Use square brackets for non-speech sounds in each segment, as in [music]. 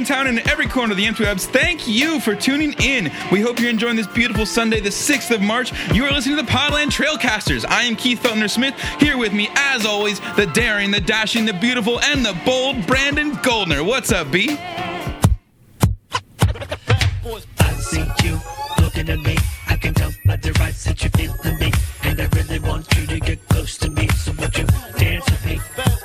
in town and in every corner of the interwebs, thank you for tuning in. We hope you're enjoying this beautiful Sunday, the 6th of March. You are listening to the Podland Trailcasters. I am Keith Feltner Smith. Here with me, as always, the daring, the dashing, the beautiful, and the bold Brandon Goldner. What's up, B? I see you looking at me. I can tell by the eyes that you're feeling me. And I really want you to get close to me. So would you dance with me?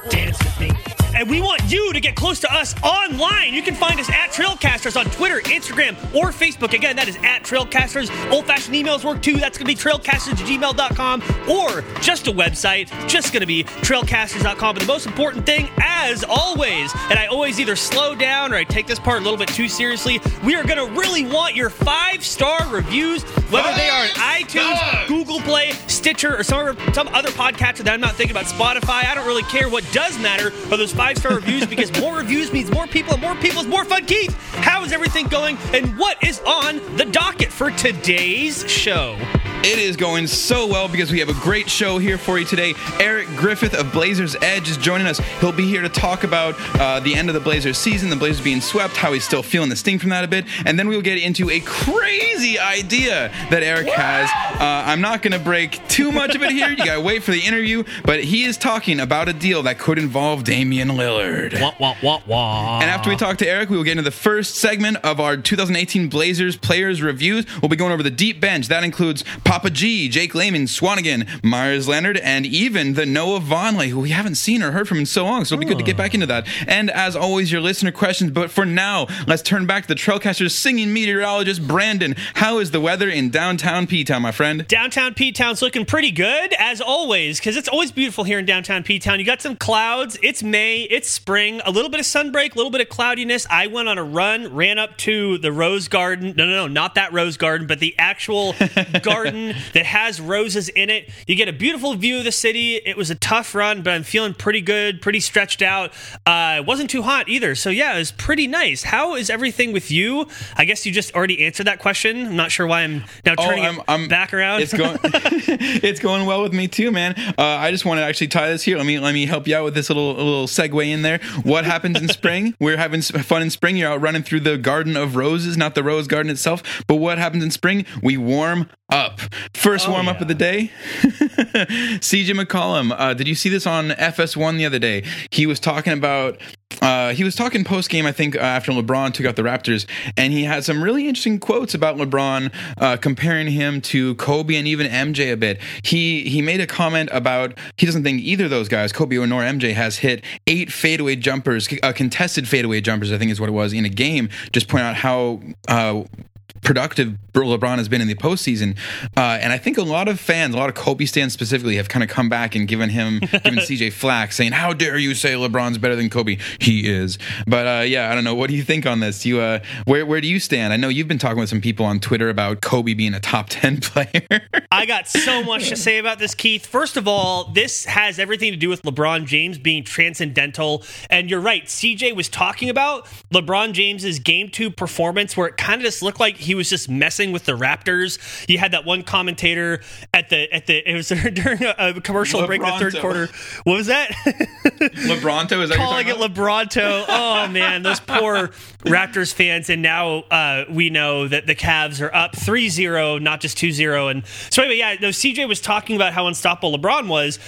Dance with me. And we want you to get close to us online. You can find us at Trailcasters on Twitter, Instagram, or Facebook. Again, that is at Trailcasters. Old fashioned emails work too. That's going to be trailcasters@gmail.com or just a website, just going to be trailcasters.com. But the most important thing, as always, and I always either slow down or I take this part a little bit too seriously, we are going to really want your five star reviews, whether they are on iTunes, Google Play, Stitcher, or some other, some other podcatcher that I'm not thinking about, Spotify. I don't really care. What does matter are those five star reviews because more reviews means more people, and more people more fun. Keith, how is everything going, and what is on the docket for today's show? It is going so well because we have a great show here for you today. Eric Griffith of Blazers Edge is joining us. He'll be here to talk about uh, the end of the Blazers season, the Blazers being swept, how he's still feeling the sting from that a bit, and then we'll get into a crazy idea that Eric has. Uh, I'm not going to break too much of it here. You got to wait for the interview, but he is talking about a deal that could involve Damian Lillard. Wah, wah, wah, wah. And after we talk to Eric, we will get into the first segment of our 2018 Blazers players reviews. We'll be going over the deep bench. That includes Papa G, Jake Layman, Swanigan, Meyers Leonard, and even the Noah Vonleh, who we haven't seen or heard from in so long. So it'll be good to get back into that. And as always, your listener questions. But for now, let's turn back to the Trailcasters singing meteorologist Brandon. How is the weather in downtown P Town, my friend? Downtown P Town's looking pretty good, as always, because it's always beautiful here in downtown P Town. You got some clouds. It's May. It's spring. A little bit of sunbreak, a little bit of cloudiness. I went on a run, ran up to the Rose Garden. No, no, no, not that Rose Garden, but the actual [laughs] garden that has roses in it. You get a beautiful view of the city. It was a tough run, but I'm feeling pretty good, pretty stretched out. Uh, it wasn't too hot either. So, yeah, it was pretty nice. How is everything with you? I guess you just already answered that question. I'm not sure why I'm now turning I'm- I'm- back around. It's going, [laughs] [laughs] it's going well with me too, man. Uh, I just want to actually tie this here. Let me let me help you out with this little little segue in there. What happens in spring? [laughs] We're having fun in spring. You're out running through the garden of roses, not the rose garden itself. But what happens in spring? We warm up. First warm up of the day. [laughs] CJ McCollum. Uh, did you see this on FS1 the other day? He was talking about. Uh, he was talking post game, I think, uh, after LeBron took out the Raptors, and he had some really interesting quotes about LeBron, uh, comparing him to Kobe and even MJ a bit. He he made a comment about he doesn't think either of those guys, Kobe or nor MJ, has hit eight fadeaway jumpers, uh, contested fadeaway jumpers, I think is what it was in a game. Just point out how. Productive LeBron has been in the postseason, uh, and I think a lot of fans, a lot of Kobe fans specifically, have kind of come back and given him, [laughs] given CJ flack, saying, "How dare you say LeBron's better than Kobe? He is." But uh, yeah, I don't know. What do you think on this? You, uh, where where do you stand? I know you've been talking with some people on Twitter about Kobe being a top [laughs] ten player. I got so much to say about this, Keith. First of all, this has everything to do with LeBron James being transcendental. And you're right. CJ was talking about LeBron James's game two performance where it kind of just looked like he was just messing with the Raptors. You had that one commentator at the at the it was [laughs] during a, commercial break in the third quarter. What was that? [laughs] LeBronto is that calling it about? Lebronto. Oh man, those poor [laughs] Raptors fans. And now uh, we know that the Cavs are up 3-0, not just 2-0. And so anyway, yeah, no, CJ was talking about how unstoppable LeBron was.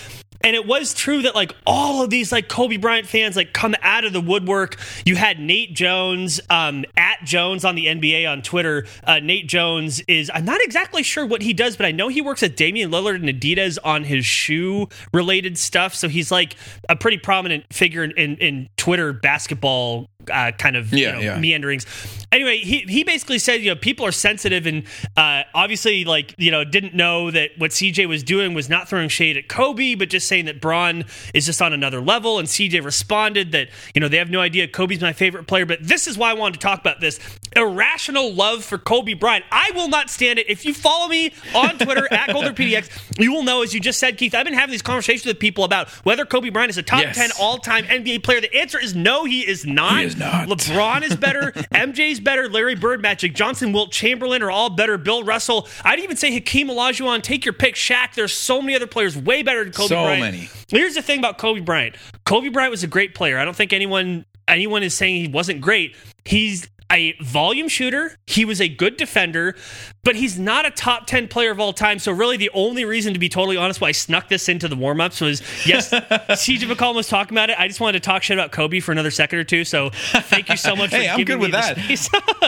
And it was true that like all of these like Kobe Bryant fans like come out of the woodwork. You had Nate Jones um, at Jones on the NBA on Twitter. Uh, Nate Jones is I'm not exactly sure what he does, but I know he works at Damian Lillard and Adidas on his shoe related stuff. So he's like a pretty prominent figure in, in, in Twitter basketball uh, kind of you know, yeah. meanderings. Anyway, he, he basically said, you know, people are sensitive and uh, obviously, like, you know, didn't know that what CJ was doing was not throwing shade at Kobe, but just saying that Bron is just on another level. And CJ responded that, you know, they have no idea Kobe's my favorite player. But this is why I wanted to talk about this irrational love for Kobe Bryant. I will not stand it. If you follow me on Twitter [laughs] at GoldnerPDX, you will know, as you just said, Keith, I've been having these conversations with people about whether Kobe Bryant is a top Yes. 10 all time NBA player. The answer is no, he is not. He is not. LeBron is better. [laughs] MJ's better. Larry Bird, Magic Johnson, Wilt Chamberlain are all better. Bill Russell. I'd even say Hakeem Olajuwon. Take your pick. Shaq. There's so many other players way better than Kobe So Bryant. many. Here's the thing about Kobe Bryant. Kobe Bryant was a great player. I don't think anyone anyone is saying he wasn't great. He's a volume shooter. He was a good defender, but he's not a top 10 player of all time. So, really, the only reason, to be totally honest, why I snuck this into the warm ups was yes, [laughs] CJ McCollum was talking about it. I just wanted to talk shit about Kobe for another second or two. So, thank you so much [laughs] Hey, for I'm good with that.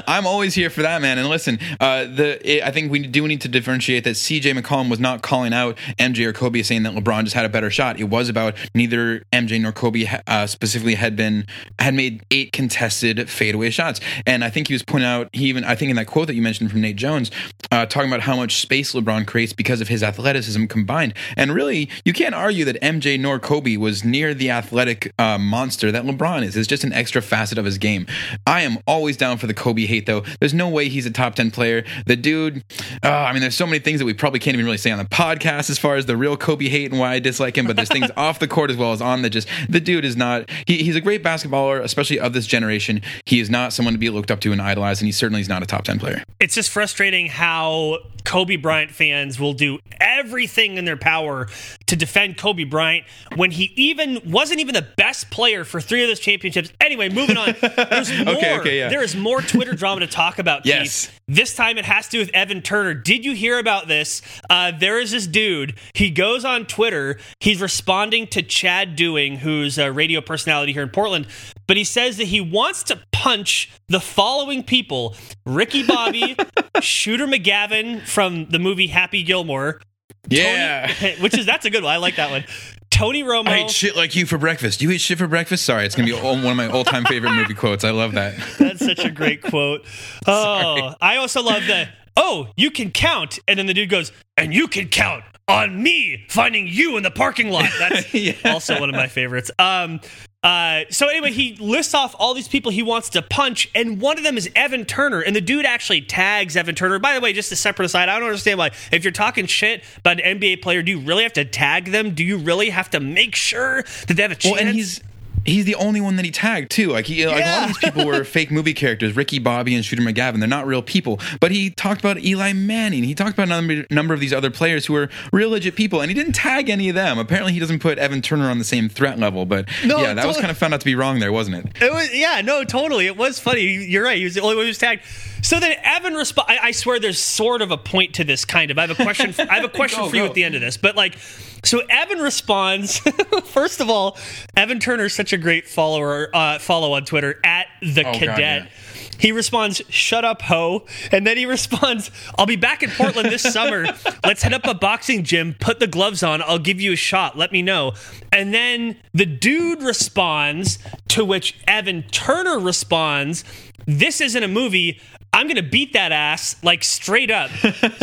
[laughs] I'm always here for that, man. And listen, uh, the it, I think we do need to differentiate that C.J. McCollum was not calling out MJ or Kobe saying that LeBron just had a better shot. It was about neither MJ nor Kobe uh, specifically had been had made eight contested fadeaway shots. And I think he was pointing out he even I think in that quote that you mentioned from Nate Jones, uh, talking about how much space LeBron creates because of his athleticism combined. And really, you can't argue that MJ nor Kobe was near the athletic uh, monster that LeBron is. It's just an extra facet of his game. I am always down for the Kobe hate, though. There's no way he's a top 10 player. The dude, uh, I mean, there's so many things that we probably can't even really say on the podcast as far as the real Kobe hate and why I dislike him, but there's things [laughs] off the court as well as on that just, the dude is not, he, he's a great basketballer, especially of this generation. He is not someone to be looked up to and idolized, and he certainly is not a top 10 player. it's just frustrating how Kobe Bryant fans will do everything in their power to defend Kobe Bryant when he even wasn't even the best player for three of those championships. Anyway, moving on. [laughs] There's more. okay, yeah. There is more Twitter drama to talk about. Yes. Keith. This time it has to do with Evan Turner. Did you hear about this? Uh, there is this dude. He goes on Twitter. He's responding to Chad Doing, who's a radio personality here in Portland. But he says that he wants to punch the following people Ricky Bobby, [laughs] Shooter McGavin from the movie Happy Gilmore. Yeah. Tony- [laughs] which is, that's a good one. I like that one. Tony Romo. I eat shit like you for breakfast. You eat shit for breakfast? Sorry, it's going to be one of my all time favorite movie quotes. I love that. [laughs] That's such a great quote. Oh, I also love the oh, you can count, and then the dude goes, and you can count on me finding you in the parking lot. That's Yeah. also one of my favorites. Um, uh, so anyway, he lists off all these people he wants to punch, and one of them is Evan Turner, and the dude actually tags Evan Turner. By the way, just a separate aside, I don't understand why. If you're talking shit about an NBA player, do you really have to tag them? Do you really have to make sure that they have a chance? Well, and he's he's the only one that he tagged too. Like he, like a lot of these people were [laughs] fake movie characters. Ricky Bobby and Shooter McGavin. They're not real people. But he talked about Eli Manning. He talked about a number, number of these other players who were real legit people, and he didn't tag any of them. Apparently, he doesn't put Evan Turner on the same threat level. But No, yeah, that was kind of found out to be wrong there, wasn't it? It was yeah, no, totally. It was funny. You're right. He was the only one who was tagged. So then Evan responds. I, I swear there's sort of a point to this kind of. I have a question. I have a [laughs] question Go, for you go. at the end of this. But like, so Evan responds. [laughs] first of all, Evan Turner is such a great follower. Uh, follow on Twitter at the Oh, God, cadet. yeah. He responds, "Shut up, ho!" And then he responds, "I'll be back in Portland this summer. [laughs] Let's head up a boxing gym. Put the gloves on. I'll give you a shot. Let me know." And then the dude responds, to which Evan Turner responds, "This isn't a movie." I'm gonna beat that ass like straight up.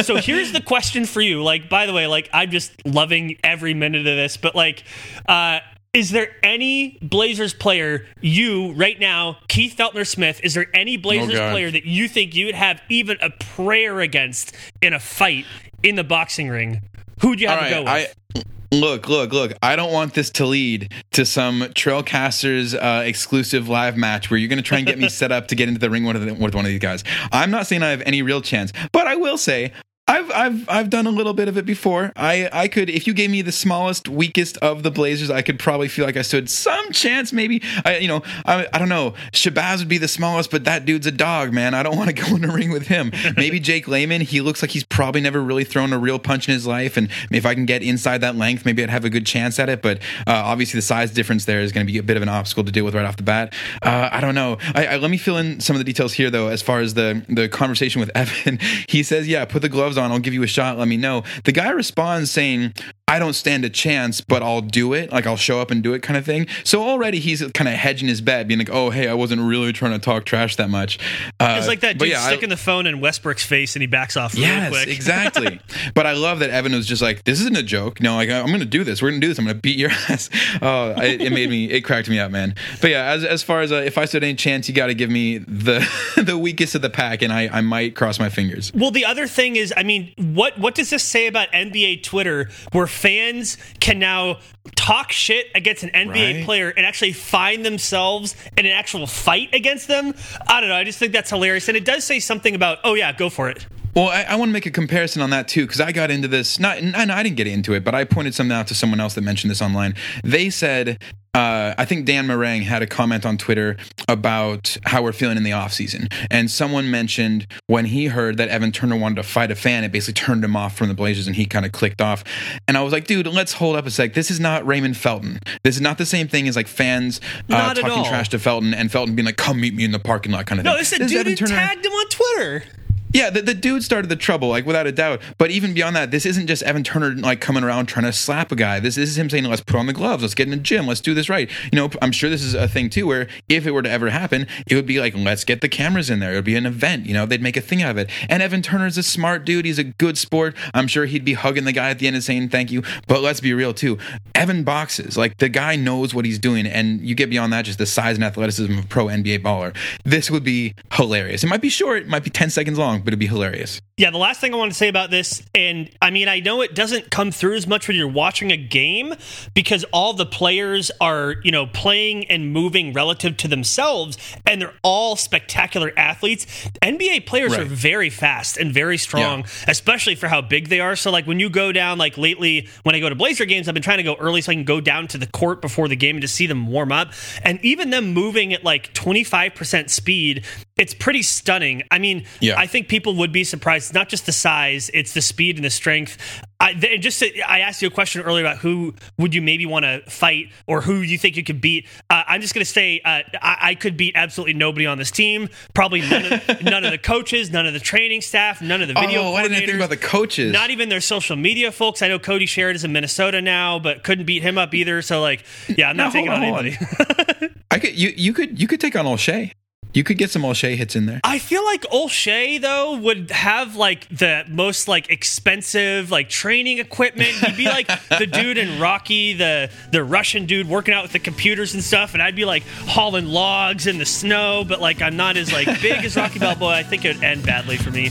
so [laughs] here's the question for you. Like, by the way, like I'm just loving every minute of this, but like, uh, is there any Blazers player you right now, Keith Feltner Smith? Is there any Blazers God. player that you think you would have even a prayer against in a fight in the boxing ring? Who'd you have All to go with? I look, look, look. I don't want this to lead to some Trailcasters uh, exclusive live match where you're going to try and get me [laughs] set up to get into the ring with, with one of these guys. I'm not saying I have any real chance, but I will say. I've I've I've done a little bit of it before. I I could if you gave me the smallest, weakest of the Blazers, I could probably feel like I stood some chance. Maybe I you know I I don't know. Shabazz would be the smallest, but that dude's a dog, man. I don't want to go in the ring with him. [laughs] Maybe Jake Layman. He looks like he's probably never really thrown a real punch in his life, and if I can get inside that length, maybe I'd have a good chance at it. But uh, obviously, the size difference there is going to be a bit of an obstacle to deal with right off the bat. Uh, I don't know. I, I, let me fill in some of the details here, though, as far as the the conversation with [laughs] Evan. He says, "Yeah, put the gloves on. I'll give you a shot. Let me know." The guy responds saying. I don't stand a chance, but I'll do it. Like I'll show up and do it, kind of thing. So already he's kind of hedging his bet, being like, "Oh, hey, I wasn't really trying to talk trash that much." Uh, It's like that dude yeah, I- sticking the phone in Westbrook's face and he backs off real Yes, quick. [laughs] exactly. but I love that Evan was just like, "This isn't a joke. No, like I'm going to do this. We're going to do this. I'm going to beat your [laughs] ass." Oh, it, it made me. It cracked me up, man. But yeah, as as far as uh, if I stood any chance, you got to give me the [laughs] the weakest of the pack, and I I might cross my fingers. Well, the other thing is, I mean, what what does this say about NBA Twitter, where fans can now talk shit against an NBA Right. player and actually find themselves in an actual fight against them? I don't know. I just think that's hilarious, and it does say something about, oh yeah, go for it. Well, I, I want to make a comparison on that too because I got into this. Not, and I didn't get into it, but I pointed something out to someone else that mentioned this online. They said uh, I think Dan Marang had a comment on Twitter about how we're feeling in the offseason. And someone mentioned when he heard that Evan Turner wanted to fight a fan, it basically turned him off from the Blazers and he kind of clicked off. And I was like, dude, let's hold up a sec. This is not Raymond Felton. This is not the same thing as like fans uh, talking all. trash to Felton and Felton being like, come meet me in the parking lot kind of thing. No, this is a This dude who tagged him on Twitter. Yeah, the, the dude started the trouble, like without a doubt. But even beyond that, this isn't just Evan Turner like coming around trying to slap a guy. This, this is him saying, "Let's put on the gloves. Let's get in the gym. Let's do this right." You know, I'm sure this is a thing too, where if it were to ever happen, it would be like, "Let's get the cameras in there." It would be an event. You know, they'd make a thing out of it. And Evan Turner's a smart dude. He's a good sport. I'm sure he'd be hugging the guy at the end and saying thank you. But let's be real too. Evan boxes. Like the guy knows what he's doing, and you get beyond that, just the size and athleticism of a pro NBA baller. This would be hilarious. It might be short. It might be 10 seconds long, but it'd be hilarious. Yeah, the last thing I want to say about this, and I mean, I know it doesn't come through as much when you're watching a game because all the players are, you know, playing and moving relative to themselves, and they're all spectacular athletes. NBA players Right. are very fast and very strong, Yeah. especially for how big they are. So, like, when you go down, like lately, when I go to Blazer games, I've been trying to go early so I can go down to the court before the game and just see them warm up. And even them moving at like 25% speed, it's pretty stunning. I mean, Yeah. I think people would be surprised. It's not just the size; it's the speed and the strength. I th- just I asked you a question earlier about who would you maybe want to fight or who you think you could beat. Uh, I'm just going to say uh, I-, I could beat absolutely nobody on this team. Probably none of, [laughs] none of the coaches, none of the training staff, none of the video. oh, I didn't think about the coaches. Not even their social media folks. I know Cody Sherrod is in Minnesota now, but couldn't beat him up either. So like, yeah, I'm not No, taking on on, anybody. I could you you could you could take on Olshey. You could get some Olshey hits in there. I feel like Olshey though would have like the most like expensive like training equipment. He'd be like the [laughs] dude in Rocky, the the Russian dude working out with the computers and stuff, and I'd be like hauling logs in the snow. But like I'm not as like big as Rocky Balboa. I think it would end badly for me.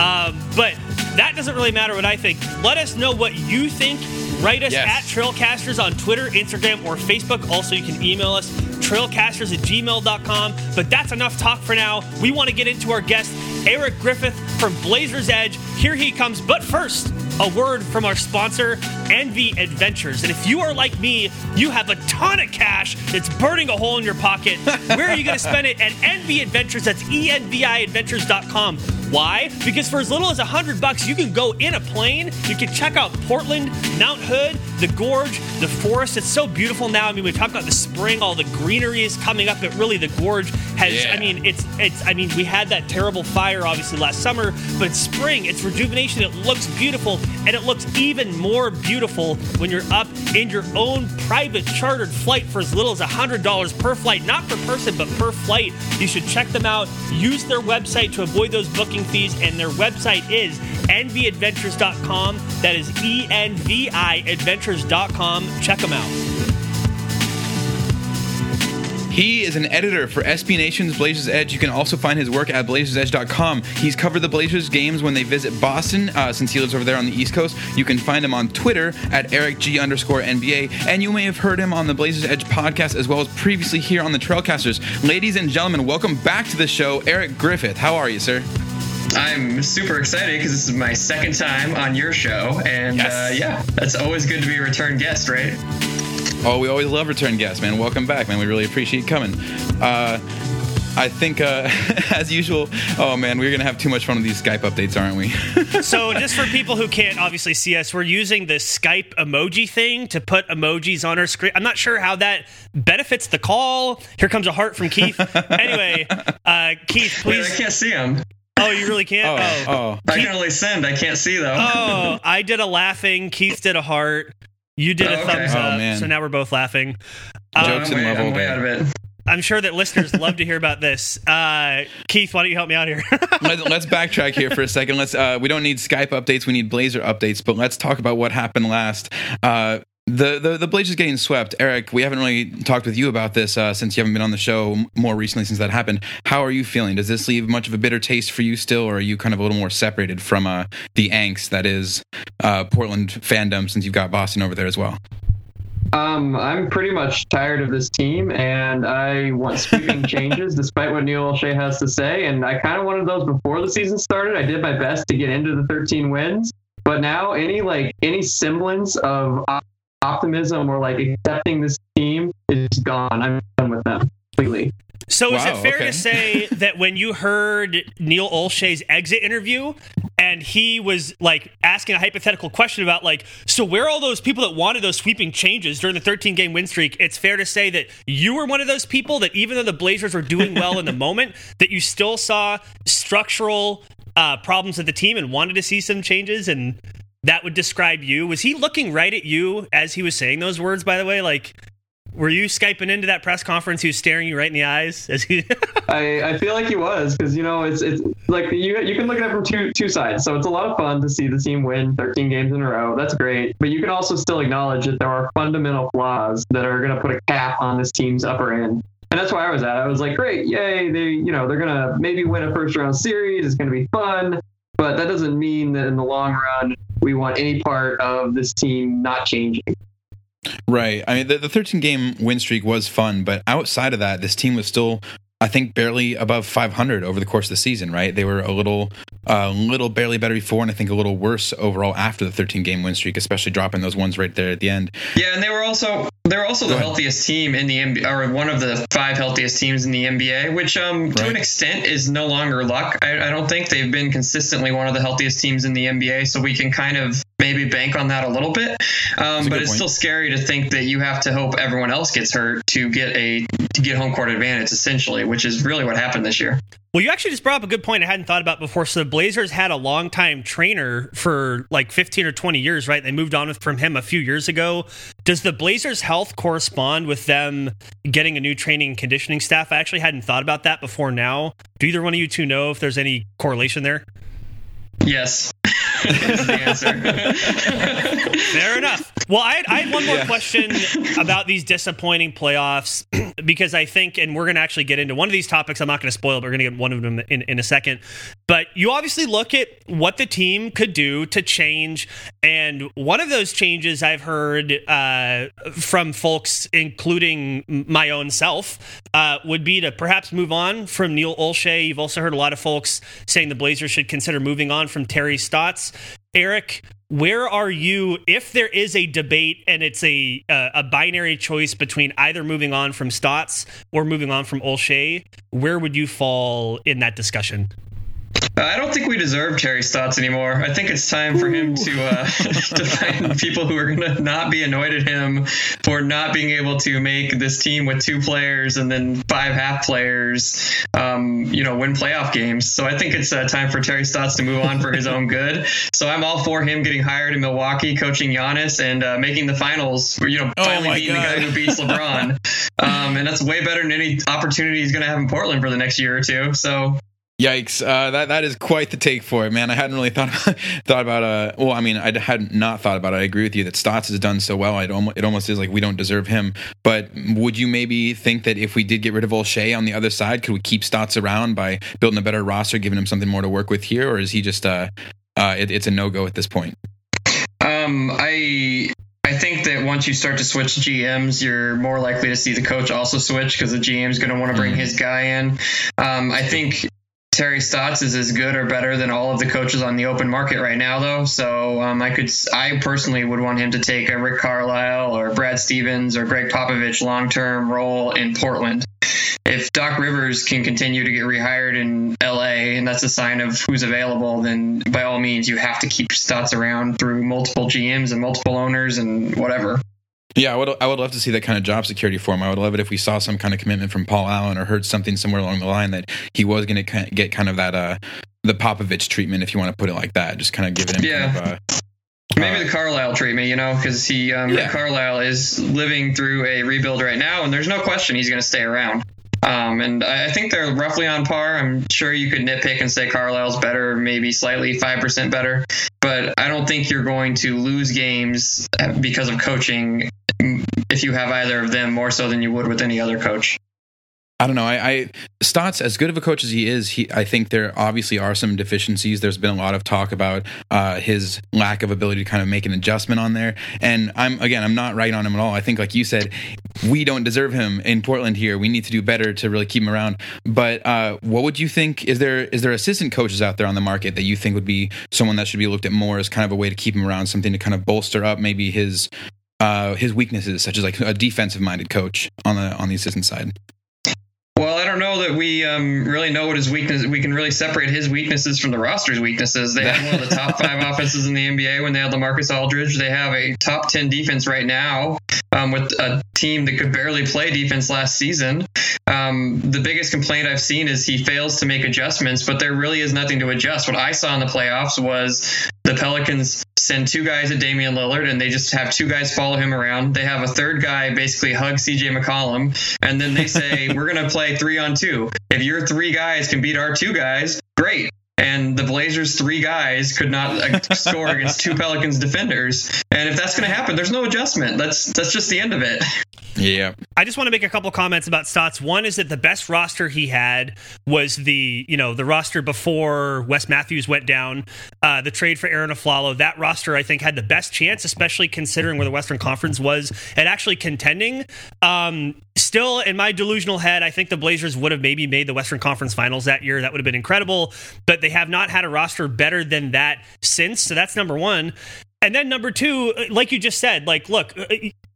Um, but that doesn't really matter what I think. Let us know what you think. Write us Yes. at Trailcasters on Twitter, Instagram, or Facebook. Also, you can email us trailcasters at gmail.com. But that's enough talk for now. We want to get into our guest, Eric Griffith from Blazers Edge. Here he comes. But first, a word from our sponsor, Envi Adventures. And if you are like me, you have a ton of cash that's burning a hole in your pocket. [laughs] Where are you going to spend it? At Envi Adventures. That's E enviadventures.com. Why? Because for as little as a hundred bucks, you can go in a plane. You can check out Portland, Mount Hood, the gorge, the forest. It's so beautiful now. I mean, we talk about the spring, all the greenery is coming up. But really, the gorge has. Yeah. I mean, it's it's. I mean, we had that terrible fire obviously last summer, but it's spring. It's rejuvenation. It looks beautiful, and it looks even more beautiful when you're up in your own private chartered flight for as little as hundred dollars per flight, not per person, but per flight. You should check them out. Use their website to avoid those booking fees, and their website is enviadventures.com. That is E N V I adventures.com. Check them out. He is an editor for SB Nation's Blazers Edge. You can also find his work at blazersedge.com. He's covered the Blazers games when they visit Boston, uh, since he lives over there on the East Coast. You can find him on Twitter at ericg underscore NBA. And you may have heard him on the Blazers Edge podcast as well as previously here on the Trailcasters. Ladies and gentlemen, welcome back to the show, Eric Griffith. How are you, sir? I'm super excited because this is my second time on your show, and Yes. uh, yeah, that's always good to be a return guest, right? Oh, we always love return guests, man. Welcome back, man. We really appreciate you coming. Uh, I think, uh, [laughs] as usual, oh man, we're gonna have too much fun with these Skype updates, aren't we? [laughs] So, just for people who can't obviously see us, we're using the Skype emoji thing to put emojis on our screen. I'm not sure how that benefits the call. Here comes a heart from Keith. [laughs] anyway, uh, Keith, Wait, I can't see them. Oh, you really can't? oh, oh. I can only send. I can't see though. Oh, [laughs] I did a laughing. Keith did a heart. You did a Oh, okay. thumbs Oh, up. man. So now we're both laughing. Oh, Jokes I'm and way, love all I'm way day. out of it. I'm sure that listeners love to hear about this. Uh, Keith, why don't you help me out here? [laughs] Let, let's backtrack here for a second. Let's. Uh, we don't need Skype updates. We need Blazer updates. But let's talk about what happened last. Uh, the, the the Blazers getting swept. Eric, we haven't really talked with you about this uh, since you haven't been on the show more recently since that happened. How are you feeling? Does this leave much of a bitter taste for you still, or are you kind of a little more separated from uh, the angst that is uh, Portland fandom since you've got Boston over there as well? Um, I'm pretty much tired of this team, and I want sweeping [laughs] changes, despite what Neil Olshey has to say. And I kind of wanted those before the season started. I did my best to get into the 13 wins, but now any like any semblance of optimism or like accepting this team is gone. I'm done with them completely. So is it fair okay. to say [laughs] that when you heard Neil Olshey's exit interview and he was like asking a hypothetical question about like, so where are all those people that wanted those sweeping changes during the 13 game win streak? It's fair to say that you were one of those people that even though the Blazers were doing well in the [laughs] moment, that you still saw structural uh, problems with the team and wanted to see some changes and that would describe you. Was he looking right at you as he was saying those words, by the way? Like, were you Skyping into that press conference? He was staring you right in the eyes as he. [laughs] I, I feel like he was because you know it's it's like you you can look at it from two two sides. So it's a lot of fun to see the team win 13 games in a row. That's great, but you can also still acknowledge that there are fundamental flaws that are going to put a cap on this team's upper end. And that's why I was at. I was like, great, yay! They you know they're gonna maybe win a first round series. It's gonna be fun, but that doesn't mean that in the long run we want any part of this team not changing. Right. I mean, the, the 13 game win streak was fun, but outside of that, this team was still, I think, barely above 500 over the course of the season. Right. They were a little, a little barely better before, and I think a little worse overall after the 13 game win streak, especially dropping those ones right there at the end. Yeah, and they were also they're also the healthiest team in the NBA, or one of the five healthiest teams in the NBA, which um to Right. an extent is no longer luck. I, I don't think they've been consistently one of the healthiest teams in the NBA, so we can kind of maybe bank on that a little bit. Um, a but it's point. still scary to think that you have to hope everyone else gets hurt to get a to get home court advantage, essentially, which is really what happened this year. Well, you actually just brought up a good point I hadn't thought about before. So the Blazers had a longtime trainer for like 15 or 20 years, right? They moved on from him a few years ago. Does the Blazers' health correspond with them getting a new training and conditioning staff? I actually hadn't thought about that before now. Do either one of you two know if there's any correlation there? Yes. [laughs] is the answer. [laughs] Fair enough. Well, I had, I had one more question about these disappointing playoffs [clears throat] because I think, and we're going to actually get into one of these topics. I'm not going to spoil, but we're going to get one of them in, in a second. But you obviously look at what the team could do to change. And one of those changes I've heard uh, from folks, including my own self, uh, would be to perhaps move on from Neil Olshey. You've also heard a lot of folks saying the Blazers should consider moving on from Terry Stotts. Eric, where are you if there is a debate and it's a uh, a binary choice between either moving on from Stotts or moving on from Olshey? Where would you fall in that discussion? I don't think we deserve Terry Stotts anymore. I think it's time for him to uh, [laughs] to find people who are going to not be annoyed at him for not being able to make this team with two players and then five half players, um, you know, win playoff games. So I think it's uh, time for Terry Stotts to move on for his own good. So I'm all for him getting hired in Milwaukee, coaching Giannis, and uh, making the finals. You know, Oh finally my beating the guy who beats LeBron. [laughs] um, and that's way better than any opportunity he's going to have in Portland for the next year or two. So Yikes! Uh, that that is quite the take for it, man. I hadn't really thought [laughs] thought about. Uh, well, I mean, I had not thought about it. I agree with you that Stotts has done so well. It almost it almost is like we don't deserve him. But would you maybe think that if we did get rid of Olshey on the other side, could we keep Stotts around by building a better roster, giving him something more to work with here, or is he just uh, uh, it, it's a no go at this point? Um, I I think that once you start to switch GMs, you're more likely to see the coach also switch because the GM's going to want to bring his guy in. Um, I think Terry Stotts is as good or better than all of the coaches on the open market right now, though. So um, I could, I personally would want him to take a Rick Carlisle or Brad Stevens or Gregg Popovich long term role in Portland. If Doc Rivers can continue to get rehired in LA, and that's a sign of who's available, then by all means you have to keep Stotts around through multiple GMs and multiple owners and whatever. Yeah, I would. I would love to see that kind of job security for him. I would love it if we saw some kind of commitment from Paul Allen or heard something somewhere along the line that he was going to get kind of that uh, the Popovich treatment, if you want to put it like that. Just kind of giving him Yeah. kind of. Uh, Maybe the Carlisle treatment, you know, because he um, Yeah. Carlisle is living through a rebuild right now, and there's no question he's going to stay around. Um, and I I think they're roughly on par. I'm sure you could nitpick and say Carlisle's better, maybe slightly five percent better, but I don't think you're going to lose games because of coaching if you have either of them more so than you would with any other coach. I don't know. I, I Stotts, as good of a coach as he is, he I think there obviously are some deficiencies. There's been a lot of talk about uh, his lack of ability to kind of make an adjustment on there. And I'm again, I'm not right on him at all. I think, like you said, we don't deserve him in Portland here. We need to do better to really keep him around. But uh, what would you think? Is there is there assistant coaches out there on the market that you think would be someone that should be looked at more as kind of a way to keep him around, something to kind of bolster up maybe his uh, his weaknesses, such as like a defensive minded coach on the on the assistant side. Well, I don't know that we um, really know what his weakness. We can really separate his weaknesses from the roster's weaknesses. They have one of the top [laughs] five offenses in the NBA when they had LaMarcus Aldridge. They have a top ten defense right now um, with a team that could barely play defense last season. Um, the biggest complaint I've seen is he fails to make adjustments, but there really is nothing to adjust. What I saw in the playoffs was the Pelicans send two guys at Damian Lillard and they just have two guys follow him around. They have a third guy basically hug CJ McCollum and then they say, [laughs] We're going to play three on two. If your three guys can beat our two guys. And the Blazers' three guys could not uh, [laughs] score against two Pelicans defenders. And if that's going to happen, there's no adjustment. That's that's just the end of it. Yeah. I just want to make a couple comments about Stotts. One is that the best roster he had was the you know the roster before Wes Matthews went down, uh, the trade for Arron Afflalo. That roster I think had the best chance, especially considering where the Western Conference was at actually contending. Um, still, in my delusional head, I think the Blazers would have maybe made the Western Conference Finals that year. That would have been incredible. But they have not had a roster better than that since. So that's number one. And then number two, uh, like you just said, like, look, uh,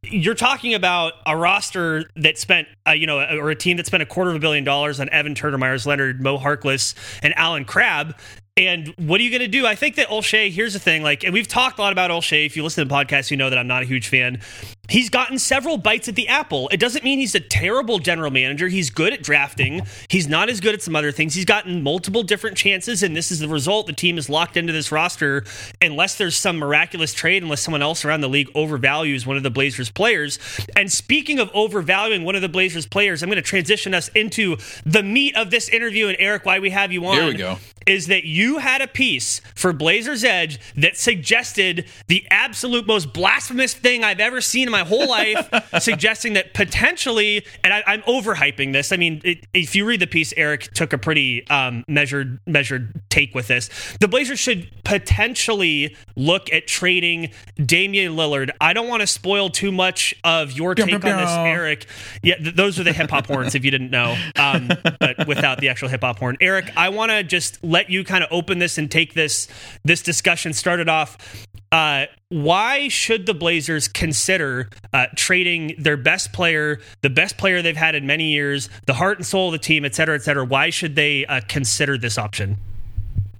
you're talking about a roster that spent, uh, you know, uh, or a team that spent a quarter of a billion dollars on Evan Turner, Meyers Leonard, Mo Harkless, and Allen Crabbe. And what are you going to do? I think that Olshey, here's the thing, like, and we've talked a lot about Olshey. If you listen to the podcast, you know that I'm not a huge fan. He's gotten several bites at the apple. It doesn't mean he's a terrible general manager. He's good at drafting. He's not as good at some other things. He's gotten multiple different chances, and this is the result. The team is locked into this roster unless there's some miraculous trade, unless someone else around the league overvalues one of the Blazers players. And speaking of overvaluing one of the Blazers players, I'm going to transition us into the meat of this interview. And Eric, why we have you on? Here we go. Is that you had a piece for Blazers Edge that suggested the absolute most blasphemous thing I've ever seen in my whole life, [laughs] suggesting that potentially, and I, I'm overhyping this. I mean, it, if you read the piece, Eric took a pretty um, measured measured take with this. The Blazers should potentially look at trading Damian Lillard. I don't want to spoil too much of your take on this, Eric. Yeah, th- those are the hip hop horns. If you didn't know, um, but without the actual hip hop horn, Eric, I want to just let you kind of open this and take this this discussion started off. Uh, why should the Blazers consider uh, trading their best player, the best player they've had in many years, the heart and soul of the team, et cetera, et cetera? Why should they uh, consider this option?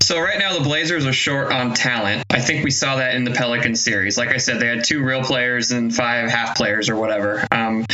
So right now the Blazers are short on talent. I think we saw that in the Pelican series. Like I said, they had two real players and five half players or whatever. Um,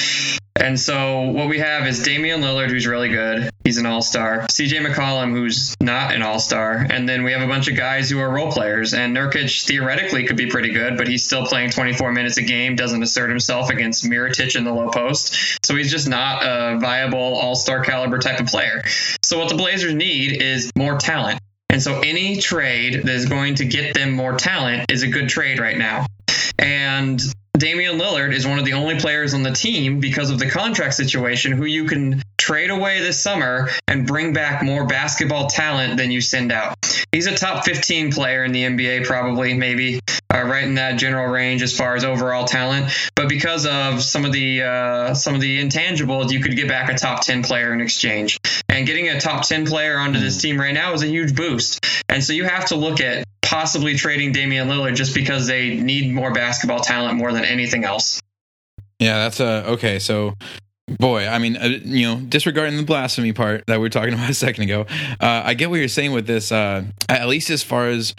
and so what we have is Damian Lillard, who's really good. He's an all star. CJ McCollum, who's not an all star. And then we have a bunch of guys who are role players. And Nurkic theoretically could be pretty good, but he's still playing 24 minutes a game, doesn't assert himself against Mirotic in the low post. So he's just not a viable all star caliber type of player. So what the Blazers need is more talent. And so any trade that is going to get them more talent is a good trade right now. And Damian Lillard is one of the only players on the team because of the contract situation who you can trade away this summer and bring back more basketball talent than you send out. He's a top 15 player in the NBA, probably, maybe, uh, right in that general range as far as overall talent. But because of some of the uh, some of the intangibles, you could get back a top 10 player in exchange. And getting a top 10 player onto this team right now is a huge boost. And so you have to look at possibly trading Damian Lillard just because they need more basketball talent more than anything else. Yeah, that's a okay. So, boy, I mean, uh, you know, disregarding the blasphemy part that we were talking [laughs] about a second ago, uh, I get what you're saying with this. Uh, at least as far as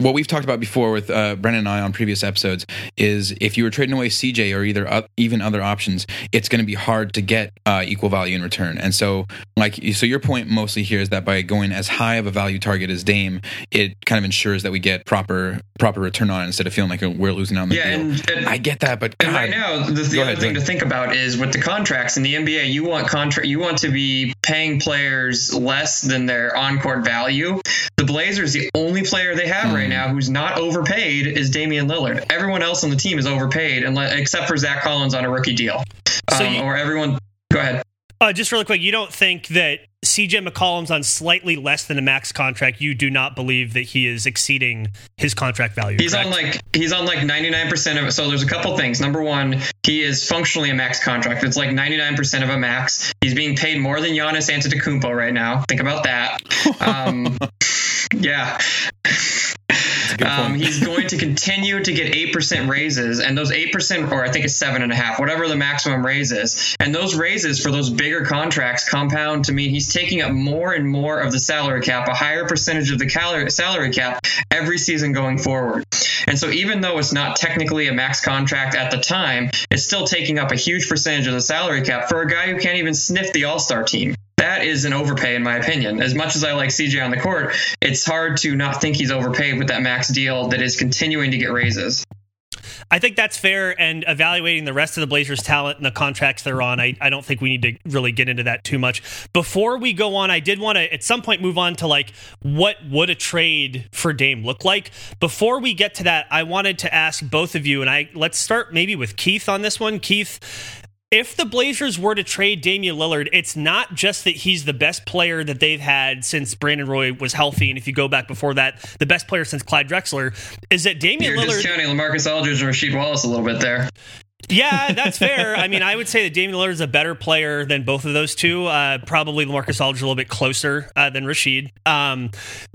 what we've talked about before with uh, Brandon and I on previous episodes is if you were trading away CJ or either uh, even other options, it's going to be hard to get uh, equal value in return. And so, like, so your point mostly here is that by going as high of a value target as Dame, it kind of ensures that we get proper proper return on it instead of feeling like we're losing on the Yeah, deal. and- and- I get that, but And God, right now, the, the other ahead, thing to think about is with the contracts in the NBA, you want contract, you want to be paying players less than their on-court value. The Blazers, the only player they have Hmm. right now who's not overpaid is Damian Lillard. Everyone else on the team is overpaid, unless, except for Zach Collins on a rookie deal. So um, you- or everyone. Go ahead. Uh, just really quick, you don't think that CJ McCollum's on slightly less than a max contract? You do not believe that he is exceeding his contract value. He's correct? on like he's on like 99% of it. So there's a couple things. Number one, he is functionally a max contract. It's like 99% of a max. He's being paid more than Giannis Antetokounmpo right now. Think about that. [laughs] Um, yeah. That's a good Um, he's going to continue to get eight percent raises, and those eight percent, or I think it's seven and a half, whatever the maximum raise is. And those raises for those bigger contracts compound to mean he's taking up more and more of the salary cap, a higher percentage of the calorie, salary cap every season going forward. And so, even though it's not technically a max contract at the time, it's still taking up a huge percentage of the salary cap for a guy who can't even sniff the All Star team. That is an overpay, in my opinion. As much as I like CJ on the court, it's hard to not think he's overpaid with that max deal that is continuing to get raises. I think that's fair. And evaluating the rest of the Blazers' talent and the contracts they're on, I, I don't think we need to really get into that too much. Before we go on, I did want to at some point move on to like what would a trade for Dame look like. Before we get to that, I wanted to ask both of you, and I let's start maybe with Keith on this one. Keith, if the Blazers were to trade Damian Lillard, it's not just that he's the best player that they've had since Brandon Roy was healthy, and if you go back before that, the best player since Clyde Drexler, is that Damian You're Lillard. discounting Lamarcus Aldridge and Rasheed Wallace a little bit there. Yeah, that's fair. I mean, I would say that Damian Lillard is a better player than both of those two. Uh, probably Lamarcus Aldridge a little bit closer uh, than Rasheed. Um,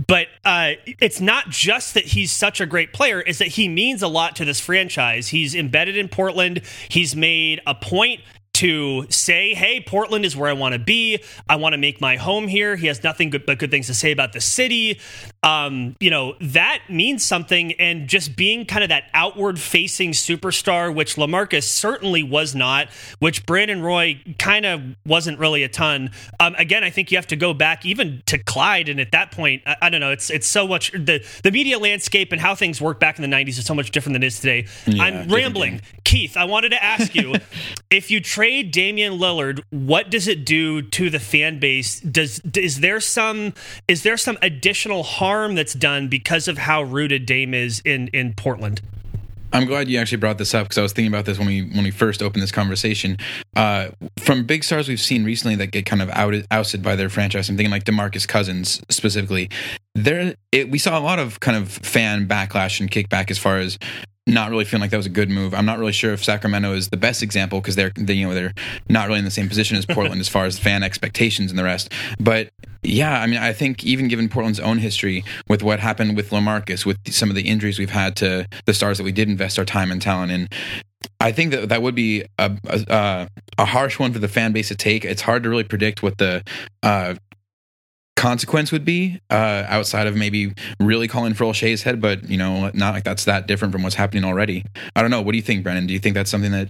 but uh, it's not just that he's such a great player; is that he means a lot to this franchise. He's embedded in Portland. He's made a point to say, "Hey, Portland is where I want to be. I want to make my home here." He has nothing good, but good things to say about the city. Um, you know that means something, and just being kind of that outward-facing superstar, which Lamarcus certainly was not, which Brandon Roy kind of wasn't really a ton. Um, again, I think you have to go back even to Clyde, and at that point, I, I don't know. It's it's so much the the media landscape and how things work back in the '90s is so much different than it is today. Yeah, I'm rambling. game. Keith, I wanted to ask you [laughs] if you trade Damian Lillard, what does it do to the fan base? Does is there some is there some additional harm that's done because of how rooted Dame is in in Portland? I'm glad you actually brought this up because I was thinking about this when we when we first opened this conversation. Uh, from big stars we've seen recently that get kind of outed, ousted by their franchise. I'm thinking like Demarcus Cousins specifically. There, it, we saw a lot of kind of fan backlash and kickback as far as not really feeling like that was a good move. I'm not really sure if Sacramento is the best example because they're they, you know they're not really in the same position as [laughs] Portland as far as fan expectations and the rest. But yeah, I mean, I think even given Portland's own history with what happened with Lamarcus, with some of the injuries we've had to the stars that we did invest our time and talent in, I think that that would be a a, a harsh one for the fan base to take. It's hard to really predict what the uh, consequence would be uh, outside of maybe really calling for Olshey's head, but you know, not like that's that different from what's happening already. I don't know. What do you think, Brandon? Do you think that's something that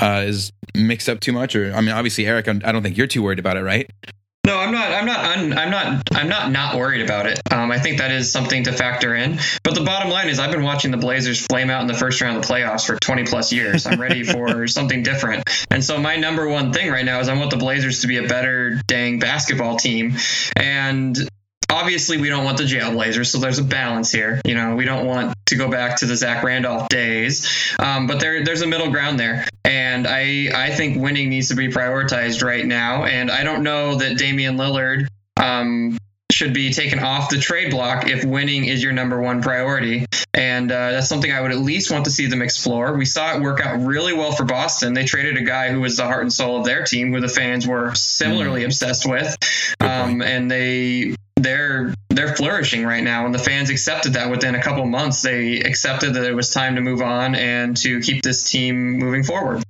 uh, is mixed up too much, or I mean, obviously, Eric, I don't think you're too worried about it, right? No, I'm not. I'm not. Un, I'm not. I'm not not worried about it. Um, I think that is something to factor in. But the bottom line is, I've been watching the Blazers flame out in the first round of the playoffs for 20 plus years. I'm ready [laughs] for something different. And so my number one thing right now is I want the Blazers to be a better dang basketball team. And obviously we don't want the jailblazers so there's a balance here you know we don't want to go back to the zach randolph days um, but there, there's a middle ground there and i i think winning needs to be prioritized right now and i don't know that damian lillard um, should be taken off the trade block if winning is your number one priority. And uh, that's something I would at least want to see them explore. We saw it work out really well for Boston. They traded a guy who was the heart and soul of their team, who the fans were similarly obsessed with. Um, and they they're they're flourishing right now and the fans accepted that within a couple months they accepted that it was time to move on and to keep this team moving forward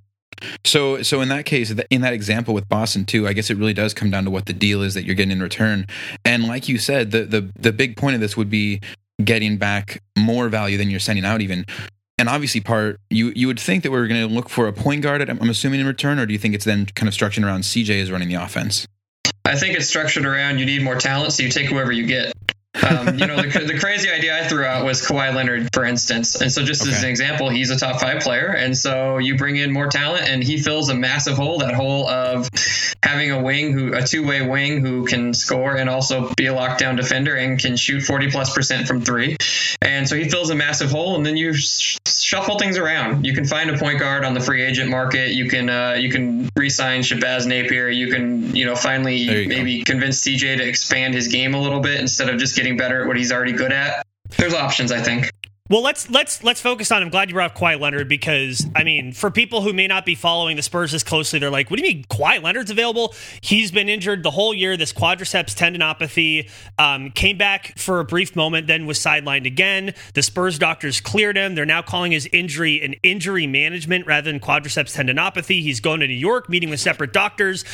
So, so in that case, in that example with Boston too, I guess it really does come down to what the deal is that you're getting in return. And like you said, the the the big point of this would be getting back more value than you're sending out, even. And obviously, part you you would think that we're going to look for a point guard. I'm assuming in return, or do you think it's then kind of structured around CJ is running the offense? I think it's structured around you need more talent, so you take whoever you get. Um, you know, the, the crazy idea I threw out was Kawhi Leonard, for instance. And so, just as an example, he's a top five player, and so you bring in more talent, and he fills a massive hole. That hole of having a wing who a two way wing who can score and also be a lockdown defender and can shoot forty plus percent from three. And so he fills a massive hole, and then you sh- shuffle things around. You can find a point guard on the free agent market. You can uh, you can re-sign Shabazz Napier. You can you know finally you go. maybe convince CJ to expand his game a little bit instead of just getting better at what he's already good at. There's options, I think. Well, let's let's let's focus on. I'm glad you brought up Kawhi Leonard because I mean, for people who may not be following the Spurs as closely, they're like, "What do you mean Kawhi Leonard's available? He's been injured the whole year. This quadriceps tendinopathy um, came back for a brief moment, then was sidelined again. The Spurs doctors cleared him. They're now calling his injury an injury management rather than quadriceps tendinopathy. He's going to New York, meeting with separate doctors.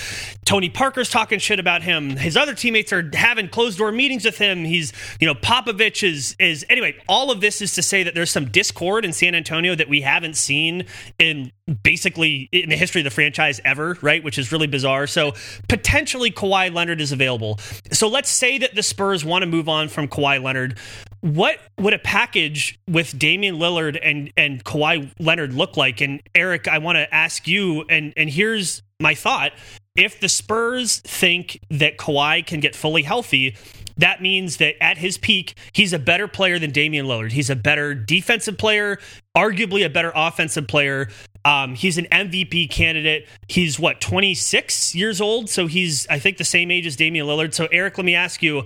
Tony Parker's talking shit about him. His other teammates are having closed door meetings with him. He's, you know, Popovich is is anyway. All of this is to say that there's some discord in San Antonio that we haven't seen in basically in the history of the franchise ever, right? Which is really bizarre. So potentially Kawhi Leonard is available. So let's say that the Spurs want to move on from Kawhi Leonard. What would a package with Damian Lillard and and Kawhi Leonard look like? And Eric, I want to ask you, and and here's my thought: if the Spurs think that Kawhi can get fully healthy, that means that at his peak, he's a better player than Damian Lillard. He's a better defensive player, arguably a better offensive player. Um, he's an MVP candidate. He's what, 26 years old? So he's, I think, the same age as Damian Lillard. So, Eric, let me ask you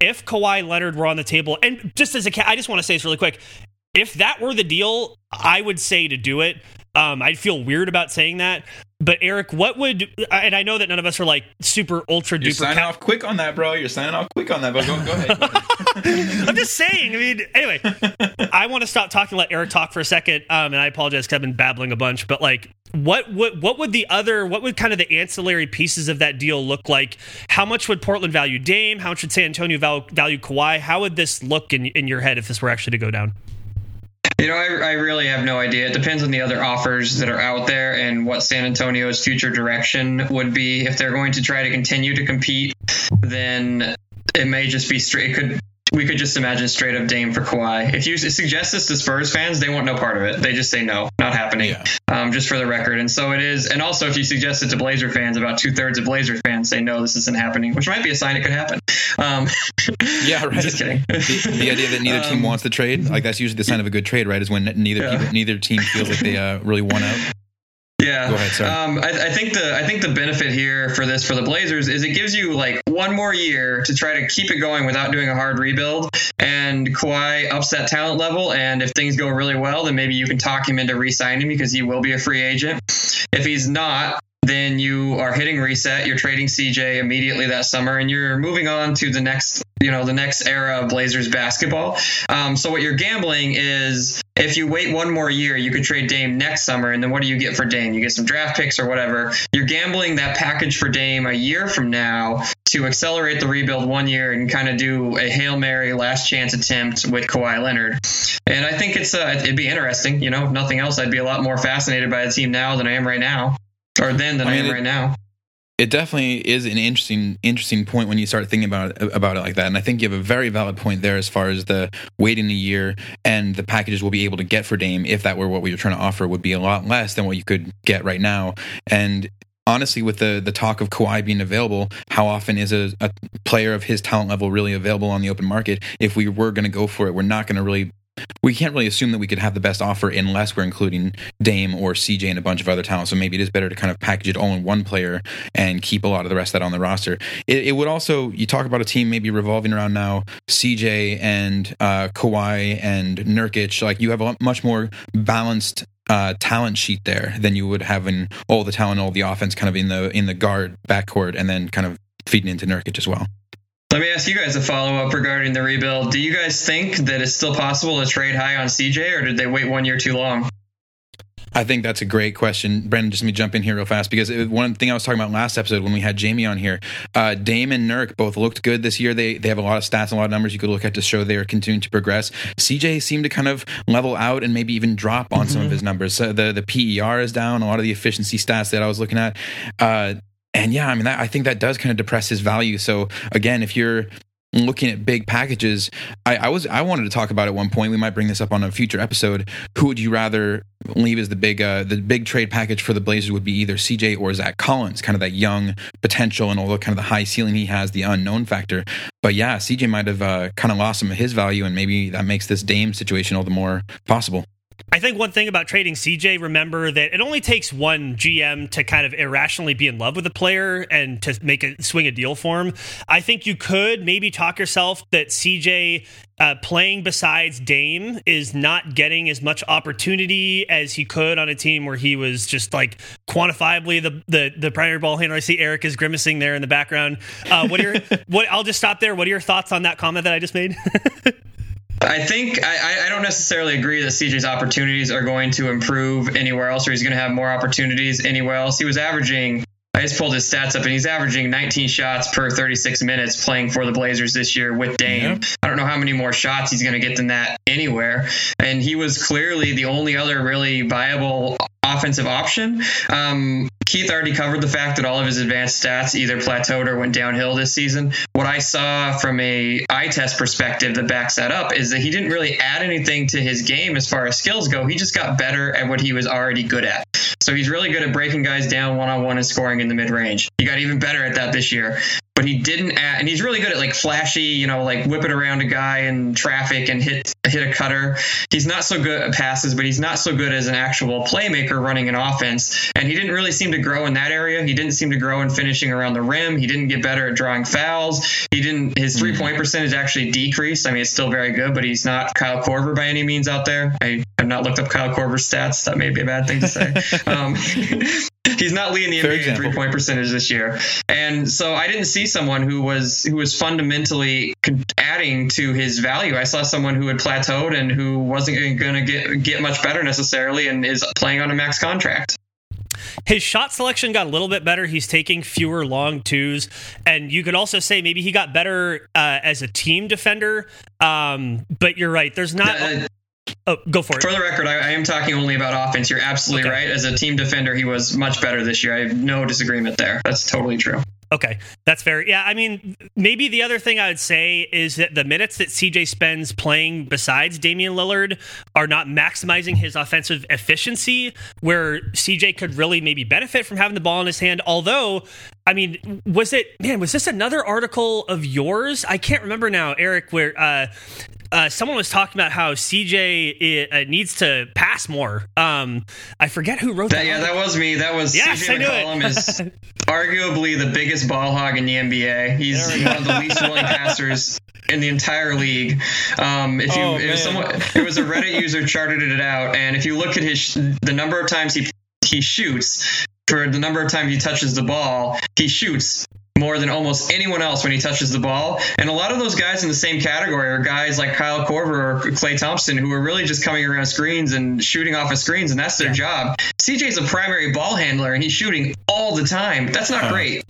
if Kawhi Leonard were on the table, and just as a, I just want to say this really quick. If that were the deal, I would say to do it. Um, I'd feel weird about saying that. But Eric, what would and I know that none of us are like super ultra You're duper signing cap- off quick on that, bro. You're signing off quick on that, but go, go ahead. Go ahead. [laughs] I'm just saying. I mean, anyway, I want to stop talking. Let Eric talk for a second. Um, and I apologize because I've been babbling a bunch. But like, what would what would the other? What would kind of the ancillary pieces of that deal look like? How much would Portland value Dame? How much would San Antonio value Kawhi? How would this look in in your head if this were actually to go down? You know, I, I really have no idea. It depends on the other offers that are out there and what San Antonio's future direction would be. If they're going to try to continue to compete, then it may just be straight. It could. We could just imagine straight up Dame for Kawhi. If you suggest this to Spurs fans, they want no part of it. They just say no, not happening. Yeah. Um, just for the record. And so it is. And also, if you suggest it to Blazer fans, about two thirds of Blazer fans say no, this isn't happening, which might be a sign it could happen. Um, [laughs] Yeah, [laughs] right. Just kidding. the, the idea that neither team Um, wants to trade, like that's usually the sign of a good trade, right? Is when neither Yeah. people, neither team feels like they uh, really won out. Yeah. Ahead. Um, I, I think the I think the benefit here for this for the Blazers is it gives you like one more year to try to keep it going without doing a hard rebuild. And Kawhi ups that talent level, and if things go really well, then maybe you can talk him into re-signing because he will be a free agent. If he's not, then you are hitting reset. You're trading CJ immediately that summer, and you're moving on to the next, you know, the next era of Blazers basketball. Um, so what you're gambling is if you wait one more year, you could trade Dame next summer, and then what do you get for Dame? You get some draft picks or whatever. You're gambling that package for Dame a year from now to accelerate the rebuild one year and kind of do a hail mary last chance attempt with Kawhi Leonard. And I think it's uh, it'd be interesting. You know, if nothing else, I'd be a lot more fascinated by the team now than I am right now, or then than I I, am it- right now. It definitely is an interesting interesting point when you start thinking about it, about it like that. And I think you have a very valid point there as far as the waiting a year and the packages we'll be able to get for Dame if that were what we were trying to offer would be a lot less than what you could get right now. And honestly, with the the talk of Kawhi being available, how often is a, a player of his talent level really available on the open market? If we were going to go for it, we're not going to really we can't really assume that we could have the best offer unless we're including Dame or CJ and a bunch of other talent. So maybe it is better to kind of package it all in one player and keep a lot of the rest of that on the roster. It, it would also you talk about a team maybe revolving around now CJ and uh, Kawhi and Nurkic. Like you have a much more balanced uh, talent sheet there than you would have in all the talent, all the offense, kind of in the in the guard backcourt, and then kind of feeding into Nurkic as well. Let me ask you guys a follow up regarding the rebuild. Do you guys think that it's still possible to trade high on CJ, or did they wait one year too long? I think that's a great question, Brandon. Just let me jump in here real fast because it, one thing I was talking about last episode when we had Jamie on here, uh, Dame and Nurk both looked good this year. They they have a lot of stats, and a lot of numbers you could look at to show they are continuing to progress. CJ seemed to kind of level out and maybe even drop on some of his numbers. So the the PER is down. A lot of the efficiency stats that I was looking at. Uh, and yeah, I mean, that, I think that does kind of depress his value. So again, if you're looking at big packages, I, I was I wanted to talk about at one point. We might bring this up on a future episode. Who would you rather leave as the big uh, the big trade package for the Blazers would be either CJ or Zach Collins, kind of that young potential and although kind of the high ceiling he has, the unknown factor. But yeah, CJ might have uh, kind of lost some of his value, and maybe that makes this Dame situation all the more possible. I think one thing about trading CJ, remember that it only takes one GM to kind of irrationally be in love with a player and to make a swing a deal for him. I think you could maybe talk yourself that CJ uh, playing besides Dame is not getting as much opportunity as he could on a team where he was just like quantifiably the the, the primary ball handler. I see Eric is grimacing there in the background. Uh, what are your, [laughs] what? I'll just stop there. What are your thoughts on that comment that I just made? [laughs] I think I, I don't necessarily agree that CJ's opportunities are going to improve anywhere else, or he's going to have more opportunities anywhere else. He was averaging. I just pulled his stats up, and he's averaging 19 shots per 36 minutes playing for the Blazers this year with Dame. I don't know how many more shots he's going to get than that anywhere. And he was clearly the only other really viable offensive option. Um, Keith already covered the fact that all of his advanced stats either plateaued or went downhill this season. What I saw from a eye test perspective that backs that up is that he didn't really add anything to his game as far as skills go. He just got better at what he was already good at. So he's really good at breaking guys down one on one and scoring in the mid range. He got even better at that this year but he didn't add, and he's really good at like flashy, you know, like whipping around a guy in traffic and hit hit a cutter. He's not so good at passes, but he's not so good as an actual playmaker running an offense. And he didn't really seem to grow in that area. He didn't seem to grow in finishing around the rim. He didn't get better at drawing fouls. He didn't. His three point percentage actually decreased. I mean, it's still very good, but he's not Kyle Korver by any means out there. I have not looked up Kyle Korver's stats. That may be a bad thing to say. [laughs] um, he's not leading the NBA in three point percentage this year, and so I didn't see someone who was who was fundamentally adding to his value. I saw someone who had plateaued and who wasn't going to get get much better necessarily, and is playing on a max contract. His shot selection got a little bit better. He's taking fewer long twos, and you could also say maybe he got better uh, as a team defender. Um, but you're right. There's not. Uh, Oh, go for it. For the record, I, I, am talking only about offense. You're absolutely okay. right. As a team defender, he was much better this year. I have no disagreement there. That's totally true. Okay, that's fair. Yeah, I mean, maybe the other thing I would say is that the minutes that CJ spends playing besides Damian Lillard are not maximizing his offensive efficiency, where CJ could really maybe benefit from having the ball in his hand. Although, I mean, was it, man, was this another article of yours? I can't remember now, Eric, where uh, uh, someone was talking about how CJ uh, needs to pass more. Um, I forget who wrote that. that yeah, that was me. That was yes, CJ McCollum is [laughs] arguably the biggest ball hog in the NBA. He's one of the least willing [laughs] passers in the entire league. Um, if you, oh, if someone, it was a Reddit user charted it out, and if you look at his the number of times he he shoots for the number of times he touches the ball, he shoots more than almost anyone else when he touches the ball. And a lot of those guys in the same category are guys like Kyle Korver or Klay Thompson who are really just coming around screens and shooting off of screens, and that's their job. CJ's a primary ball handler and he's shooting all the time. That's not great.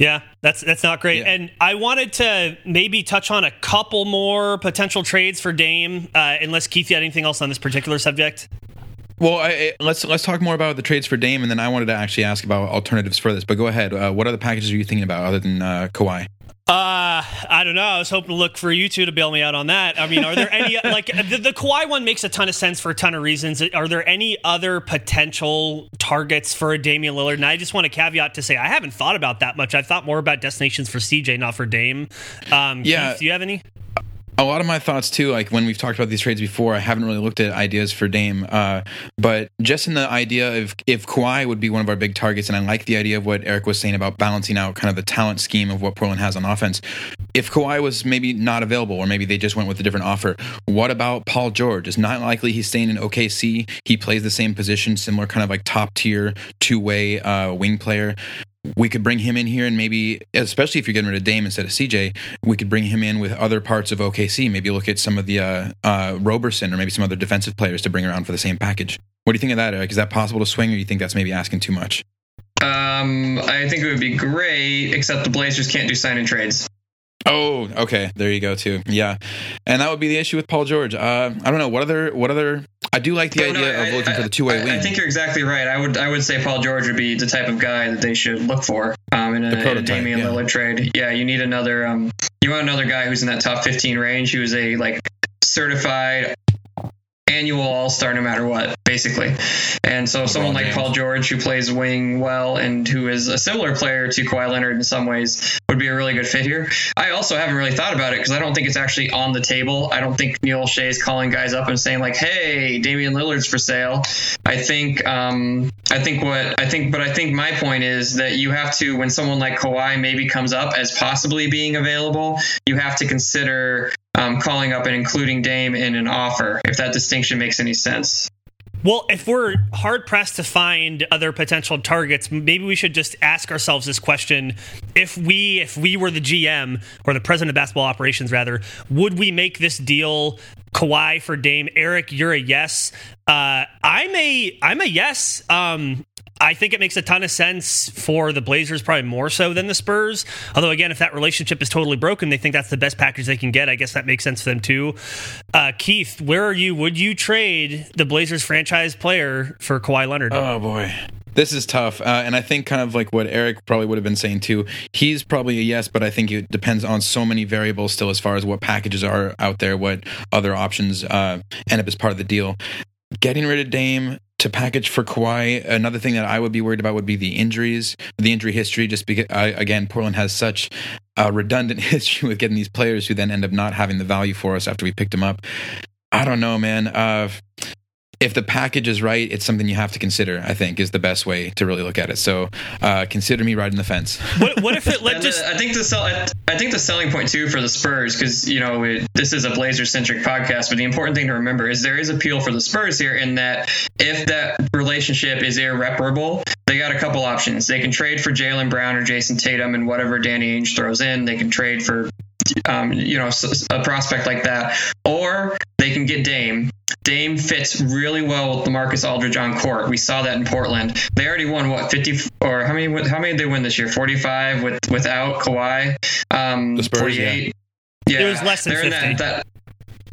Yeah, that's that's not great. Yeah. And I wanted to maybe touch on a couple more potential trades for Dame, uh, unless Keith, you had anything else on this particular subject. Well, I, I, let's let's talk more about the trades for Dame, and then I wanted to actually ask about alternatives for this. But go ahead. Uh, what other packages are you thinking about other than uh, Kawhi? Uh, I don't know. I was hoping to look for you two to bail me out on that. I mean, are there any [laughs] like the, the Kawhi one makes a ton of sense for a ton of reasons. Are there any other potential targets for a Damian Lillard? And I just want to caveat to say I haven't thought about that much. I've thought more about destinations for CJ, not for Dame. Um, yeah. Keith, do you have any? A lot of my thoughts too like when we've talked about these trades before i haven't really looked at ideas for dame uh, but just in the idea of if Kawhi would be one of our big targets and i like the idea of what eric was saying about balancing out kind of the talent scheme of what portland has on offense if Kawhi was maybe not available or maybe they just went with a different offer what about paul george? It's not likely he's staying in okc he plays the same position similar kind of like top tier two-way uh, wing player we could bring him in here and maybe, especially if you're getting rid of Dame instead of CJ, we could bring him in with other parts of OKC. Maybe look at some of the uh, uh, Roberson or maybe some other defensive players to bring around for the same package. What do you think of that, Eric? Is that possible to swing, or you think that's maybe asking too much? Um, I think it would be great, except the Blazers can't do sign and trades. Oh, okay. There you go too. Yeah, and that would be the issue with Paul George. Uh, I don't know what other what other. I do like the No, no, idea I- of looking I- for the two way I, wing. I think you're exactly right. I would I would say Paul George would be the type of guy that they should look for um, in, a, The in a Damian yeah. Lillard trade. Yeah, you need another. Um, you want another guy who's in that top 15 range, who is a like certified annual All Star no matter what, basically. And so someone like. Paul George, who plays wing well and who is a similar player to Kawhi Leonard in some ways, would be a really good fit here. I also haven't really thought about it because I don't think it's actually on the table. I don't think Neil Olshey is calling guys up and saying like, "Hey, Damian Lillard's for sale." I think, um, I think what I think, but I think my point is that you have to, when someone like Kawhi maybe comes up as possibly being available, you have to consider um, calling up and including Dame in an offer, if that distinction makes any sense. Well, if we're hard pressed to find other potential targets, maybe we should just ask ourselves this question: If we, if we were the GM or the president of basketball operations, rather, would we make this deal Kawhi for Dame? Eric, you're a yes. Uh, I'm a, I'm a yes. Um, I think it makes a ton of sense for the Blazers, probably more so than the Spurs. Although, again, if that relationship is totally broken, they think that's the best package they can get. I guess that makes sense for them too. Uh, Keith, where are you? Would you trade the Blazers franchise player for Kawhi Leonard? Oh boy. This is tough. Uh, and I think kind of like what Eric probably would have been saying too. He's probably a yes, but I think it depends on so many variables still as far as what packages are out there, what other options uh, end up as part of the deal. Getting rid of Dame to package for Kawhi, another thing that I would be worried about would be the injuries, the injury history, just because, uh, again, Portland has such a redundant [laughs] history with getting these players who then end up not having the value for us after we picked them up. I don't know, man. Uh, if the package is right, it's something you have to consider. I think is the best way to really look at it. So uh, consider me riding the fence. [laughs] what, what if it let And just? the, I think the sell, I, I think the selling point too for the Spurs, because you know it, this is a Blazer centric podcast, but the important thing to remember is there is appeal for the Spurs here in that if that relationship is irreparable, they got a couple options. They can trade for Jaylen Brown or Jayson Tatum and whatever Danny Ainge throws in. They can trade for um, you know a prospect like that, or they can get Dame. Dame fits really well with LaMarcus Aldridge on court. We saw that in Portland. They already won what fifty or how many? How many did they win this year? Forty five with without Kawhi. Um, The Spurs, forty eight. Yeah. It was less than they're in 50. that, that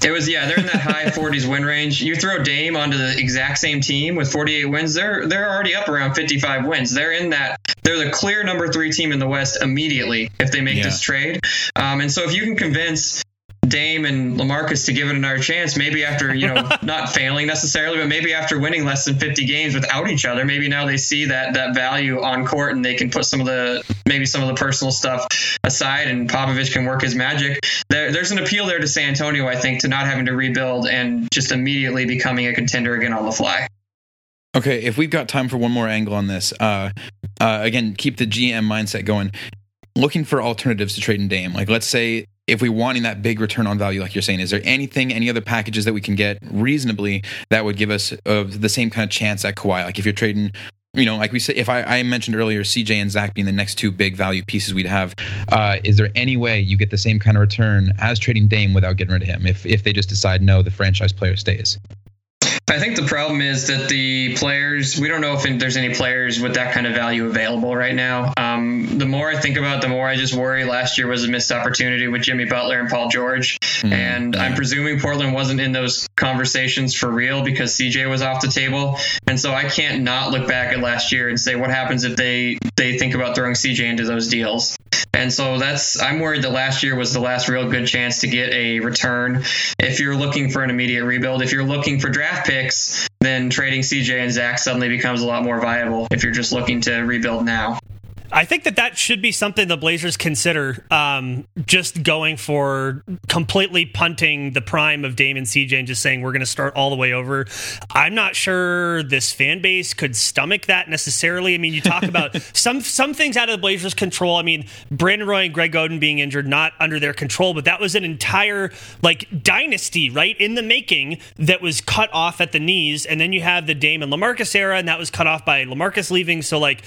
it was yeah, they're in that high [laughs] 40s win range. You throw Dame onto the exact same team with 48 wins, they're they're already up around 55 wins. They're in that they're the clear number 3 team in the West immediately if they make Yeah. this trade. Um, and so if you can convince Dame and LaMarcus to give it another chance, maybe after, you know, [laughs] not failing necessarily, but maybe after winning less than 50 games without each other, maybe now they see that that value on court and they can put some of the maybe some of the personal stuff aside and Popovich can work his magic. There, there's an appeal there to San Antonio, I think, to not having to rebuild and just immediately becoming a contender again on the fly. Okay, if we've got time for one more angle on this, uh, uh, again, keep the GM mindset going. Looking for alternatives to trade in Dame. Like, let's say if we wanting that big return on value, like you're saying, is there anything, any other packages that we can get reasonably that would give us uh, the same kind of chance at Kawhi? Like, if you're trading, you know, like we said, if I, I mentioned earlier, CJ and Zach being the next two big value pieces we'd have, uh, is there any way you get the same kind of return as trading Dame without getting rid of him? If if they just decide no, the franchise player stays. I think the problem is that the players, we don't know if there's any players with that kind of value available right now. Um, the more I think about it, the more I just worry last year was a missed opportunity with Jimmy Butler and Paul George. and I'm presuming Portland wasn't in those conversations for real because CJ was off the table. And so I can't not look back at last year and say, what happens if they, they think about throwing CJ into those deals? And so that's I'm worried that last year was the last real good chance to get a return. If you're looking for an immediate rebuild, if you're looking for draft picks, then trading CJ and Zach suddenly becomes a lot more viable if you're just looking to rebuild now. I think that that should be something the Blazers consider. Um, just going for completely punting the prime of Dame and CJ and just saying we're going to start all the way over. I'm not sure this fan base could stomach that necessarily. I mean, you talk about [laughs] some some things out of the Blazers' control. I mean, Brandon Roy and Greg Oden being injured, not under their control, but that was an entire like dynasty right in the making that was cut off at the knees, and then you have the Dame and LaMarcus era, and that was cut off by LaMarcus leaving. So like.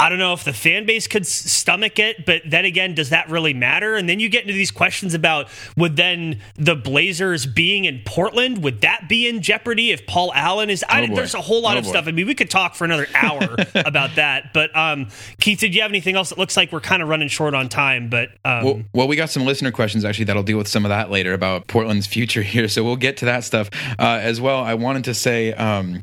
I don't know if the fan base could s- stomach it, but then again, does that really matter? And then you get into these questions about would then the Blazers being in Portland would that be in jeopardy if Paul Allen is? I, Oh, there's a whole lot Oh, of boy. stuff. I mean, we could talk for another hour [laughs] about that. But um, Keith, did you have anything else? It looks like we're kind of running short on time, but um, Well, well, we got some listener questions actually that'll deal with some of that later about Portland's future [laughs] here. So we'll get to that stuff uh, as well. I wanted to say, um,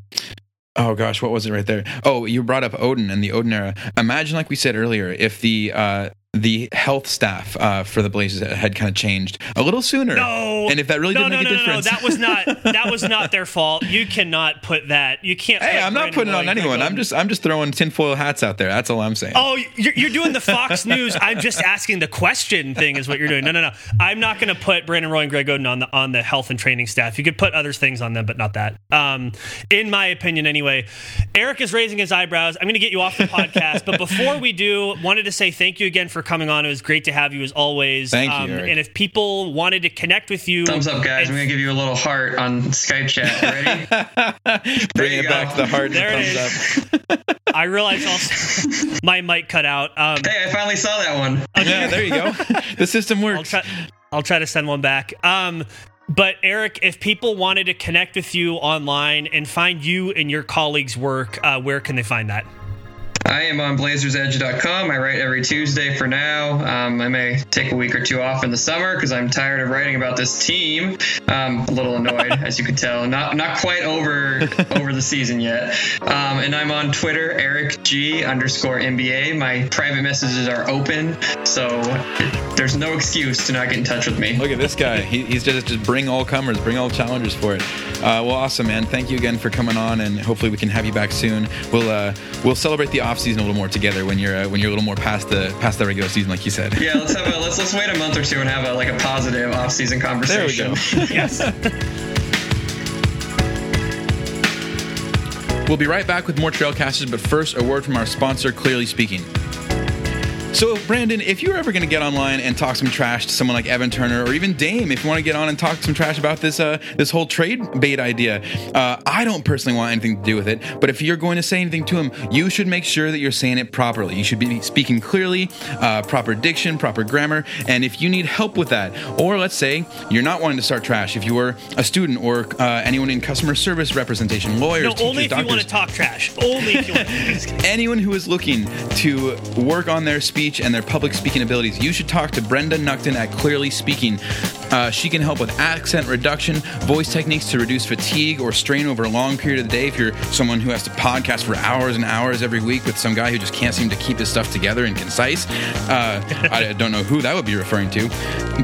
oh gosh, what was it right there? Oh, you brought up Oden and the Oden era. Imagine, like we said earlier, if the uh, the health staff uh, for the Blazers had kind of changed a little sooner. No, and if that really no, did no, make no, a no, no, difference. that was not that was not their fault. You cannot put that. You can't. Hey, I'm not putting it on anyone. I'm just I'm just throwing tinfoil hats out there. That's all I'm saying. Oh, you're, you're doing the Fox [laughs] News. I'm just asking the question thing is what you're doing. No, no, no. I'm not going to put Brandon Roy and Greg Oden on the on the health and training staff. You could put other things on them, but not that. Um, in my opinion, anyway. Eric is raising his eyebrows. I'm going to get you off the podcast, but before we do, wanted to say thank you again for coming on. It was great to have you as always. Thank you, Um, Eric. and if people wanted to connect with you, Thumbs up, guys. I'm gonna give you a little heart on Skype chat. Ready? [laughs] Bringing you it back to the heart. There it thumbs up. I realized also [laughs] my mic cut out. Um, hey, I finally saw that one. Yeah, there you go. the system I'll works. try. I'll try to send one back. Um, but Eric, if people wanted to connect with you online and find you and your colleagues' work, uh, where can they find that? I am on blazersedge.com. I write every Tuesday for now. Um, I may take a week or two off in the summer because I'm tired of writing about this team. Um, a little annoyed, [laughs] as you can tell. Not not quite over over the season yet. Um, and I'm on Twitter, Eric G underscore NBA. My private messages are open, so there's no excuse to not get in touch with me. Look at this guy. He, he's just just bring all comers, bring all challengers for it. Uh, well, awesome, man. Thank you again for coming on, and hopefully we can have you back soon. We'll uh, we'll celebrate the off season a little more together when you're uh, when you're a little more past the past the regular season, like you said. Yeah, let's have a let's let's wait a month or two and have a like a positive off-season conversation. There we go. [laughs] Yes. We'll be right back with more Trailcasters, but first, a word from our sponsor, Clearly Speaking. So, Brandon, if you're ever going to get online and talk some trash to someone like Evan Turner or even Dame, if you want to get on and talk some trash about this uh, this whole trade bait idea, uh, I don't personally want anything to do with it. But if you're going to say anything to him, you should make sure that you're saying it properly. You should be speaking clearly, uh, proper diction, proper grammar. And if you need help with that, or let's say you're not wanting to start trash, if you were a student or uh, anyone in customer service representation, lawyers, No, teachers, only if doctors, you want to talk trash. Only if you want. [laughs] anyone who is looking to work on their speech and their public speaking abilities, you should talk to Brenda Nuckton at Clearly Speaking. Uh, she can help with accent reduction, voice techniques to reduce fatigue or strain over a long period of the day. If you're someone who has to podcast for hours and hours every week with some guy who just can't seem to keep his stuff together and concise, uh, I don't know who that would be referring to.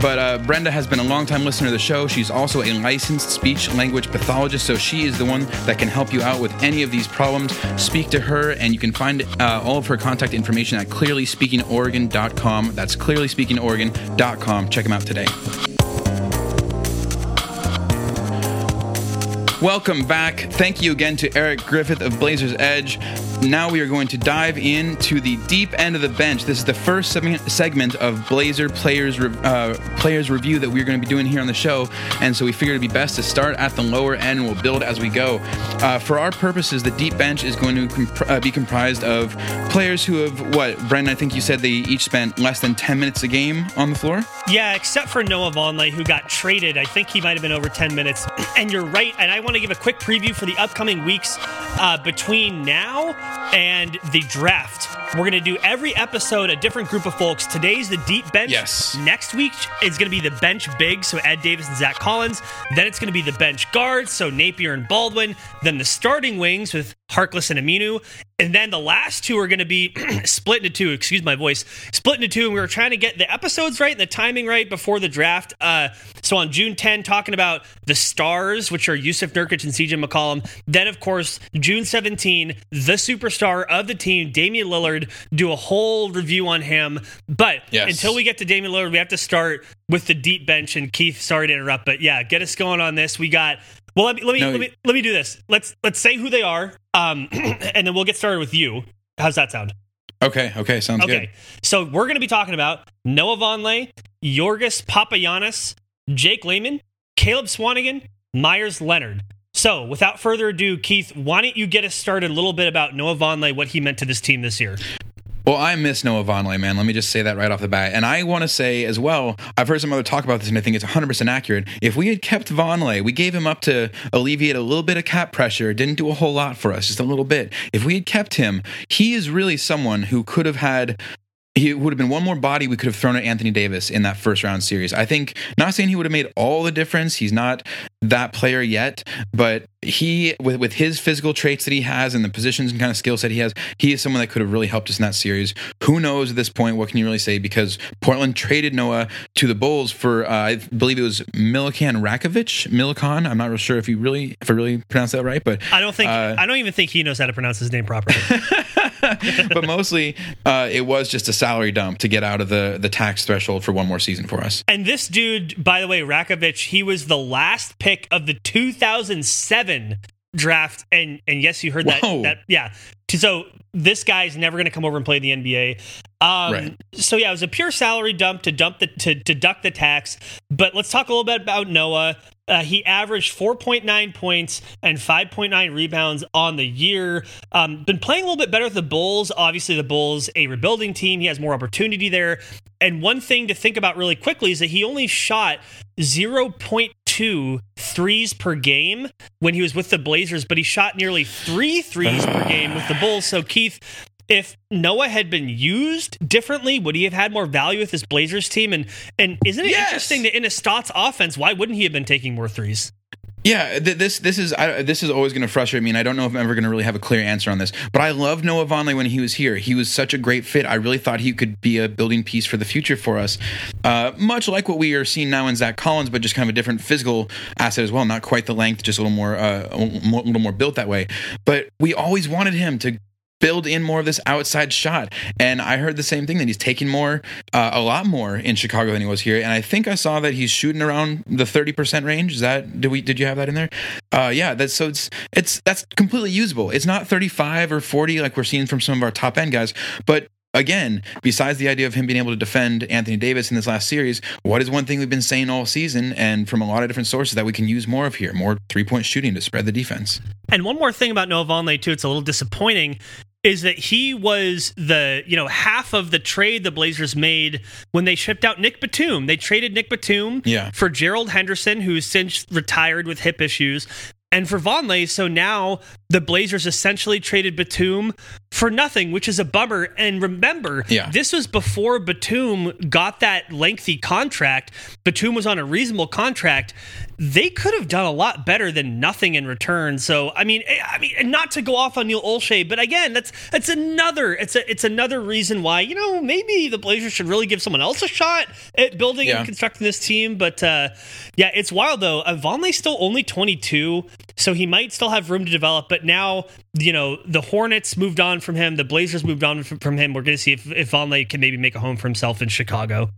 But uh, Brenda has been a longtime listener to the show. She's also a licensed speech language pathologist, so she is the one that can help you out with any of these problems. Speak to her, and you can find uh, all of her contact information at clearlyspeakingoregon.com. That's clearlyspeakingoregon.com. Check them out today. Welcome back. Thank you again to Eric Griffith of Blazers Edge. Now we are going to dive into the deep end of the bench. This is the first segment of Blazer Players uh, Players Review that we're going to be doing here on the show, and so we figured it'd be best to start at the lower end and we'll build as we go. Uh, for our purposes, the deep bench is going to comp- uh, be comprised of players who have what, Brandon? I think you said they each spent less than 10 minutes a game on the floor. Yeah, except for Noah Vonleh, who got traded. I think he might have been over 10 minutes. And you're right. And I want to give a quick preview for the upcoming weeks uh, between now and the draft. We're going to do every episode a different group of folks. Today's the deep bench. Yes. Next week is going to be the bench big, so Ed Davis and Zach Collins. Then it's going to be the bench guards, so Napier and Baldwin. Then the starting wings with Harkless and Aminu. And then the last two are going to be [clears throat] split into two. Excuse my voice. Split into two. And we were trying to get the episodes right and the timing right before the draft. Uh, so on June 10, talking about the stars, which are Jusuf Nurkic and CJ McCollum. Then, of course, June 17, the superstar of the team, Damian Lillard, do a whole review on him. But Yes. until we get to Damian Lillard, we have to start with the deep bench. And Keith, sorry to interrupt, but yeah, get us going on this. We got. Well, let me let me, No, let, me let me do this. Let's let's say who they are, um, [clears throat] and then we'll get started with you. How's that sound? Okay, okay, sounds Okay, so we're going to be talking about Noah Vonleh, Yorgos Papagiannis, Jake Layman, Caleb Swanigan, Meyers Leonard. So, without further ado, Keith, why don't you get us started a little bit about Noah Vonleh, what he meant to this team this year? Well, I miss Noah Vonleh, man. Let me just say that right off the bat. And I want to say as well, I've heard some other talk about this, and I think it's 100% accurate. If we had kept Vonleh, we gave him up to alleviate a little bit of cap pressure, didn't do a whole lot for us, just a little bit. If we had kept him, he is really someone who could have had he would have been one more body we could have thrown at Anthony Davis in that first round series. I think, not saying he would have made all the difference. He's not that player yet, but he, with with his physical traits that he has and the positions and kind of skill set he has, he is someone that could have really helped us in that series. Who knows at this point? What can you really say? Because Portland traded Noah to the Bulls for, uh, I believe it was Milikan Rakovic. Milikan. I'm not real sure if you really, if I really pronounce that right, but I don't think Uh, I don't even think he knows how to pronounce his name properly. [laughs] [laughs] but mostly uh, it was just a salary dump to get out of the the tax threshold for one more season for us. and this dude, by the way, Rakovic, he was the last pick of the 2007 draft, and and yes, you heard that. That yeah. So this guy's never going to come over and play the NBA. Um, Right. So yeah, it was a pure salary dump to dump the to deduct the tax. But let's talk a little bit about Noah. Uh, he averaged 4.9 points and 5.9 rebounds on the year. Um, been playing a little bit better with the Bulls. Obviously, the Bulls a rebuilding team. He has more opportunity there. And one thing to think about really quickly is that he only shot 0.2 threes per game when he was with the Blazers, but he shot nearly three threes per game with the Bulls. So Keith, if Noah had been used differently, would he have had more value with this Blazers team? And and isn't it Yes. interesting that in a Stotts offense, why wouldn't he have been taking more threes? Yeah, th- this this is I, this is always going to frustrate me, and I don't know if I'm ever going to really have a clear answer on this. But I loved Noah Vonleh when he was here. He was such a great fit. I really thought he could be a building piece for the future for us, uh, much like what we are seeing now in Zach Collins, but just kind of a different physical asset as well. Not quite the length, just a little more uh, a little more built that way. But we always wanted him to build in more of this outside shot. And I heard the same thing that he's taking more, uh, a lot more in Chicago than he was here. And I think I saw that he's shooting around the thirty percent range. Is that did we did you have that in there? Uh, yeah, that's so it's it's that's completely usable. It's not thirty five or forty like we're seeing from some of our top end guys, but. Again, besides the idea of him being able to defend Anthony Davis in this last series, what is one thing we've been saying all season and from a lot of different sources that we can use more of here? More three point shooting to spread the defense. And one more thing about Noah Vonleh too, it's a little disappointing, is that he was the you know half of the trade the Blazers made when they shipped out Nick Batum. They traded Nick Batum Yeah. for Gerald Henderson, who's since retired with hip issues. And for Vonleh, so now the Blazers essentially traded Batum for nothing, which is a bummer. And remember, Yeah. this was before Batum got that lengthy contract. Batum was on a reasonable contract. They could have done a lot better than nothing in return. So I mean, eh, I mean, not to go off on Neil Olshey, but again, that's that's another it's a it's another reason why you know maybe the Blazers should really give someone else a shot at building Yeah. and constructing this team. But uh, yeah, it's wild though. Uh, Vonleh's still only 22, so he might still have room to develop. But now you know the Hornets moved on from him, the Blazers moved on from, him. We're going to see if if Vonleh can maybe make a home for himself in Chicago.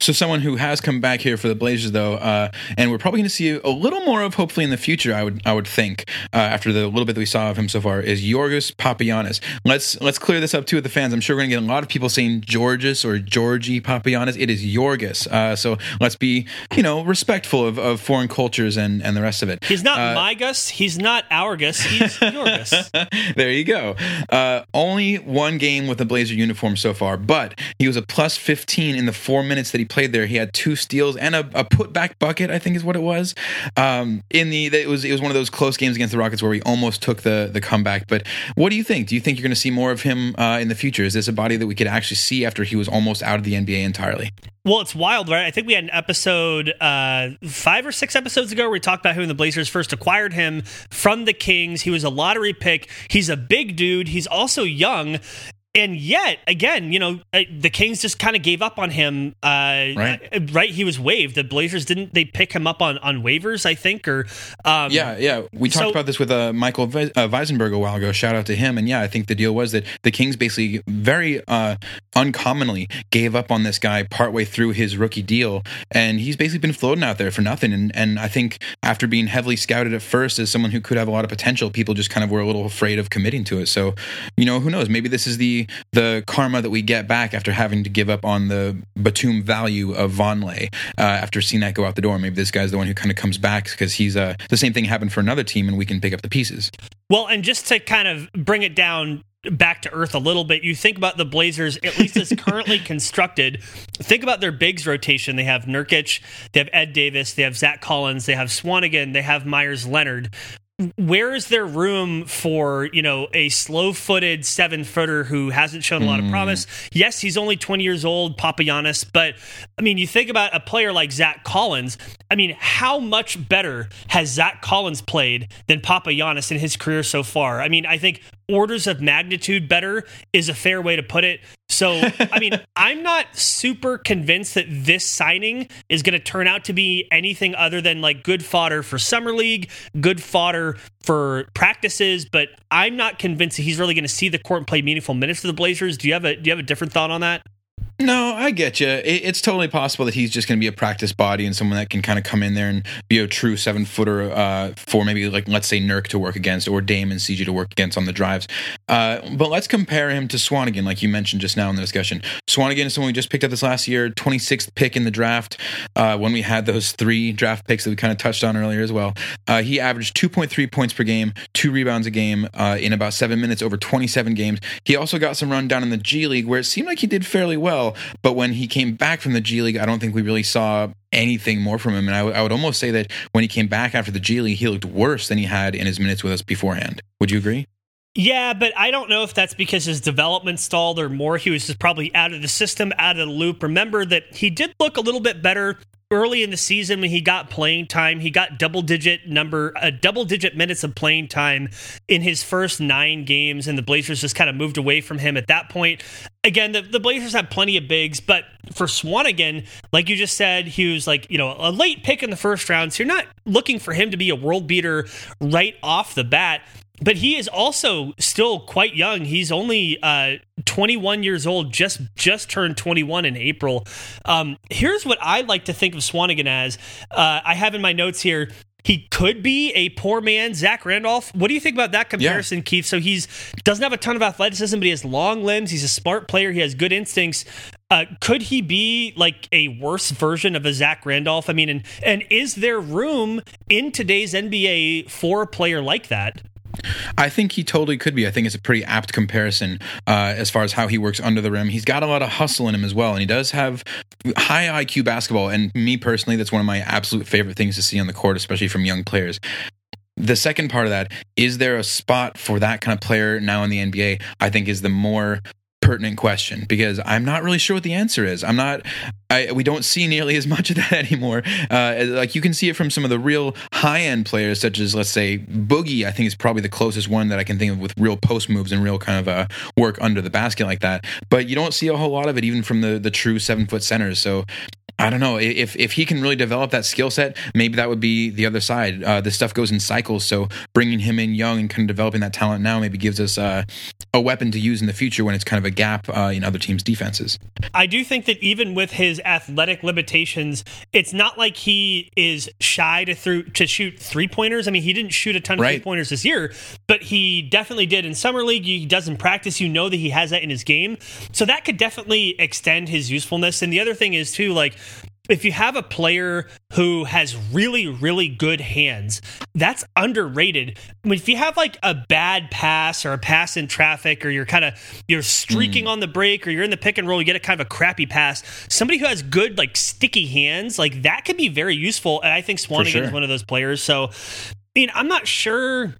So someone who has come back here for the Blazers, though, uh, and we're probably going to see a little more of, hopefully in the future. I would, I would think, uh, after the little bit that we saw of him so far, is Yorgos Papagiannis. Let's let's clear this up too with the fans. I'm sure we're going to get a lot of people saying Georges or Georgie Papagiannis. It is Yorgos. Uh, so let's be, you know, respectful of, of foreign cultures and and the rest of it. He's not Uh, my Gus. He's not our Gus. He's your Gus. [laughs] there you go. Uh, only one game with the Blazer uniform so far, but he was a plus 15 in the four minutes that he played there. He had two steals and a, a putback bucket, I think is what it was. Um, in the it was it was one of those close games against the Rockets where we almost took the the comeback. But what do you think? Do you think you're going to see more of him uh, in the future? Is this a body that we could actually see after he was almost out of the NBA entirely? Well, it's wild, right? I think we had an episode uh, five or six episodes ago where we talked about who the Blazers first acquired him from the Kings. He was a lottery pick. He's a big dude. He's also young. And yet, again, you know, uh, the Kings just kind of gave up on him. Uh, Right. uh, right. He was waived. The Blazers didn't. They pick him up on on waivers, I think, or um, Yeah, yeah. We talked so- about this with uh, Michael Ve- uh, Weisenberg a while ago. Shout out to him. And yeah, I think the deal was that the Kings basically very uh, uncommonly gave up on this guy partway through his rookie deal, and he's basically been floating out there for nothing. And and I think after being heavily scouted at first as someone who could have a lot of potential, people just kind of were a little afraid of committing to it. So, you know, who knows? Maybe this is the the karma that we get back after having to give up on the Batum value of Vonleh uh, after seeing that go out the door. Maybe this guy's the one who kind of comes back because he's uh, the same thing happened for another team, and we can pick up the pieces. Well, and just to kind of bring it down back to earth a little bit, you think about the Blazers, at least as currently [laughs] constructed. Think about their bigs rotation. They have Nurkic, they have Ed Davis, they have Zach Collins, they have Swanigan, they have Meyers Leonard where is there room for you know a slow-footed seven-footer who hasn't shown a lot of hmm. promise? Yes, he's only 20 years old, Papagiannis, but I mean, you think about a player like Zach Collins. I mean, how much better has Zach Collins played than Papagiannis in his career so far? I mean, I think orders of magnitude better is a fair way to put it. So, I mean, [laughs] I'm not super convinced that this signing is going to turn out to be anything other than like good fodder for summer league, good fodder for practices, but I'm not convinced that he's really going to see the court and play meaningful minutes for the Blazers. Do you have a do you have a different thought on that? No, I get you. It, it's totally possible that he's just going to be a practice body and someone that can kind of come in there and be a true seven footer uh, for maybe like let's say Nurk to work against or Dame and CJ to work against on the drives. Uh, but let's compare him to Swanigan, like you mentioned just now in the discussion. Swanigan is someone we just picked up this last year, 26th pick in the draft. Uh, when we had those three draft picks that we kind of touched on earlier as well, uh, he averaged 2.3 points per game, two rebounds a game uh, in about seven minutes over 27 games. He also got some run down in the G League where it seemed like he did fairly well. But when he came back from the G League, I don't think we really saw anything more from him. And I, w- I would almost say that when he came back after the G League, he looked worse than he had in his minutes with us beforehand. Would you agree? Yeah, but I don't know if that's because his development stalled or more. He was just probably out of the system, out of the loop. Remember that he did look a little bit better early in the season when he got playing time. He got double digit number, uh, double digit minutes of playing time in his first nine games, and the Blazers just kind of moved away from him at that point. Again, the, the Blazers have plenty of bigs, but for Swanigan, like you just said, he was like, you know, a late pick in the first round. So you're not looking for him to be a world beater right off the bat but he is also still quite young. He's only uh, 21 years old, just just turned 21 in April. Um, here's what I like to think of Swanigan as. Uh, I have in my notes here. He could be a poor man, Zach Randolph. What do you think about that comparison, yeah. Keith? So he's doesn't have a ton of athleticism, but he has long limbs. He's a smart player. He has good instincts. Uh, could he be like a worse version of a Zach Randolph? I mean, and and is there room in today's NBA for a player like that? I think he totally could be. I think it's a pretty apt comparison uh, as far as how he works under the rim. He's got a lot of hustle in him as well, and he does have high IQ basketball. And me personally, that's one of my absolute favorite things to see on the court, especially from young players. The second part of that is there a spot for that kind of player now in the NBA? I think is the more pertinent question because I'm not really sure what the answer is. I'm not. I, we don't see nearly as much of that [laughs] anymore. Uh, like you can see it from some of the real high end players, such as let's say Boogie. I think is probably the closest one that I can think of with real post moves and real kind of uh, work under the basket like that. But you don't see a whole lot of it even from the the true seven foot centers. So I don't know if if he can really develop that skill set, maybe that would be the other side. Uh, this stuff goes in cycles, so bringing him in young and kind of developing that talent now maybe gives us uh, a weapon to use in the future when it's kind of a gap uh, in other teams' defenses. I do think that even with his athletic limitations, it's not like he is shy to through to shoot three pointers. I mean, he didn't shoot a ton of right. three pointers this year, but he definitely did in summer league. He does in practice. You know that he has that in his game, so that could definitely extend his usefulness. And the other thing is too, like if you have a player who has really, really good hands, that's underrated. I mean, if you have like a bad pass or a pass in traffic, or you're kind of you're streaking mm. on the break, or you're in the pick and roll, you get a kind of a crappy pass. Somebody who has good like sticky hands, like that could be very useful. And I think Swanigan sure. is one of those players. So, I mean, I'm not sure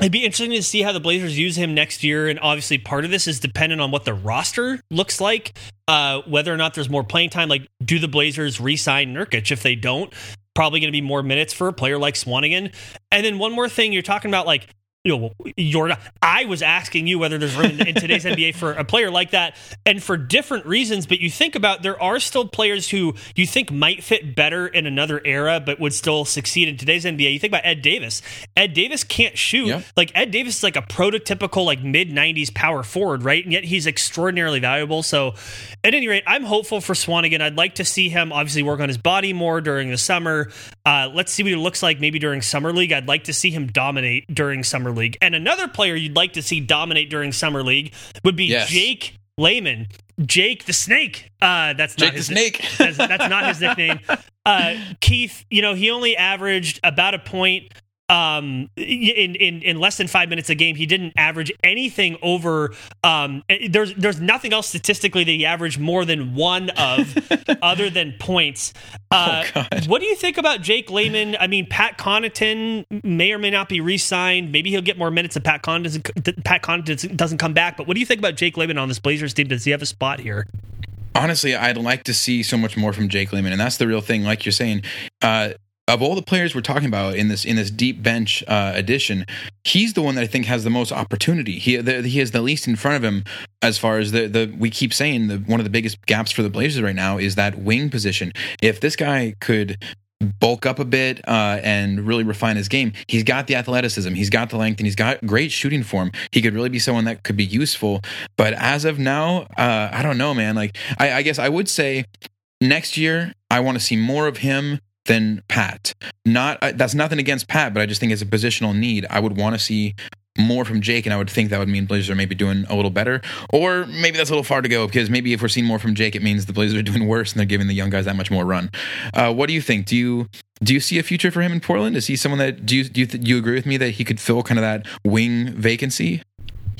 It'd be interesting to see how the Blazers use him next year, and obviously part of this is dependent on what the roster looks like, uh, whether or not there's more playing time. Like, do the Blazers re-sign Nurkic? If they don't, probably going to be more minutes for a player like Swanigan. And then one more thing, you're talking about like you know, you're I was asking you whether there's room in today's NBA for a player like that, and for different reasons. But you think about there are still players who you think might fit better in another era, but would still succeed in today's NBA. You think about Ed Davis. Ed Davis can't shoot. Yeah. Like Ed Davis is like a prototypical like mid '90s power forward, right? And yet he's extraordinarily valuable. So, at any rate, I'm hopeful for Swanigan. I'd like to see him obviously work on his body more during the summer. Uh, let's see what it looks like maybe during summer league. I'd like to see him dominate during summer Summer League. And another player you'd like to see dominate during Summer League would be yes. Jake Layman. Jake the Snake. Uh, that's Jake not his the Snake. [laughs] That's, that's not his nickname. Uh, Keith, you know, he only averaged about a point um, in, in in less than five minutes a game, he didn't average anything over. Um, there's there's nothing else statistically that he averaged more than one of, [laughs] other than points. Uh, Oh. What do you think about Jake Layman? I mean, Pat Connaughton may or may not be re-signed. Maybe he'll get more minutes if Pat Connaughton doesn't, Pat Connaughton doesn't come back. But what do you think about Jake Layman on this Blazers team? Does he have a spot here? honestly, I'd like to see so much more from Jake Layman, and that's the real thing. Like you're saying, uh, of all the players we're talking about in this in this deep bench uh, edition, he's the one that I think has the most opportunity. He the, he has the least in front of him as far as the the we keep saying the one of the biggest gaps for the Blazers right now is that wing position. If this guy could bulk up a bit uh, and really refine his game. He's got the athleticism, he's got the length, and he's got great shooting form. He could really be someone that could be useful. But as of now, uh, I don't know, man. Like, I, I guess I would say next year, I want to see more of him than Pat. Not uh, that's nothing against Pat, but I just think it's a positional need, I would want to see more from Jake, and I would think that would mean Blazers are maybe doing a little better, or maybe that's a little far to go because maybe if we're seeing more from Jake, it means the Blazers are doing worse and they're giving the young guys that much more run. Uh, what do you think? Do you do you see a future for him in Portland? Is he someone that do you do you, th- do you agree with me that he could fill kind of that wing vacancy?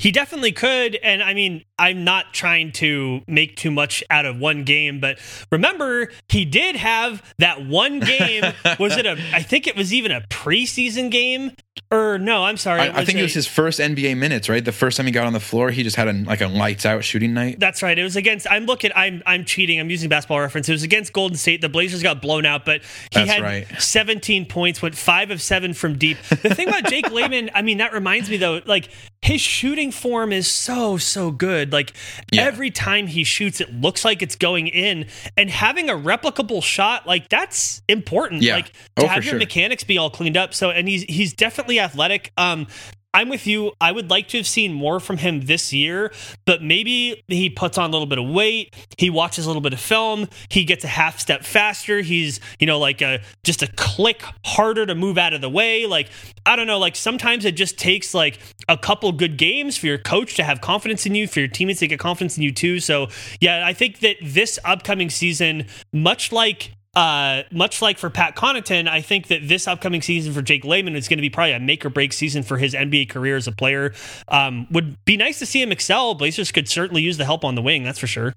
He definitely could. And I mean, I'm not trying to make too much out of one game, but remember, he did have that one game. [laughs] was it a, I think it was even a preseason game? Or no, I'm sorry. I, I think a- it was his first NBA minutes, right? The first time he got on the floor, he just had a, like a lights out shooting night. That's right. It was against. I'm looking. I'm I'm cheating. I'm using basketball reference. It was against Golden State. The Blazers got blown out, but he That's had right. 17 points, went five of seven from deep. The thing about Jake [laughs] Layman, I mean, that reminds me though, like his shooting form is so so good. Like Yeah. every time he shoots, it looks like it's going in, and having a replicable shot, like that's important. Yeah. Like Oh, to for have your sure. mechanics be all cleaned up. So, and he's he's definitely athletic. Um, I'm with you. I would like to have seen more from him this year, but maybe he puts on a little bit of weight. He watches a little bit of film. He gets a half step faster. He's, you know, like a just a click harder to move out of the way. Like, I don't know, like sometimes it just takes like a couple good games for your coach to have confidence in you, for your teammates to get confidence in you too. So, yeah, I think that this upcoming season, much like uh, much like for Pat Connaughton, I think that this upcoming season for Jake Layman is going to be probably a make or break season for his NBA career as a player. Um, would be nice to see him excel. Blazers could certainly use the help on the wing, that's for sure.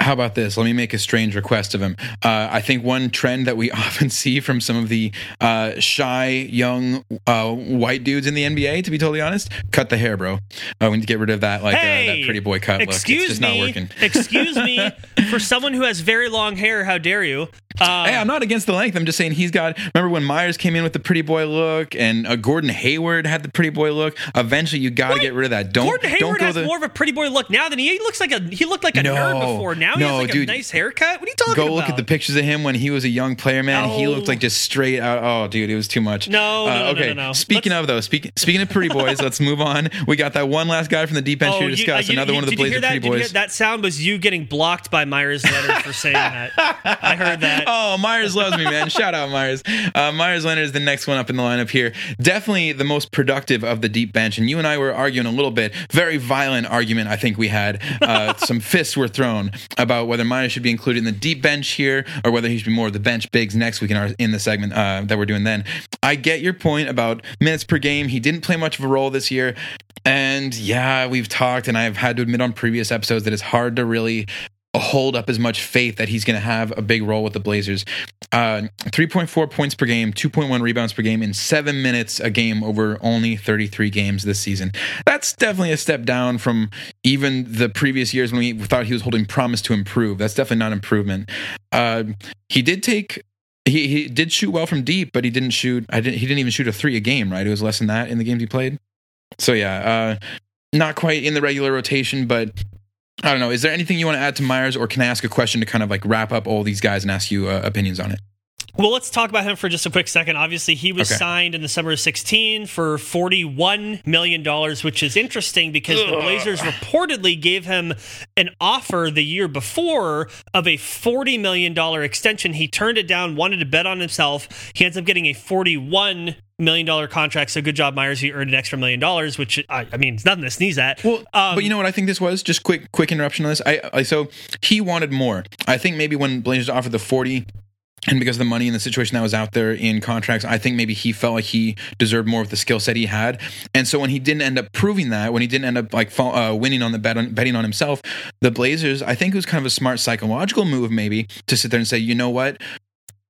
How about this? Let me make a strange request of him. Uh, I think one trend that we [laughs] often see from some of the uh, shy young uh, white dudes in the NBA, to be totally honest, cut the hair, bro. Uh, we need to get rid of that like uh, Hey, that pretty boy cut look. Excuse It's just me. not working. [laughs] excuse me. For someone who has very long hair, how dare you? Uh, Hey, I'm not against the length. I'm just saying he's got. Remember when Meyers came in with the pretty boy look, and uh, Gordon Hayward had the pretty boy look. Eventually, you got to get rid of that. Don't Gordon don't Hayward go has the more of a pretty boy look now than he, he looks like a he looked like a No. nerd before. Now he No, has like dude. a nice haircut. What are you talking go about? Go look at the pictures of him when he was a young player, man. He looked like just straight out. Oh, dude, it was too much. Uh, No, no, no, no, okay. no, no. Speaking Let's- of though, speaking speaking of pretty [laughs] boys, let's move on. We got that one last guy from the deep end here to you- discuss. uh, you- Another you- one of the hear Blazer that? pretty Did you hear- boys. that sound was you getting blocked by Meyers Leonard for saying that. [laughs] I heard that. Oh, Meyers loves me, man. Shout out Meyers. Uh, Meyers Leonard is the next one up in the lineup here. Definitely the most productive of the deep bench. And you and I were arguing a little bit. Very violent argument, I think we had. Uh, [laughs] some fists were thrown about whether Meyers should be included in the deep bench here or whether he should be more of the bench bigs next week in, our, in the segment uh, that we're doing then. I get your point about minutes per game. He didn't play much of a role this year. And yeah, we've talked, and I've had to admit on previous episodes that it's hard to really hold up as much faith that he's going to have a big role with the Blazers. Uh, 3.4 points per game, 2.1 rebounds per game in seven minutes a game over only 33 games this season. That's definitely a step down from even the previous years when we thought he was holding promise to improve. That's definitely not improvement. Uh, he did take. He, he did shoot well from deep, but he didn't shoot. I didn't. He didn't even shoot a three a game. Right? It was less than that in the games he played. So yeah, uh, not quite in the regular rotation, but I don't know. Is there anything you want to add to Meyers, or can I ask a question to kind of like wrap up all these guys and ask you uh, opinions on it? Well, let's talk about him for just a quick second. Obviously, he was Okay. signed in the summer of 16 for $41 million, which is interesting because the Blazers reportedly gave him an offer the year before of a $40 million extension. He turned it down, wanted to bet on himself. He ends up getting a $41 million contract. So good job, Myers. He earned an extra million dollars, which I, I mean, it's nothing to sneeze at. Well, Um, but you know what I think this was? Just quick, quick interruption on this. I, I so he wanted more. I think maybe when Blazers offered the forty. And because of the money and the situation that was out there in contracts, I think maybe he felt like he deserved more of the skill set he had. And so when he didn't end up proving that, when he didn't end up like uh, winning on the bet on, betting on himself, the Blazers, I think it was kind of a smart psychological move maybe to sit there and say, you know what,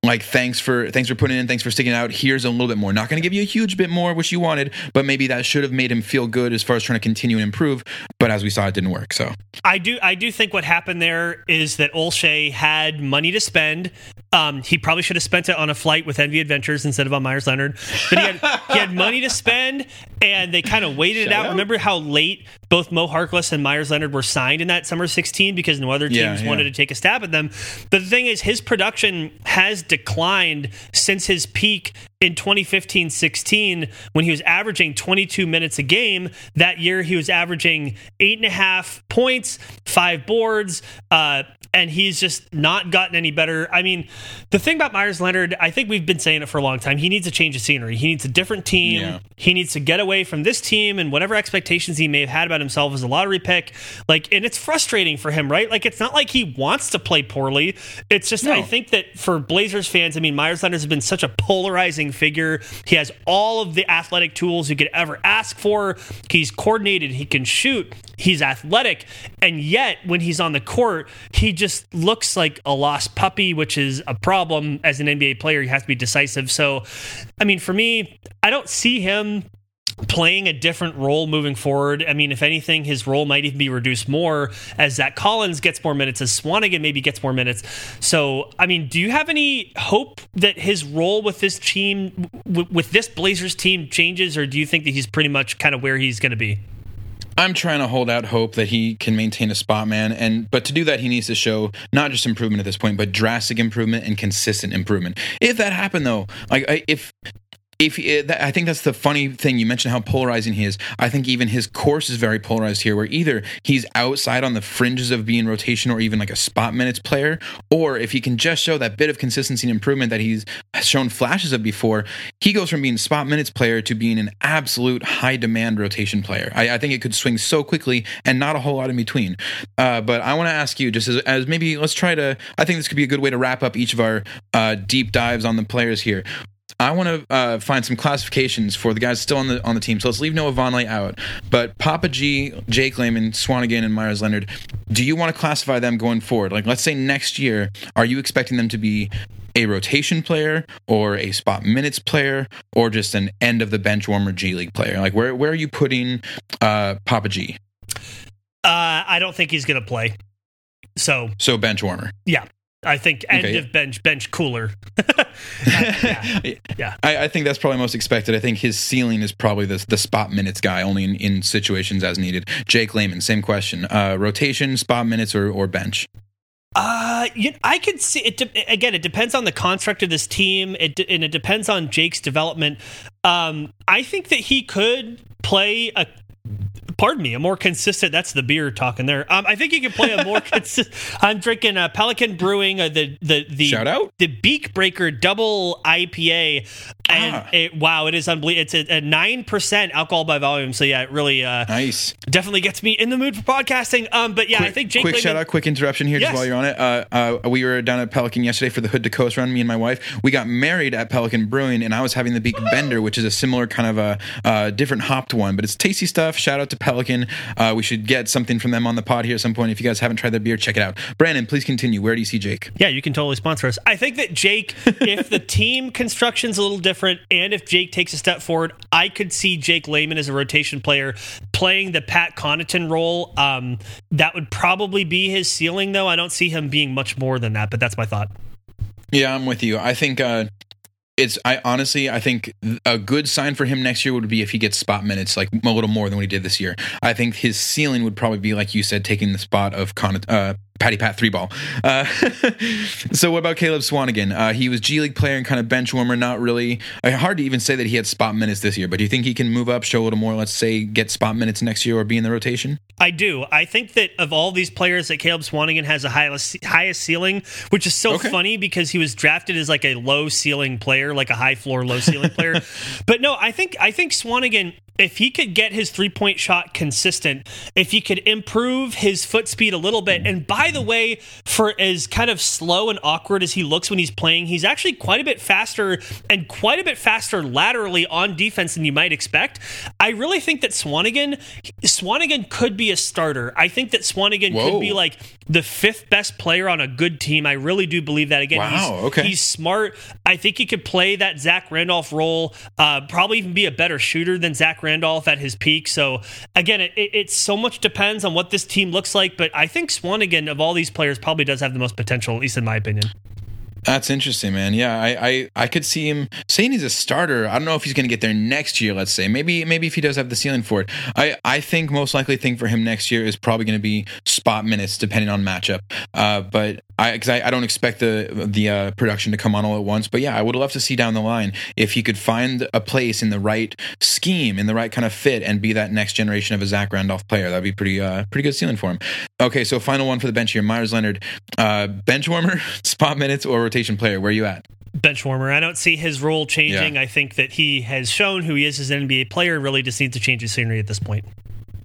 like thanks for thanks for putting in thanks for sticking out here's a little bit more not going to give you a huge bit more which you wanted but maybe that should have made him feel good as far as trying to continue and improve but as we saw it didn't work so I do I do think what happened there is that Olshey had money to spend. Um, he probably should have spent it on a flight with Envi Adventures instead of on Meyers Leonard. But he had he had money to spend, and they kind of waited it out. out. Remember how late both Mo Harkless and Meyers Leonard were signed in that summer 16 because no other teams Yeah, yeah. wanted to take a stab at them. But the thing is, his production has declined since his peak in 2015 16 when he was averaging 22 minutes a game. That year, he was averaging eight and a half points, five boards, uh, and he's just not gotten any better. I mean, the thing about Meyers Leonard, I think we've been saying it for a long time. He needs a change of scenery. He needs a different team. Yeah. He needs to get away from this team and whatever expectations he may have had about himself as a lottery pick. Like, and it's frustrating for him, right? Like, it's not like he wants to play poorly. It's just, I think that for Blazers fans, I mean, Meyers Leonard has been such a polarizing figure. He has all of the athletic tools you could ever ask for. He's coordinated, he can shoot, he's athletic. And yet, when he's on the court, he just looks like a lost puppy, which is a problem as an NBA player. He has to be decisive. So, I mean, for me, I don't see him playing a different role moving forward. I mean, if anything, his role might even be reduced more as Zach Collins gets more minutes, as Swanigan maybe gets more minutes. So, I mean, do you have any hope that his role with this team, w- with this Blazers team, changes, or do you think that he's pretty much kind of where he's going to be? I'm trying to hold out hope that he can maintain a spot man and but to do that he needs to show not just improvement at this point but drastic improvement and consistent improvement. If that happened though, like if if I think that's the funny thing you mentioned how polarizing he is. I think even his course is very polarized here, where either he's outside on the fringes of being rotation or even like a spot minutes player, or if he can just show that bit of consistency and improvement that he's shown flashes of before, he goes from being spot minutes player to being an absolute high demand rotation player. I, I think it could swing so quickly and not a whole lot in between. Uh, but I want to ask you, just as, as maybe let's try to. I think this could be a good way to wrap up each of our uh, deep dives on the players here. I want to uh, find some classifications for the guys still on the on the team. So let's leave Noah Vonleh out. But Papa G, Jake Layman, Swanigan, and Meyers Leonard. Do you want to classify them going forward? Like, let's say next year, are you expecting them to be a rotation player or a spot minutes player or just an end of the bench warmer G League player? Like, where where are you putting uh, Papa G? Uh, I don't think he's going to play. So, So bench warmer. yeah. I think end Okay. of bench, bench cooler. [laughs] yeah. I, I think that's probably most expected. I think his ceiling is probably the the spot minutes guy, only in, in situations as needed. Jake Layman, same question: uh, rotation, spot minutes, or or bench. Uh, you, I could see it. De- again, it depends on the construct of this team, it de- and it depends on Jake's development. Um, I think that he could play a. Pardon me, a more consistent. That's the beer talking there. Um, I think you can play a more [laughs] consistent. I'm drinking uh, Pelican Brewing, uh, the the the Shout out. the Beak Breaker Double IPA, and Ah. it, wow, it is unbelievable. It's a nine percent alcohol by volume. So yeah, it really uh, Nice. definitely gets me in the mood for podcasting. Um, but yeah, I think Jake quick shout out, quick interruption here, Yes. just while you're on it. Uh, uh, we were down at Pelican yesterday for the Hood to Coast run. Me and my wife, we got married at Pelican Brewing, and I was having the Beak Bender, which is a similar kind of a uh, different hopped one, but it's tasty stuff. Shout out to Pelican. Uh, we should get something from them on the pod here at some point. If you guys haven't tried their beer, check it out. Brandon, please continue. Where do you see Jake? Yeah, you can totally sponsor us. I think that Jake, [laughs] if the team construction's a little different, and if Jake takes a step forward, I could see Jake Layman as a rotation player playing the Pat Connaughton role. Um, that would probably be his ceiling, though. I don't see him being much more than that, but that's my thought. Yeah, I'm with you. I think uh, it's. I honestly, I think a good sign for him next year would be if he gets spot minutes, like a little more than what he did this year. I think his ceiling would probably be like you said, taking the spot of Con- uh, Patty Pat three ball. Uh, [laughs] so what about Caleb Swanigan? Uh, he was G League player and kind of bench warmer. Not really. Uh, hard to even say that he had spot minutes this year. But do you think he can move up, show a little more? Let's say get spot minutes next year or be in the rotation. I do. I think that of all these players, that Caleb Swanigan has the highest highest ceiling, which is so Okay. funny because he was drafted as like a low ceiling player, like a high floor, low ceiling player. [laughs] But no, I think I think Swanigan if he could get his three point shot consistent, if he could improve his foot speed a little bit, and by the way, for as kind of slow and awkward as he looks when he's playing, he's actually quite a bit faster and quite a bit faster laterally on defense than you might expect. I really think that Swanigan, Swanigan could be a starter. I think that Swanigan Whoa. could be like the fifth best player on a good team. I really do believe that. Again, Wow, he's, okay. he's smart. I think he could play that Zach Randolph role, uh, probably even be a better shooter than Zach Randolph at his peak. So again, it, it, it so much depends on what this team looks like. But I think Swanigan of all these players probably does have the most potential, at least in my opinion. That's interesting, man. Yeah, I, I, I could see him saying he's a starter. I don't know if he's going to get there next year. Let's say maybe maybe if he does have the ceiling for it. I, I think most likely thing for him next year is probably going to be spot minutes depending on matchup. Uh, but I because I, I don't expect the the uh, production to come on all at once. But yeah, I would love to see down the line if he could find a place in the right scheme, in the right kind of fit, and be that next generation of a Zach Randolph player. That'd be pretty uh, pretty good ceiling for him. Okay, so final one for the bench here, Meyers Leonard, uh, bench warmer, [laughs] spot minutes, or rotation player. Where are you at? bench warmer. I don't see his role changing. Yeah. I think that he has shown who he is as an NBA player. Really, just needs to change his scenery at this point.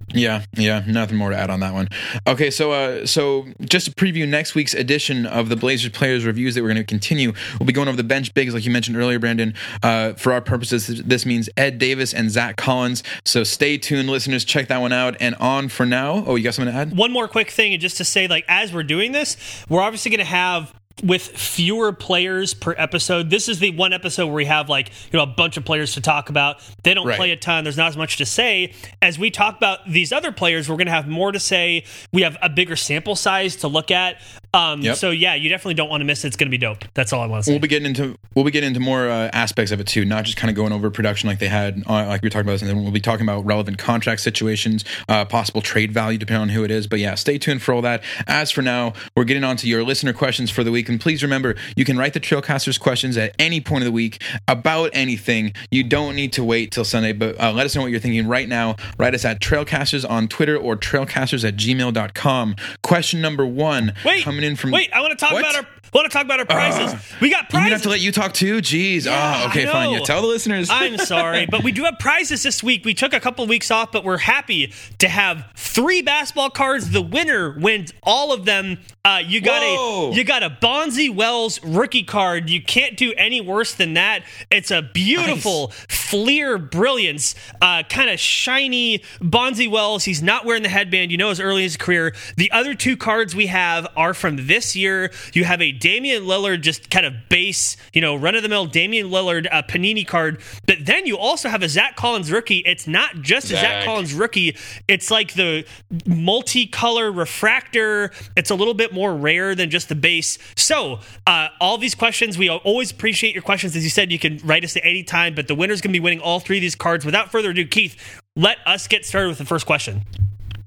Yeah, yeah, nothing more to add on that one. Okay, so uh, so just to preview next week's edition of the Blazers players reviews that we're going to continue. We'll be going over the bench bigs, like you mentioned earlier, Brandon. Uh, for our purposes, this means Ed Davis and Zach Collins. So stay tuned, listeners. Check that one out. And on for now. Oh, you got something to add? One more quick thing, and just to say, like, as we're doing this, we're obviously going to have with fewer players per episode. This is the one episode where we have like you know a bunch of players to talk about. They don't Right. play a ton. There's not as much to say. As we talk about these other players, we're going to have more to say. We have a bigger sample size to look at. Um, Yep. So yeah, you definitely don't want to miss it. It's going to be dope. That's all I want to say. We'll be getting into we'll be getting into more uh, aspects of it too, not just kind of going over production like they had, uh, like we were talking about. And then we'll be talking about relevant contract situations, uh, possible trade value depending on who it is. But yeah, stay tuned for all that. As for now, we're getting on to your listener questions for the week, and please remember you can write the Trailcasters questions at any point of the week about anything. You don't need to wait till Sunday, but uh, let us know what you're thinking right now. Write us at Trailcasters on Twitter or Trailcasters at gmail.com. Question number one Wait, in from wait. I want to talk What? about our. Want to talk about our ah. prizes? we got I'm have to let you talk too. Jeez. Yeah, oh, okay, fine. Yeah, tell the listeners. I'm [laughs] sorry, but we do have prizes this week. We took a couple of weeks off, but we're happy to have three basketball cards. The winner wins all of them. Uh, you got Whoa. a you got a Bonzi Wells rookie card. You can't do any worse than that. It's a beautiful Fleer Brilliants, uh, kind of shiny Bonzi Wells. He's not wearing the headband. You know, as early in his career. The other two cards we have are from this year. You have a Damian Lillard, just kind of base, you know, run of the mill Damian Lillard uh, Panini card. But then you also have a Zach Collins rookie. It's not just a Zach Zach. Collins rookie. It's like the multicolor refractor. It's a little bit more rare than just the base. So, uh, all these questions, we always appreciate your questions. As you said, you can write us at any time, but the winner's going to be winning all three of these cards. Without further ado, Keith, let us get started with the first question.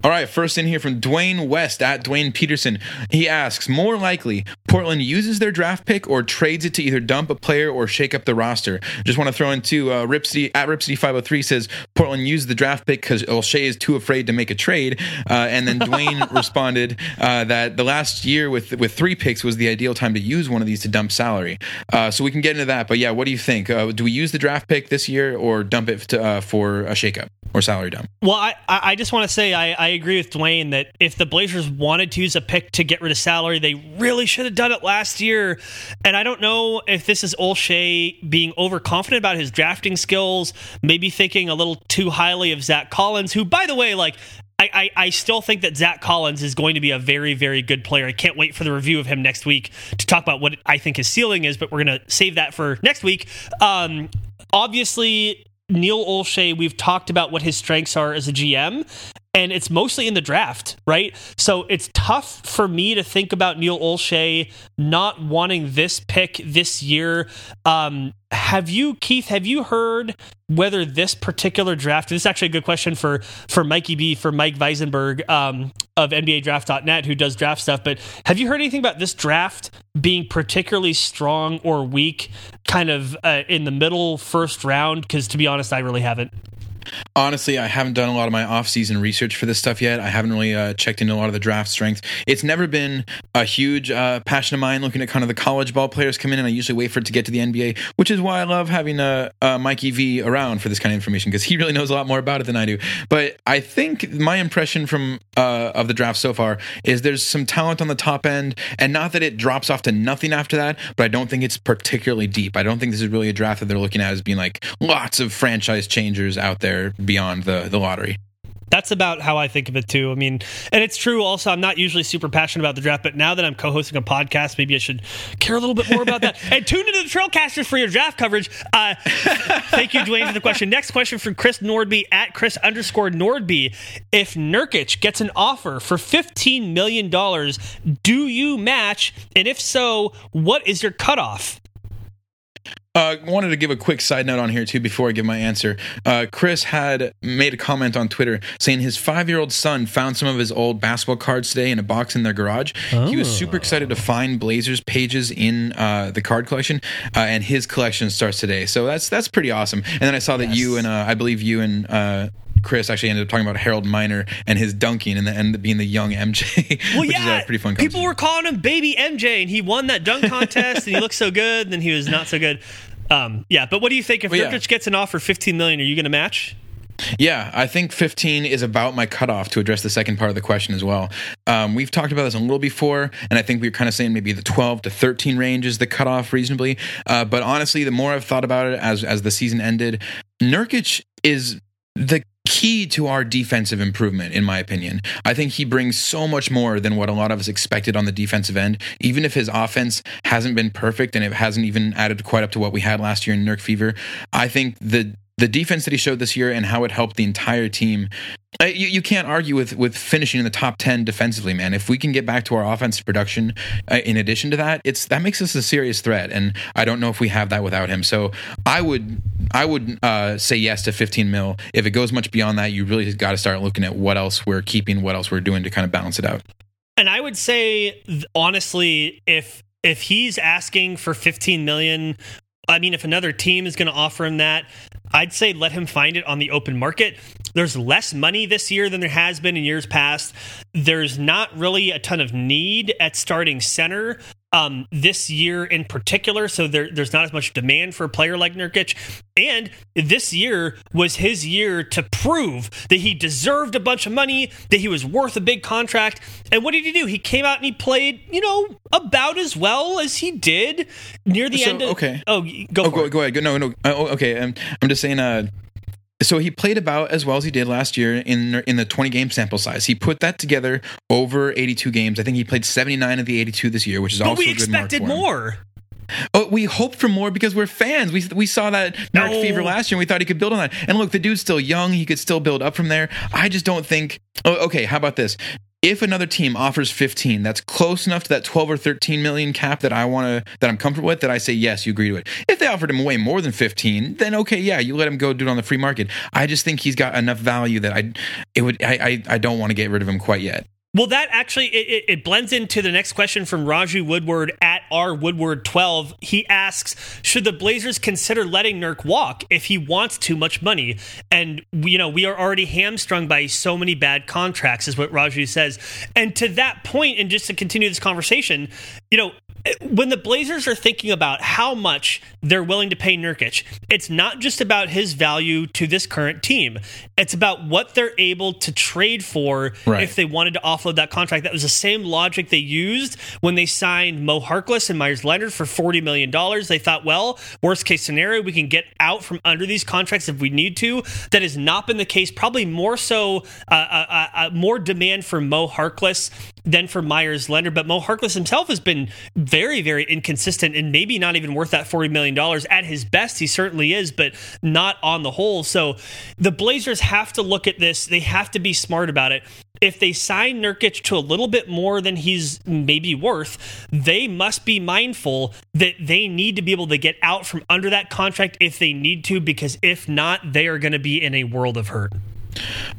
All right, first in here from Dwayne West at Dwayne Peterson. He asks, more likely, Portland uses their draft pick or trades it to either dump a player or shake up the roster. Just want to throw in too, uh, Ripsody at Ripsody 503 says Portland used the draft pick because Olshey is too afraid to make a trade. Uh, and then Dwayne [laughs] responded uh, that the last year with with three picks was the ideal time to use one of these to dump salary. Uh, so we can get into that. But yeah, what do you think? Uh, do we use the draft pick this year or dump it to, uh, for a shakeup or salary dump? Well, I, I I just want to say I, I agree with Dwayne that if the Blazers wanted to use a pick to get rid of salary, they really should have done it last year. And I don't know if this is Olshey being overconfident about his drafting skills, maybe thinking a little too highly of Zach Collins, who, by the way, like I, I, I still think that Zach Collins is going to be a very, very good player. I can't wait for the review of him next week to talk about what I think his ceiling is, but we're going to save that for next week. Um, obviously, Neil Olshey, we've talked about what his strengths are as a GM, and it's mostly in the draft, right? So it's tough for me to think about Neil Olshey not wanting this pick this year. Um, have you, Keith? Have you heard whether this particular draft? This is actually a good question for for Mikey B, for Mike Weisenberg um, of NBADraft.net, who does draft stuff. But have you heard anything about this draft being particularly strong or weak, kind of uh, in the middle first round? Because to be honest, I really haven't. Honestly, I haven't done a lot of my off-season research for this stuff yet. I haven't really uh, checked into a lot of the draft strength. It's never been a huge uh, passion of mine looking at kind of the college ball players come in, and I usually wait for it to get to the NBA, which is why I love having uh, uh, Mikey V around for this kind of information because he really knows a lot more about it than I do. But I think my impression from uh, of the draft so far is there's some talent on the top end, and not that it drops off to nothing after that, but I don't think it's particularly deep. I don't think this is really a draft that they're looking at as being like lots of franchise changers out there beyond the the lottery. That's about how I think of it too. I mean, and it's true also, I'm not usually super passionate about the draft, but now that I'm co hosting a podcast, maybe I should care a little bit more about that. [laughs] and tune into the Trailcasters for your draft coverage. Uh, thank you, Dwayne, for the question. Next question from Chris Nordby at Chris underscore Nordby. If Nurkic gets an offer for $15 million, do you match? And if so, what is your cutoff? Uh, wanted to give a quick side note on here too before I give my answer. Uh, Chris had made a comment on Twitter saying his five-year-old son found some of his old basketball cards today in a box in their garage. He was super excited to find Blazers pages in uh, the card collection, uh, and his collection starts today. So that's that's pretty awesome. And then I saw that you and uh, I believe you and. Chris actually ended up talking about Harold Miner and his dunking and the end being the young MJ. [laughs] Well, which yeah, is a pretty fun. people were calling him Baby MJ, and he won that dunk contest, and he looked so good, and then he was not so good. Um, yeah, but what do you think if Well, yeah. Nurkic gets an offer 15 million? Are you going to match? Yeah, I think 15 is about my cutoff to address the second part of the question as well. Um, we've talked about this a little before, and I think we were kind of saying maybe the 12 to 13 range is the cutoff reasonably. Uh, but honestly, the more I've thought about it as as the season ended, Nurkic is the key to our defensive improvement in my opinion. I think he brings so much more than what a lot of us expected on the defensive end. Even if his offense hasn't been perfect and it hasn't even added quite up to what we had last year in Nurk Fever, I think the the defense that he showed this year and how it helped the entire team. uh, You, you can't argue with with finishing in the top ten defensively, man. If we can get back to our offensive production, uh, in addition to that, it's that makes us a serious threat. And I don't know if we have that without him. So I would I would uh, say yes to 15 mil. If it goes much beyond that, you really got to start looking at what else we're keeping, what else we're doing to kind of balance it out. And I would say, honestly, if if he's asking for 15 million, I mean, if another team is going to offer him that, I'd say let him find it on the open market. There's less money this year than there has been in years past. There's not really a ton of need at starting center um, this year in particular. So there, there's not as much demand for a player like Nurkic. And this year was his year to prove that he deserved a bunch of money, that he was worth a big contract. And what did he do? He came out and he played, you know, about as well as he did near the So, end. Of, okay. Oh, go Oh, go, go ahead. Go, no, no. Uh, oh, okay. Um, I'm just saying. Uh, so he played about as well as he did last year in in the 20 game sample size. He put that together over 82 games. I think he played 79 of the 82 this year, which is But also we a good mark expected more. Oh, we hoped for more because we're fans. We we saw that Nurk No. Fever last year and we thought he could build on that. And look, the dude's still young. He could still build up from there. I just don't think. Oh, okay. How about this? If another team offers 15, that's close enough to that 12 or 13 million cap that I want to that I'm comfortable with. That I say yes, you agree to it. If they offered him way more than 15, then okay, yeah, you let him go do it on the free market. I just think he's got enough value that I it would I I, I don't want to get rid of him quite yet. Well, that actually it, it, blends into the next question from Raju Woodward at R Woodward twelve. He asks, should the Blazers consider letting Nurk walk if he wants too much money? And you know we are already hamstrung by so many bad contracts, is what Raju says. And to that point, and just to continue this conversation, you know. When the Blazers are thinking about how much they're willing to pay Nurkic, it's not just about his value to this current team. It's about what they're able to trade for Right. if they wanted to offload that contract. That was the same logic they used when they signed Mo Harkless and Meyers Leonard for $40 million. They thought, well, worst case scenario, we can get out from under these contracts if we need to. That has not been the case. Probably more so, uh, uh, uh, uh, more demand for Mo Harkless than for Meyers Leonard. But Mo Harkless himself has been very, very inconsistent and maybe not even worth that $40 million. At his best, he certainly is, but not on the whole. So the Blazers have to look at this. They have to be smart about it. If they sign Nurkic to a little bit more than he's maybe worth, they must be mindful that they need to be able to get out from under that contract if they need to, because if not, they are going to be in a world of hurt.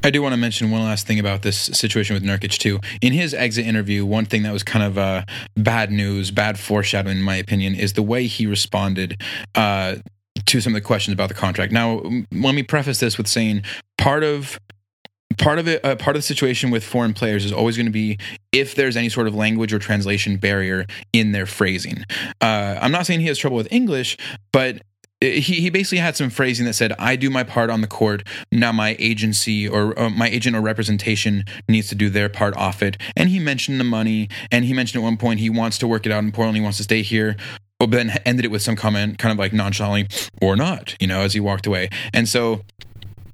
I do want to mention one last thing about this situation with Nurkic too. In his exit interview, one thing that was kind of uh, bad news, bad foreshadowing, in my opinion, is the way he responded uh, to some of the questions about the contract. Now, let me preface this with saying part of part of it uh, part of the situation with foreign players is always going to be if there's any sort of language or translation barrier in their phrasing uh, i'm not saying he has trouble with english but he, he basically had some phrasing that said i do my part on the court now my agency or uh, my agent or representation needs to do their part off it. And he mentioned the money and he mentioned at one point he wants to work it out in portland he wants to stay here but then ended it with some comment kind of like nonchalantly or not you know as he walked away. And so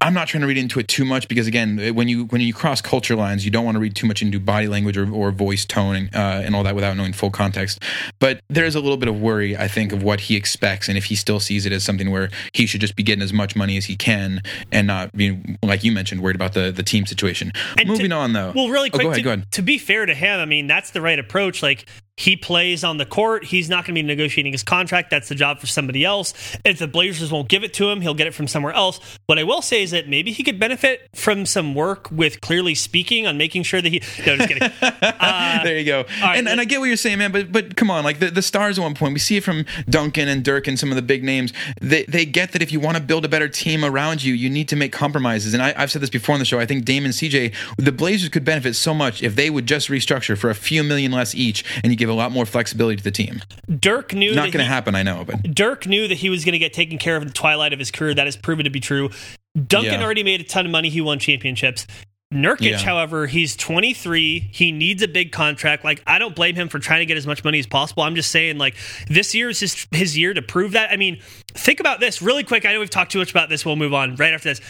I'm not trying to read into it too much because again, when you when you cross culture lines, you don't want to read too much into body language or, or voice tone uh, and all that without knowing full context. But there is a little bit of worry, I think, of what he expects and if he still sees it as something where he should just be getting as much money as he can and not being, like you mentioned, worried about the the team situation. And Moving to- on though. Well, really Oh, quick. go ahead. to, go ahead. to be fair to him, I mean that's the right approach. Like he plays on the court. He's not going to be negotiating his contract. That's the job for somebody else. If the Blazers won't give it to him, he'll get it from somewhere else. What I will say is that maybe he could benefit from some work with clearly speaking on making sure that he. No, just kidding. [laughs] Uh, there you go. right, and, and I get what you're saying, man. But but come on, like the, the stars at one point, we see it from Duncan and Dirk and some of the big names. They they get that if you want to build a better team around you, you need to make compromises. And I, I've said this before on the show. I think Dame and CJ, the Blazers could benefit so much if they would just restructure for a few million less each, and you give a lot more flexibility to the team. Dirk knew Not that going to happen, I know, but Dirk knew that he was going to get taken care of in the twilight of his career. That has proven to be true. Duncan Yeah. already made a ton of money. He won championships. Nurkic, Yeah. however, he's 23. He needs a big contract. Like, I don't blame him for trying to get as much money as possible. I'm just saying, like, this year is his, his year to prove that. I mean, think about this really quick. I know we've talked too much about this. We'll move on right after this.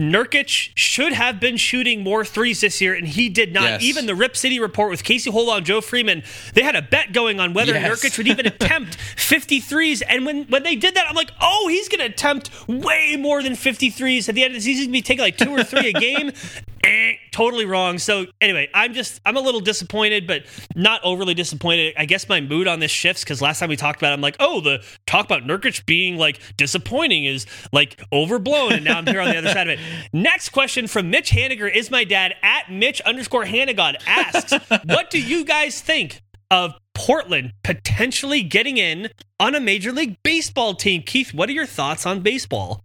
Nurkic should have been shooting more threes this year, and he did not. Yes. Even the Rip City report with Casey Holdahl and Joe Freeman, they had a bet going on whether Yes. Nurkic would even [laughs] attempt 53s. And when, when they did that, I'm like, oh, he's going to attempt way more than 53s. At the end of the season, he's going to be taking like two or three a game. [laughs] Eh, totally wrong. So anyway, I'm just I'm a little disappointed, but not overly disappointed. I guess my mood on this shifts because last time we talked about, it, I'm like, oh, the talk about Nurkic being like disappointing is like overblown, and now I'm here on the other side of it. [laughs] Next question from Mitch Hanniger is my dad at Mitch underscore Hannigod asks, what do you guys think of Portland potentially getting in on a Major League Baseball team? Keith, what are your thoughts on baseball?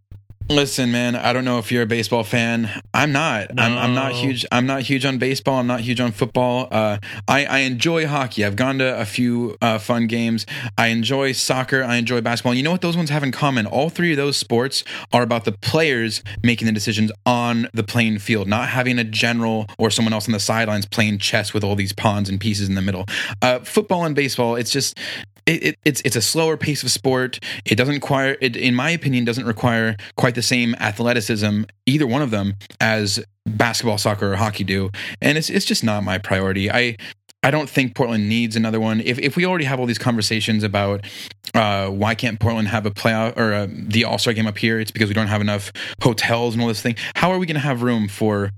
Listen, man, I don't know if you're a baseball fan. I'm not. I'm, I'm not huge. I'm not huge on baseball. I'm not huge on football. Uh, I, I enjoy hockey. I've gone to a few uh, fun games. I enjoy soccer. I enjoy basketball. And you know what those ones have in common? All three of those sports are about the players making the decisions on the playing field, not having a general or someone else on the sidelines playing chess with all these pawns and pieces in the middle. Uh, football and baseball, it's just it, it, it's it's a slower pace of sport. It doesn't require, it, in my opinion, doesn't require quite the same athleticism, either one of them, as basketball, soccer, or hockey do. And it's it's just not my priority. I I don't think Portland needs another one. If if we already have all these conversations about uh, why can't Portland have a playoff or uh the All Star game up here, it's because we don't have enough hotels and all this thing. How are we going to have room for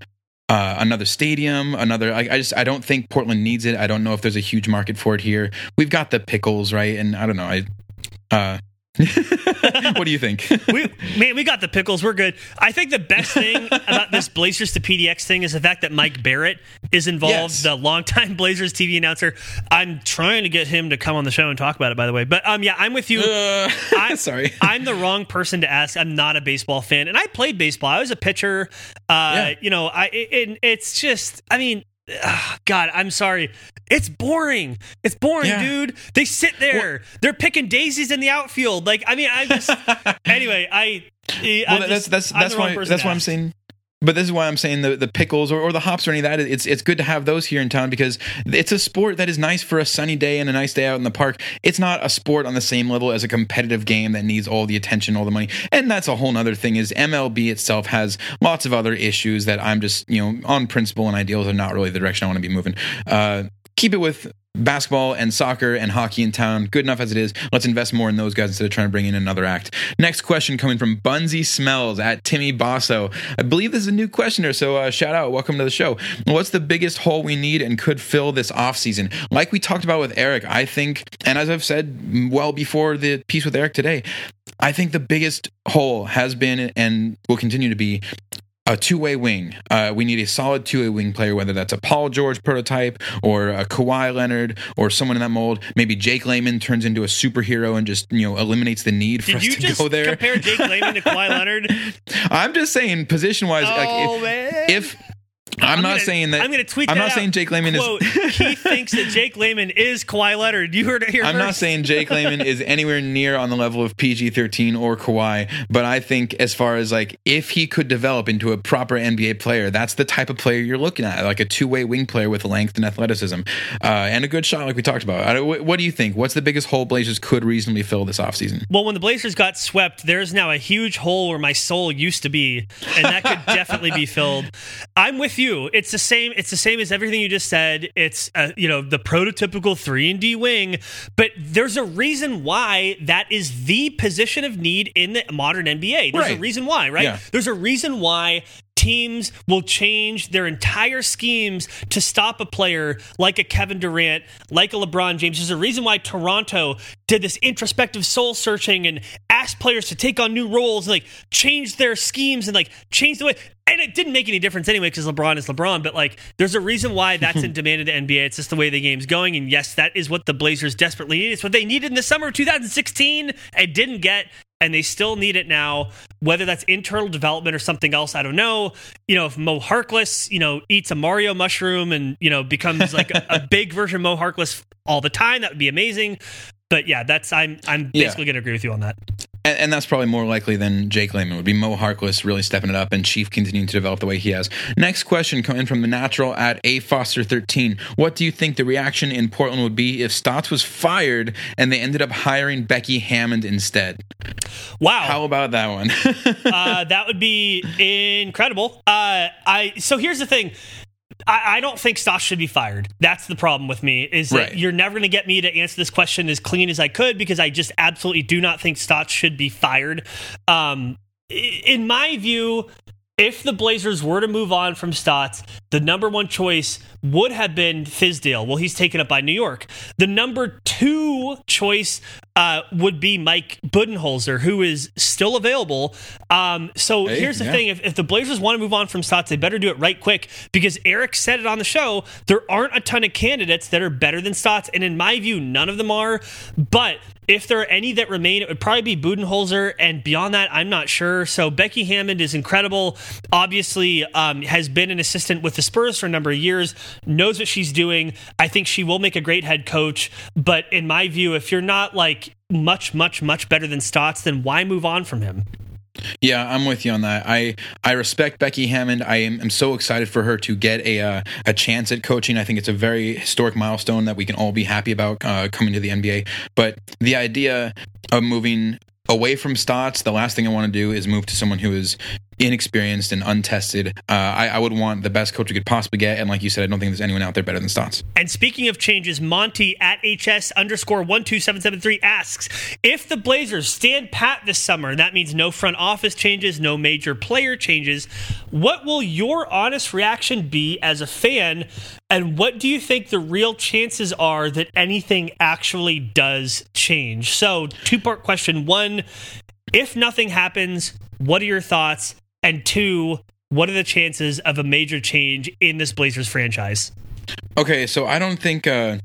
uh, another stadium, another. I, I just I don't think Portland needs it. I don't know if there's a huge market for it here. We've got the pickles, right? And I don't know. I. Uh, what do you think? [laughs] we man, we got the pickles. We're good. I think the best thing about this Blazers to PDX thing is the fact that Mike Barrett is involved, Yes. the longtime [laughs] Blazers TV announcer. I'm trying to get him to come on the show and talk about it. By the way, but um, yeah, I'm with you. Uh, I- [laughs] sorry. I'm the wrong person to ask. I'm not a baseball fan, and I played baseball. I was a pitcher. Uh, Yeah. You know, I it, it's just. I mean, God, I'm sorry. It's boring. It's boring, Yeah. dude. They sit there. They're picking daisies in the outfield. Like, I mean, I just. [laughs] anyway, I. I well, just- that's that's I'm that's why that's why I'm saying. But this is why I'm saying the, the pickles or, or the hops or any of that. It's it's good to have those here in town because it's a sport that is nice for a sunny day and a nice day out in the park. It's not a sport on the same level as a competitive game that needs all the attention, all the money. And that's a whole other thing. Is MLB itself has lots of other issues that I'm just you know on principle and ideals are not really the direction I want to be moving. Uh, keep it with basketball and soccer and hockey in town. Good enough as it is. Let's invest more in those guys instead of trying to bring in another act. Next question coming from Bunsy Smells at Timmy Basso. I believe this is a new questioner, so uh, shout out. Welcome to the show. What's the biggest hole we need and could fill this offseason? Like we talked about with Eric, I think, and as I've said well before the piece with Eric today, I think the biggest hole has been and will continue to be a two way wing. Uh, we need a solid two way wing player, whether that's a Paul George prototype or a Kawhi Leonard or someone in that mold. Maybe Jake Layman turns into a superhero and just you know eliminates the need for Did us you to just go there. compare Jake Layman to Kawhi [laughs] Leonard? I'm just saying, position wise, Oh, like if, if I'm, not gonna- saying that I'm going to tweet. I'm not out. saying Jake Layman Quote, is. he thinks that Jake Layman is Kawhi Leonard. You heard it here I'm not saying Jake Layman is [laughs] anywhere near on the level of PG 13 or Kawhi, but I think as far as like if he could develop into a proper NBA player, that's the type of player you're looking at, like a two way wing player with length and athleticism uh, and a good shot, like we talked about. I, what, what do you think? What's the biggest hole Blazers could reasonably fill this offseason? Well, when the Blazers got swept, there's now a huge hole where my soul used to be, and that could definitely be filled. I'm with you. It's the same. It's the same as everything you just said. It's uh, you know the prototypical three and D wing, but there's a reason why that is the position of need in the modern NBA. There's a reason why, right? Yeah. There's a reason why teams will change their entire schemes to stop a player like a Kevin Durant, like a LeBron James. There's a reason why Toronto did this introspective soul searching and asked players to take on new roles and like change their schemes and like change the way. And it didn't make any difference anyway because LeBron is LeBron. But like, there's a reason why that's [laughs] in demand in the NBA. It's just the way the game's going. And yes, that is what the Blazers desperately need. It's what they needed in the summer of 2016 and didn't get and they still need it now. Whether that's internal development or something else, I don't know. You know, if Mo Harkless, you know, eats a Mario mushroom and you know becomes like a, a [laughs] big version of Mo Harkless all the time, that would be amazing. But yeah, that's I'm I'm Yeah. basically going to agree with you on that. And, and that's probably more likely than Jake Layman would be Mo Harkless really stepping it up and Chief continuing to develop the way he has. Next question coming from the natural at A Foster 13. What do you think the reaction in Portland would be if Stotts was fired and they ended up hiring Becky Hammon instead? Wow, How about that one? [laughs] uh, that would be incredible. Uh, I so here's the thing. I, I don't think Stotts should be fired. That's the problem with me. Is that Right. you're never going to get me to answer this question as clean as I could because I just absolutely do not think Stotts should be fired. Um, in my view, if the Blazers were to move on from Stotts, the number one choice would have been Fizdale. Well, he's taken up by New York. The number two choice uh, would be Mike Budenholzer, who is still available. Um, so Hey, here's the yeah. thing: if, if the Blazers want to move on from Stotts, they better do it right quick because Eric said it on the show. There aren't a ton of candidates that are better than Stotts, and in my view, none of them are. But if there are any that remain, it would probably be Budenholzer, and beyond that, I'm not sure. So Becky Hammon is incredible. Obviously, um, has been an assistant with the Spurs for a number of years, knows what she's doing. I think she will make a great head coach. But in my view, if you're not like much, much, much better than Stotts, then why move on from him? Yeah, I'm with you on that. I I respect Becky Hammon. I am I'm so excited for her to get a uh, a chance at coaching. I think it's a very historic milestone that we can all be happy about uh, coming to the NBA. But the idea of moving away from Stotts, the last thing I want to do is move to someone who is inexperienced and untested. Uh, I, I would want the best coach we could possibly get, and like you said, I don't think there's anyone out there better than Stotts. And speaking of changes, Monty at HS underscore one two seven seven three asks if the Blazers stand pat this summer, and that means no front office changes, no major player changes. What will your honest reaction be as a fan? And what do you think the real chances are that anything actually does change? So, two part question. One, if nothing happens, what are your thoughts? And two, what are the chances of a major change in this Blazers franchise? Okay, so I don't think uh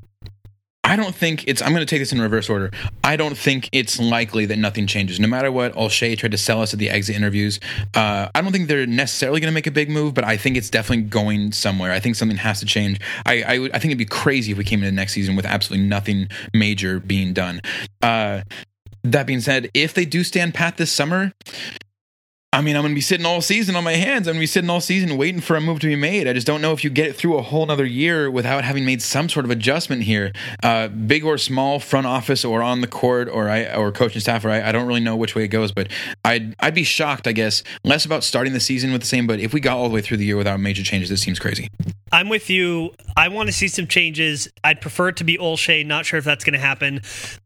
I don't think it's I'm going to take this in reverse order. I don't think it's likely that nothing changes. No matter what Olshey tried to sell us at the exit interviews, uh, I don't think they're necessarily going to make a big move, but I think it's definitely going somewhere. I think something has to change. I I think it'd be crazy if we came into next season with absolutely nothing major being done. Uh, that being said, if they do stand pat this summer, I mean, I'm going to be sitting all season on my hands. I'm going to be sitting all season waiting for a move to be made. I just don't know if you get it through a whole nother year without having made some sort of adjustment here, uh, big or small, front office or on the court or I or coaching staff. Or I, I don't really know which way it goes, but I'd I'd be shocked. I guess less about starting the season with the same, but if we got all the way through the year without major changes, this seems crazy. I'm with you. I want to see some changes. I'd prefer it to be Olshey. Not sure if that's going to happen,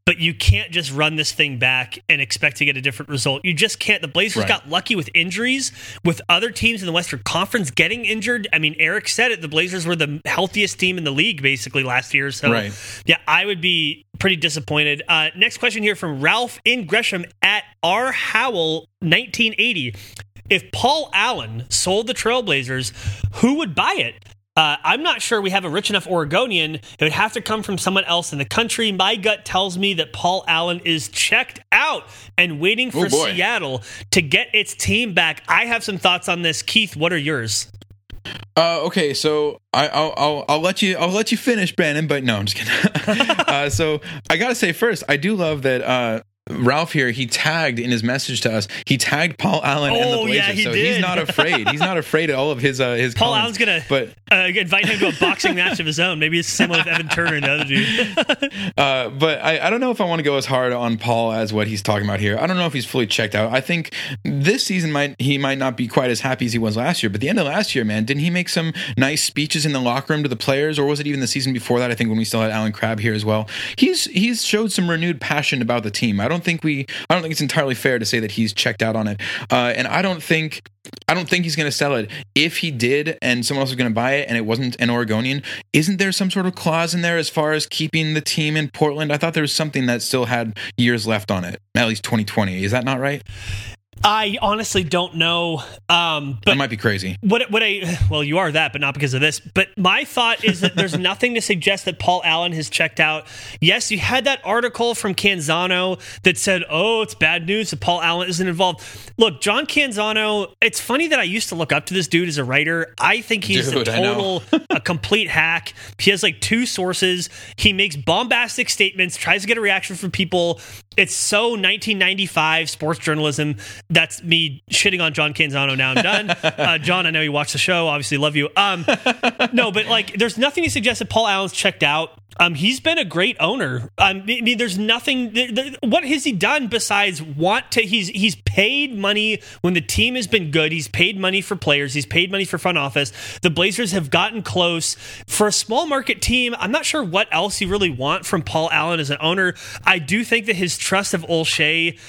but you can't just run this thing back and expect to get a different result. You just can't. The Blazers Right. got lucky with injuries, with other teams in the Western Conference getting injured. I mean, Eric said it. The Blazers were the healthiest team in the league basically last year. So, Right. yeah, I would be pretty disappointed. Uh, next question here from Ralph in Gresham at R Howell 1980. if Paul Allen sold the Trailblazers, who would buy it? Uh, I'm not sure we have a rich enough Oregonian. It would have to come from someone else in the country. My gut tells me that Paul Allen is checked out and waiting for Oh. Seattle to get its team back. I have some thoughts on this. Keith, what are yours? Uh, okay, so I, I'll, I'll I'll let you I'll let you finish, Brandon. But no, I'm just kidding. [laughs] uh, so I gotta say first, I do love that uh, Ralph here. He tagged in his message to us. He tagged Paul Allen and the Oh, Blazers, yeah, he so did. he's not afraid. He's not afraid at all of his uh, his. Paul comments. Allen's gonna But uh, invite him to a boxing match of his own. Maybe it's similar with Evan Turner and the other dude. [laughs] Uh, but I, I don't know if I want to go as hard on Paul as what he's talking about here. I don't know if he's fully checked out. I think this season might he might not be quite as happy as he was last year. But the end of last year, man, didn't he make some nice speeches in the locker room to the players, or was it even the season before that? I think when we still had Allen Crabbe here as well. He's he's showed some renewed passion about the team. I don't think we I don't think it's entirely fair to say that he's checked out on it. Uh, and I don't think I don't think he's going to sell it. If he did and someone else was going to buy it and it wasn't an Oregonian, isn't there some sort of clause in there as far as keeping the team in Portland? I thought there was something that still had years left on it, at least 2020. Is that not right? I honestly don't know. Um, but That might be crazy. what what I well, you are that, but not because of this. But my thought is that there's [laughs] nothing to suggest that Paul Allen has checked out. Yes, you had that article from Canzano that said, "Oh, it's bad news that Paul Allen isn't involved." Look, John Canzano. It's funny that I used to look up to this dude as a writer. I think he's Dude, a total, a complete hack. He has like two sources. He makes bombastic statements, tries to get a reaction from people. It's so 1995 sports journalism. That's me shitting on John Canzano. Now I'm done. [laughs] Uh, John, I know you watch the show. Obviously, love you. Um, no, but like, there's nothing to suggest that Paul Allen's checked out. Um, he's been a great owner. Um, I mean, there's nothing. th- th- what has he done besides want to? He's he's paid money when the team has been good. He's paid money for players. He's paid money for front office. The Blazers have gotten close for a small market team. I'm not sure what else you really want from Paul Allen as an owner. I do think that his trust of Olshey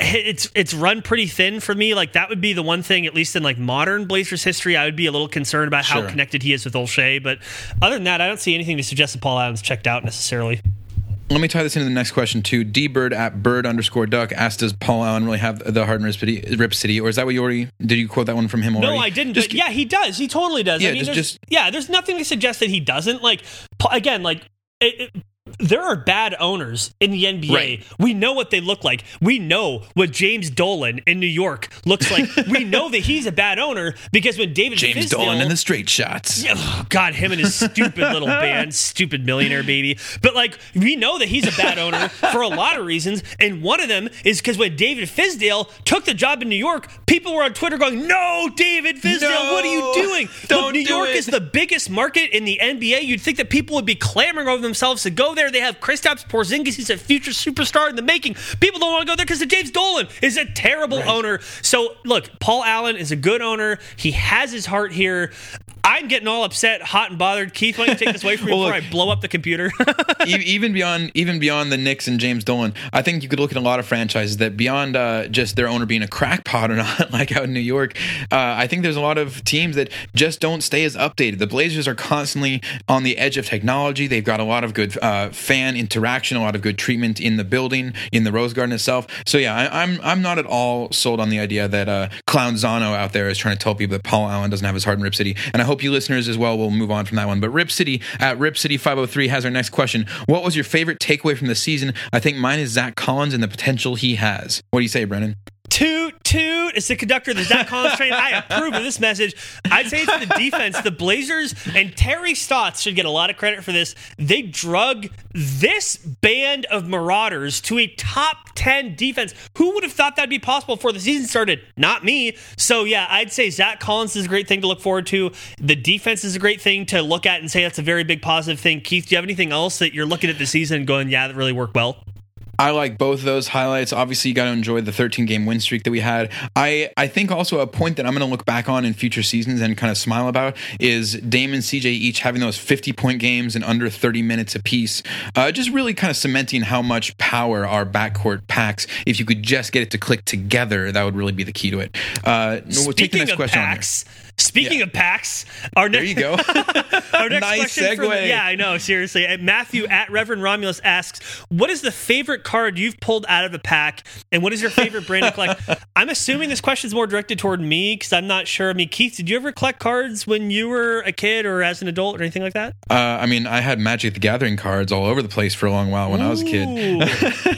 it's it's run pretty thin for me. Like that would be the one thing, at least in like modern Blazers history, I would be a little concerned about how connected he is with Olshey. But other than that, I don't see anything to suggest that Paul Allen's checked out necessarily. Let me tie this into the next question too. D Bird at Bird underscore Duck asked, "Does Paul Allen really have the heart and rip city, rip city, or is that what you already did? You quote that one from him already? No, I didn't. Just but yeah, he does. He totally does. Yeah, I mean, just- there's, just- yeah, there's nothing to suggest that he doesn't. Like again, like it, it- there are bad owners in the NBA. Right. We know what they look like. We know what James Dolan in New York looks like. [laughs] we know that he's a bad owner because when David James Fizdale, Dolan and the straight shots. Yeah, oh, God, him and his stupid little [laughs] band, stupid millionaire baby. But like, we know that he's a bad owner for a lot of reasons, and one of them is because when David Fizdale took the job in New York, people were on Twitter going, "No, David Fizdale, No, what are you doing? Look, New do York it." is the biggest market in the NBA. You'd think that people would be clamoring over themselves to go there. They have Kristaps Porzingis; he's a future superstar in the making. People don't want to go there because James Dolan is a terrible owner. So look, Paul Allen is a good owner. He has his heart here. I'm getting all upset, hot and bothered. Keith, why don't you take this away from me Well, before look- I blow up the computer? [laughs] Even beyond even beyond the Knicks and James Dolan, I think you could look at a lot of franchises that beyond uh, just their owner being a crackpot or not, [laughs] like out in New York, uh, I think there's a lot of teams that just don't stay as updated. The Blazers are constantly on the edge of technology. They've got a lot of good uh, fan interaction, a lot of good treatment in the building, in the Rose Garden itself. So yeah, I, I'm I'm not at all sold on the idea that uh, Clown Zano out there is trying to tell people that Paul Allen doesn't have his heart in Rip City. And I hope you listeners as well will move on from that one. But Rip City at Rip City 503 has our next question. What was your favorite takeaway from the season? I think mine is Zach Collins and the potential he has. What do you say, Brandon? Toot toot it's the conductor the Zach Collins train. I approve of this message. I'd say it's the defense. The Blazers and Terry Stotts should get a lot of credit for this. They drug this band of marauders to a top 10 defense. Who would have thought that'd be possible before the season started? Not me. So yeah, I'd say Zach Collins is a great thing to look forward to. The defense is a great thing to look at and say that's a very big positive thing. Keith, do you have anything else that you're looking at the season going, yeah, that really worked well? I like both of those highlights. Obviously, you got to enjoy the 13 game win streak that we had. I, I think also a point that I'm going to look back on in future seasons and kind of smile about is Dame and CJ each having those 50 point games in under 30 minutes apiece. Uh, just really kind of cementing how much power our backcourt packs. If you could just get it to click together, that would really be the key to it. Uh, we'll take the next of question on packs, Speaking of packs, our There next you go. [laughs] Our next Nice question from- segue. yeah, I know. Seriously, Uh, Matthew at Reverend Romulus asks, "What is the favorite card you've pulled out of a pack, and what is your favorite brand to collect?" [laughs] I'm assuming this question is more directed toward me because I'm not sure. I mean, Keith, did you ever collect cards when you were a kid or as an adult or anything like that? Uh, I mean, I had Magic the Gathering cards all over the place for a long while when I was a kid.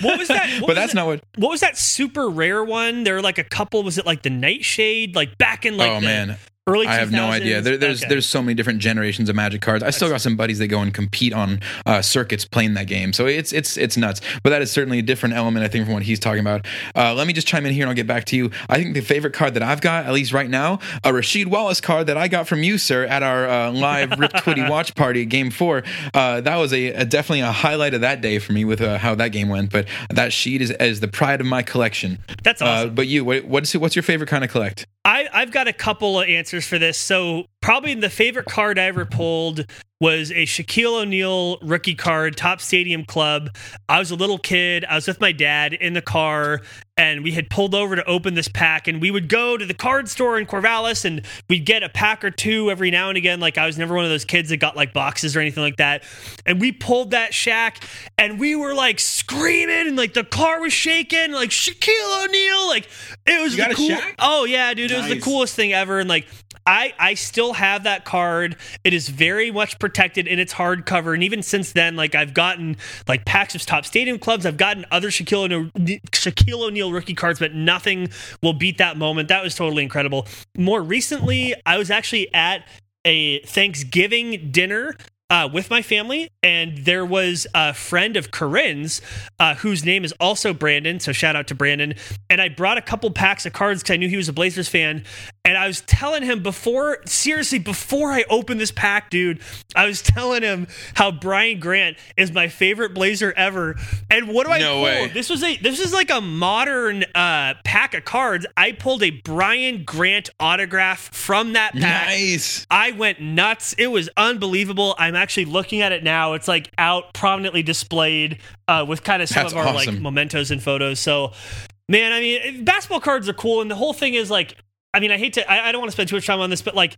What was that? [laughs] What but was that's that- not what. What was that super rare one? There were like a couple. Was it like the Nightshade? Like back in like oh the man, early. I have no idea. There, there's Okay. there's so many different generations of Magic cards. I still got some buddies that go and compete on uh, circuits playing that game. So it's it's it's nuts. But that is certainly a different element, I think, from what he's talking about. Uh, let me just chime in here and I'll get back to you. I think the favorite card that I've got, at least right now, a Rasheed Wallace card that I got from you, sir, at our uh, live Rip Twitty [laughs] watch party at Game Four. Uh, that was a, a definitely a highlight of that day for me with uh, how that game went. But that sheet is, is the pride of my collection. That's awesome. Uh, but you, what, what's what's your favorite kind of collect? I, I've got a couple of answers for this. So, probably the favorite card I ever pulled was a Shaquille O'Neal rookie card, Topps Stadium Club. I was a little kid. I was with my dad in the car, and we had pulled over to open this pack. And we would go to the card store in Corvallis, and we'd get a pack or two every now and again. Like, I was never one of those kids that got like boxes or anything like that. And we pulled that Shaq and we were like screaming, and like the car was shaking, like Shaquille O'Neal. Like, it was You the cool. Oh, yeah, dude. It was the coolest thing ever. And like, I, I still have that card. It is very much protected in its hardcover. And even since then, like I've gotten like packs of Topps Stadium Clubs. I've gotten other Shaquille O'Neal, Shaquille O'Neal rookie cards, but nothing will beat that moment. That was totally incredible. More recently, I was actually at a Thanksgiving dinner uh, with my family, and there was a friend of Corinne's uh, whose name is also Brandon. So shout out to Brandon. And I brought a couple packs of cards because I knew he was a Blazers fan. And I was telling him before, seriously, before I opened this pack, dude, I was telling him how Brian Grant is my favorite Blazer ever. And what do I No pull? way. This was a this is like a modern uh, pack of cards. I pulled a Brian Grant autograph from that pack. Nice. I went nuts. It was unbelievable. I'm actually looking at it now. It's like out prominently displayed uh, with kind of some That's of our like mementos and photos. So, man, I mean, basketball cards are cool, and the whole thing is like, I mean, I hate to, I, I don't want to spend too much time on this, but like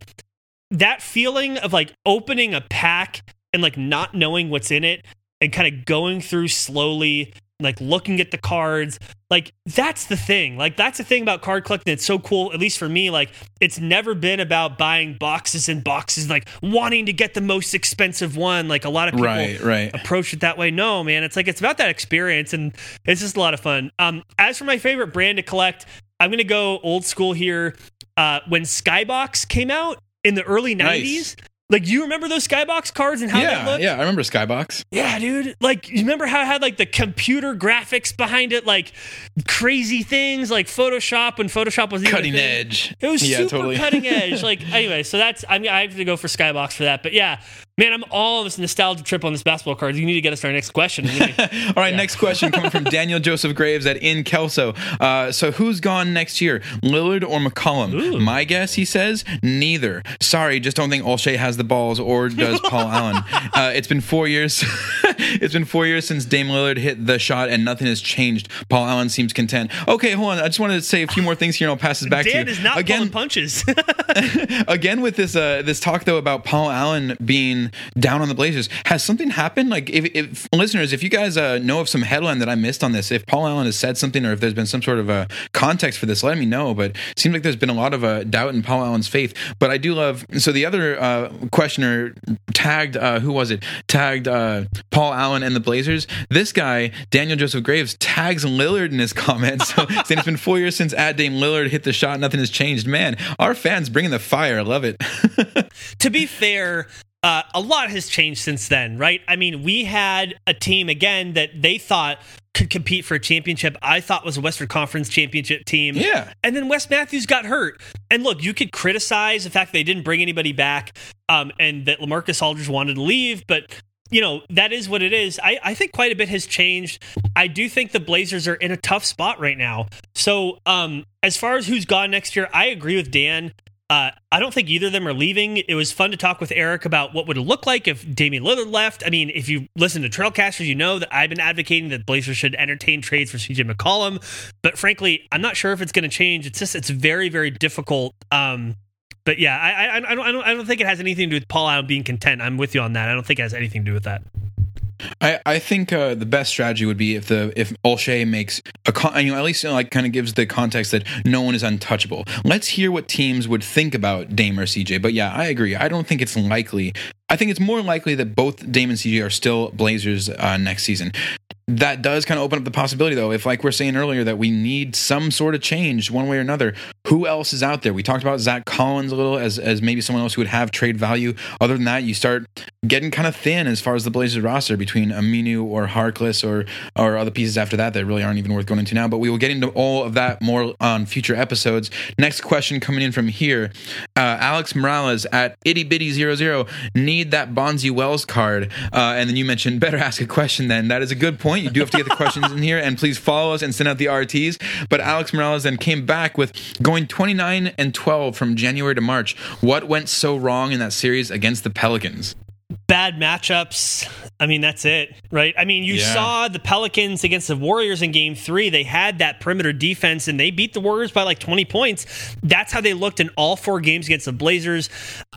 that feeling of like opening a pack and like not knowing what's in it and kind of going through slowly like looking at the cards. Like that's the thing. Like that's the thing about card collecting it's so cool at least for me. Like it's never been about buying boxes and boxes like wanting to get the most expensive one. Like a lot of people Right, right. approach it that way. No man it's like it's about that experience and it's just a lot of fun. Um as for my favorite brand to collect i'm gonna go old school here. Uh when skybox came out in the early 90s Nice. Like you remember those skybox cards and how they yeah, looked yeah. I remember Skybox. yeah, dude. Like, you remember how it had like the computer graphics behind it, like crazy things, like Photoshop when Photoshop was Cutting edge. It was yeah, super totally. cutting edge. [laughs] Like, anyway, so that's I mean I have to go for Skybox for that. But yeah, man, I'm all this nostalgia trip on this basketball card. You need to get us to our next question. [laughs] All right, next question coming from [laughs] Daniel Joseph Graves at In Kelso. Uh, so who's gone next year, Lillard or McCollum? Ooh. My guess, he says, neither. Sorry, just don't think Olshey has the balls, or does Paul [laughs] Allen? Uh, it's been four years. it's been four years since Dame Lillard hit the shot, and nothing has changed. Paul Allen seems content. Okay, hold on. I just wanted to say a few more things here, and I'll pass this back Dan to you. is not Again, pulling punches. again with this uh, this talk though about Paul Allen being down on the Blazers, has something happened? Like, if, if listeners, if you guys uh, know of some headline that I missed on this, if Paul Allen has said something, or if there's been some sort of a context for this, let me know. But it seems like there's been a lot of uh, doubt in Paul Allen's faith. But I do love. So the other uh, questioner tagged uh, who was it? Tagged uh, Paul Allen and the Blazers. This guy Daniel Joseph Graves tags Lillard in his comments, so, [laughs] saying it's been four years since at Dame Lillard hit the shot, nothing has changed. Man, our fans bringing the fire. I love it. [laughs] to be fair, uh, a lot has changed since then, right? I mean, we had a team again that they thought could compete for a championship. I thought was a Western Conference championship team. Yeah. And then Wes Matthews got hurt. And look, you could criticize the fact they didn't bring anybody back um, and that LaMarcus Aldridge wanted to leave, but you know, that is what it is. I, I think quite a bit has changed. I do think the Blazers are in a tough spot right now. So, um, as far as who's gone next year, I agree with Dan. Uh, I don't think either of them are leaving. It was fun to talk with Eric about what would it look like if Damian Lillard left. I mean, if you listen to Trailcasters, you know that I've been advocating that Blazers should entertain trades for CJ McCollum. But frankly, I'm not sure if it's going to change. It's just it's very very difficult. Um, but yeah, I, I, I don't, I don't, I don't think it has anything to do with Paul Allen being content. I'm with you on that. I don't think it has anything to do with that. I, I think uh, the best strategy would be if the if Olshey makes a con- you know at least you know, like kind of gives the context that no one is untouchable. Let's hear what teams would think about Dame or CJ. But yeah, I agree. I don't think it's likely. I think it's more likely that both Dame and CJ are still Blazers uh, next season. That does kind of open up the possibility, though, if like we're saying earlier that we need some sort of change one way or another. Who else is out there? We talked about Zach Collins a little as as maybe someone else who would have trade value. Other than that, you start getting kind of thin as far as the Blazers roster between Aminu or Harkless or or other pieces after that that really aren't even worth going into now. But we will get into all of that more on future episodes. Next question coming in from here, uh, Alex Morales at itty bitty zero zero need that Bonzi Wells card, uh, and then you mentioned better [laughs] ask a question. Then that is a good point. You do have to get the questions in here, and please follow us and send out the RTs. But Alex Morales then came back with going 29 and 12 from January to March. What went so wrong in that series against the Pelicans? bad matchups. I mean, that's it, right? I mean, you Yeah. saw the Pelicans against the Warriors in game three. They had that perimeter defense and they beat the Warriors by like 20 points. That's how they looked in all four games against the Blazers.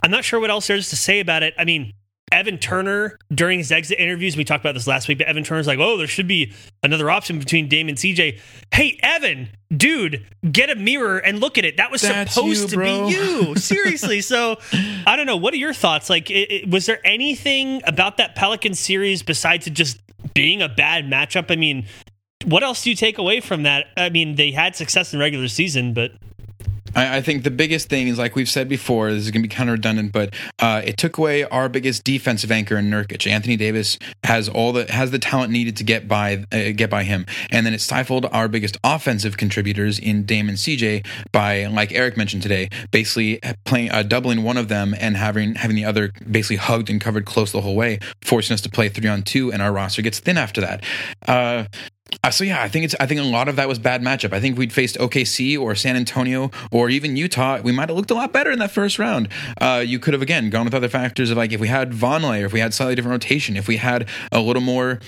I'm not sure what else there's to say about it. I mean, Evan Turner during his exit interviews, we talked about this last week, but Evan Turner's like, oh, there should be another option between Dame and CJ. Hey, Evan, dude, get a mirror and look at it. That was That's supposed you, to be you. [laughs] Seriously. So I don't know. What are your thoughts? Like, it, it- was there anything about that Pelican series besides it just being a bad matchup? I mean, what else do you take away from that? I mean, they had success in regular season, but I, I think the biggest thing is like we've said before. This is going to be kind of redundant, but uh, it took away our biggest defensive anchor in Nurkic. Anthony Davis has all the has the talent needed to get by uh, get by him, and then it stifled our biggest offensive contributors in Dame and CJ by, like Eric mentioned today, basically playing uh, doubling one of them and having having the other basically hugged and covered close the whole way, forcing us to play three on two, and our roster gets thin after that. Uh, so yeah, I think it's. I think a lot of that was bad matchup. I think we'd faced OKC or San Antonio or even Utah. We might have looked a lot better in that first round. Uh, you could have again gone with other factors of like if we had Vonleh, if we had slightly different rotation, if we had a little more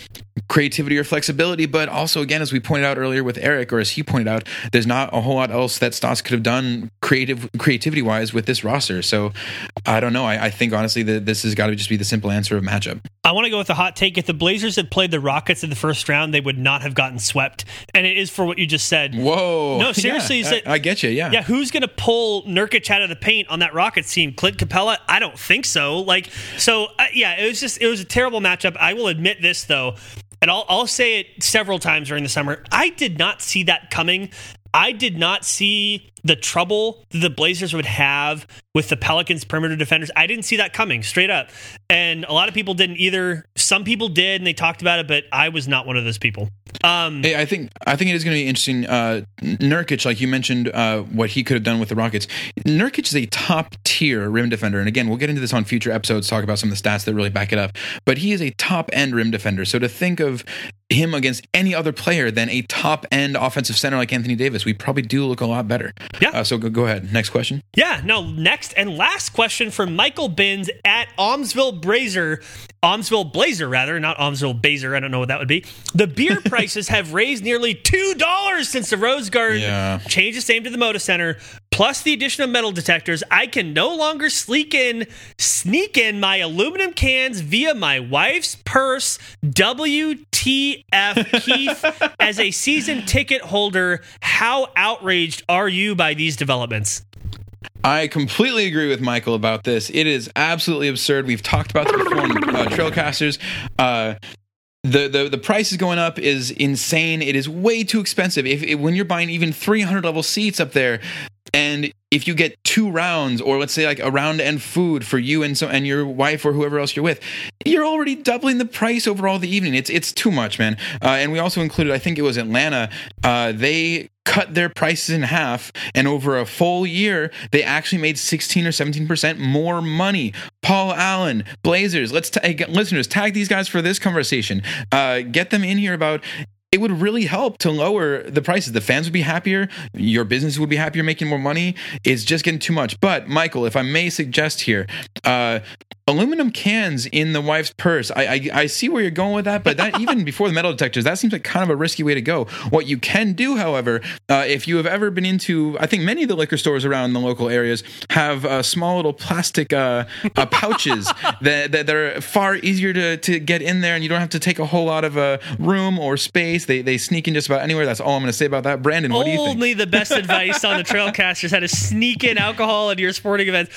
creativity or flexibility. But also again, as we pointed out earlier with Eric, or as he pointed out, there's not a whole lot else that Stotts could have done creative creativity wise with this roster. So I don't know. I, I think honestly that this has got to just be the simple answer of matchup. I want to go with the hot take. If the Blazers had played the Rockets in the first round, they would not have gotten swept. And it is for what you just said. Whoa! No, [laughs] seriously, Yeah, I, I get you. Yeah. Yeah, who's going to pull Nurkic out of the paint on that Rockets team? Clint Capela? I don't think so. Like, so uh, yeah, it was just it was a terrible matchup. I will admit this though, and I'll I'll say it several times during the summer. I did not see that coming. I did not see the trouble the Blazers would have with the Pelicans perimeter defenders. I didn't see that coming straight up. And a lot of people didn't either. Some people did and they talked about it, but I was not one of those people. Um Hey, I think I think it is going to be interesting. Uh, Nurkic, like you mentioned, uh, what he could have done with the Rockets. Nurkic is a top tier rim defender, and again, we'll get into this on future episodes. Talk about some of the stats that really back it up. But he is a top end rim defender. So to think of him against any other player than a top end offensive center like Anthony Davis, we probably do look a lot better. Yeah. Uh, so go, go ahead. Next question. Yeah, no, next and last question from Michael Binns at Almsville Blazer. Almsville Blazer, rather, not Almsville Bazer. I don't know what that would be. The beer [laughs] prices have raised nearly $2 since the Rose Garden Yeah. changed its name to the Moda Center. Plus the addition of metal detectors, I can no longer sneak in, sneak in my aluminum cans via my wife's purse. WTF, Keith, [laughs] as a season ticket holder, how outraged are you by these developments? I completely agree with Michael about this. It is absolutely absurd. We've talked about this before uh, Trailcasters. Uh, the, the the price is going up is insane. It is way too expensive. If, if when you're buying even 300 level seats up there, and if you get two rounds, or let's say like a round and food for you and so and your wife or whoever else you're with, you're already doubling the price overall the evening. It's it's too much, man. Uh, and we also included, I think it was Atlanta. Uh, they cut their prices in half, and over a full year, they actually made 16 or 17 percent more money. Paul Allen, Blazers. Let's tag listeners tag these guys for this conversation. Uh, get them in here about it would really help to lower the prices. The fans would be happier. Your business would be happier making more money. It's just getting too much. But, Michael, if I may suggest here, uh, aluminum cans in the wife's purse. I, I I see where you're going with that, but that [laughs] even before the metal detectors, that seems like kind of a risky way to go. What you can do, however, uh, if you have ever been into, I think many of the liquor stores around the local areas have uh, small little plastic uh, uh, pouches [laughs] that, that are far easier to to get in there, and you don't have to take a whole lot of uh, room or space. They they sneak in just about anywhere. That's all I'm going to say about that. Brandon, what do you think? Only the best [laughs] advice on the Trailcasters how to sneak in alcohol into your sporting events.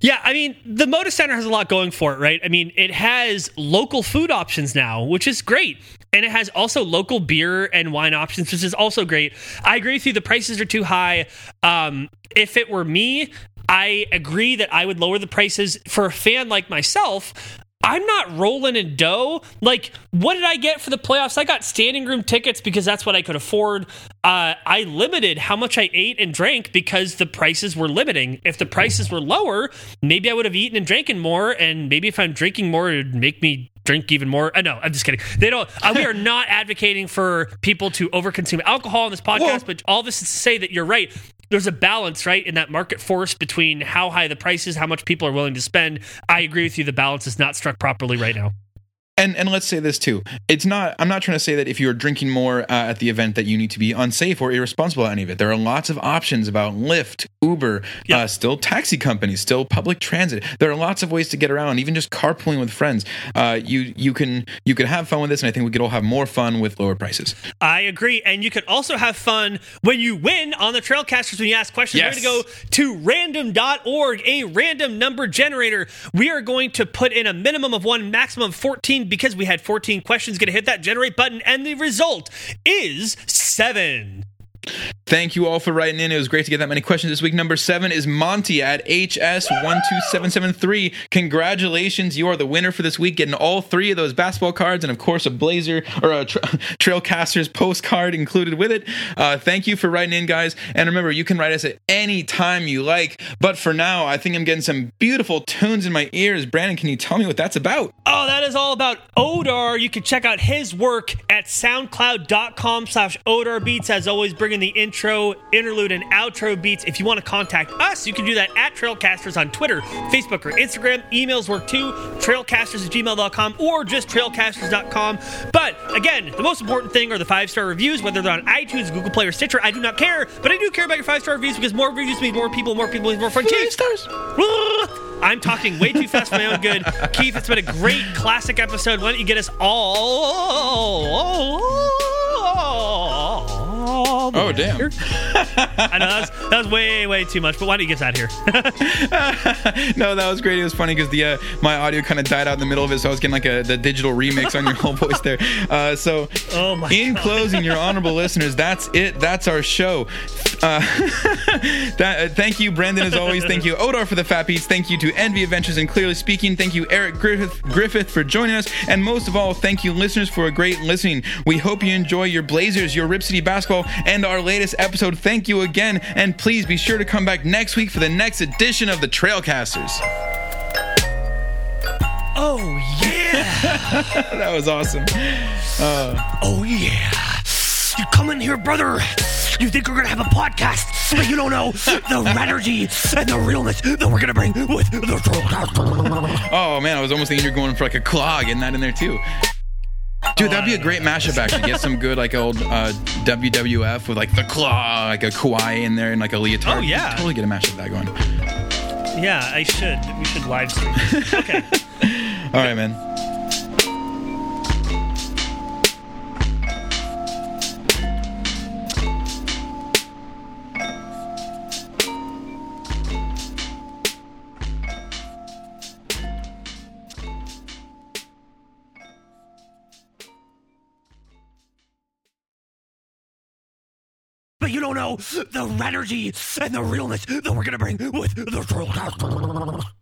Yeah, I mean, the Moda Center has a lot going for it, right? I mean, it has local food options now, which is great. And it has also local beer and wine options, which is also great. I agree with you. The prices are too high. Um, if it were me, I agree that I would lower the prices for a fan like myself. I'm not rolling in dough. Like, what did I get for the playoffs? I got standing room tickets because that's what I could afford. Uh, I limited how much I ate and drank because the prices were limiting. If the prices were lower, maybe I would have eaten and drinking more. And maybe if I'm drinking more, it would make me drink even more. Uh, no, I'm just kidding. They don't. Uh, we are not [laughs] advocating for people to overconsume alcohol on this podcast. But all this is to say that you're right. There's a balance, right, in that market force between how high the price is, how much people are willing to spend. I agree with you. The balance is not struck properly right now. And and let's say this too. It's not. I'm not trying to say that if you're drinking more uh, at the event that you need to be unsafe or irresponsible at any of it. There are lots of options about Lyft, Uber, Yeah. uh, still taxi companies, still public transit. There are lots of ways to get around. Even just carpooling with friends. Uh, you you can you can have fun with this, and I think we could all have more fun with lower prices. I agree. And you can also have fun when you win on the Trailcasters when you ask questions. Yes. We're going to go to random.org, a random number generator. We are going to put in a minimum of one, maximum of 14 because we had 14 questions. Going to hit that generate button, and the result is seven. Thank you all for writing in. It was great to get that many questions this week. Number seven is Monty at HS12773. Congratulations. You are the winner for this week, getting all three of those basketball cards and, of course, a Blazer or a tra- [laughs] Trailcasters postcard included with it. Uh, thank you for writing in, guys. And remember, you can write us at any time you like. But for now, I think I'm getting some beautiful tunes in my ears. Brandon, can you tell me what that's about? Oh, that is all about Odar. You can check out his work at soundcloud.com slash Odar Beats. As always, bringing the intro, interlude, and outro beats. If you want to contact us, you can do that at Trailcasters on Twitter, Facebook, or Instagram. Emails work too, trailcasters at gmail.com or just trailcasters.com. But again, the most important thing are the five star reviews, whether they're on iTunes, Google Play, or Stitcher. I do not care, but I do care about your five star reviews because more reviews mean more people, more people means more fun. Keith, stars. I'm talking way too fast for my own good. Keith, it's been a great classic episode. Why don't you get us all? Oh, damn. [laughs] I know that was, that was way, way too much, but why don't you get of here? [laughs] no, that was great. It was funny because the uh, my audio kind of died out in the middle of it, so I was getting like a the digital remix on your whole [laughs] voice there. Uh, so, Oh my in God. closing, your honorable listeners, that's it. That's our show. Uh, that, uh, thank you, Brandon, as always. Thank you, Odar, for the fat beats. Thank you to Envi Adventures and Clearly Speaking. Thank you, Eric Griffith, Griffith, for joining us, and most of all, thank you, listeners, for a great listening. We hope you enjoy your Blazers, your Rip City basketball, and our latest episode. Thank you again, and please be sure to come back next week for the next edition of the Trailcasters. Oh, yeah. [laughs] That was awesome. Uh, oh, yeah. You come in here, brother. You think we're going to have a podcast, but you don't know the [laughs] energy and the realness that we're going to bring with the Trailcasters. Oh man, I was almost thinking you're going for like a clog and that in there too. Dude, that'd be a great mashup actually. Get some good like old uh, WWF with like the claw, like a Kawhi in there and like a leotard. Oh, yeah. totally get a mashup of that going. Yeah, I should. We should live stream. [laughs] Okay. All right, man. You don't know the energy and the realness that we're going to bring with the.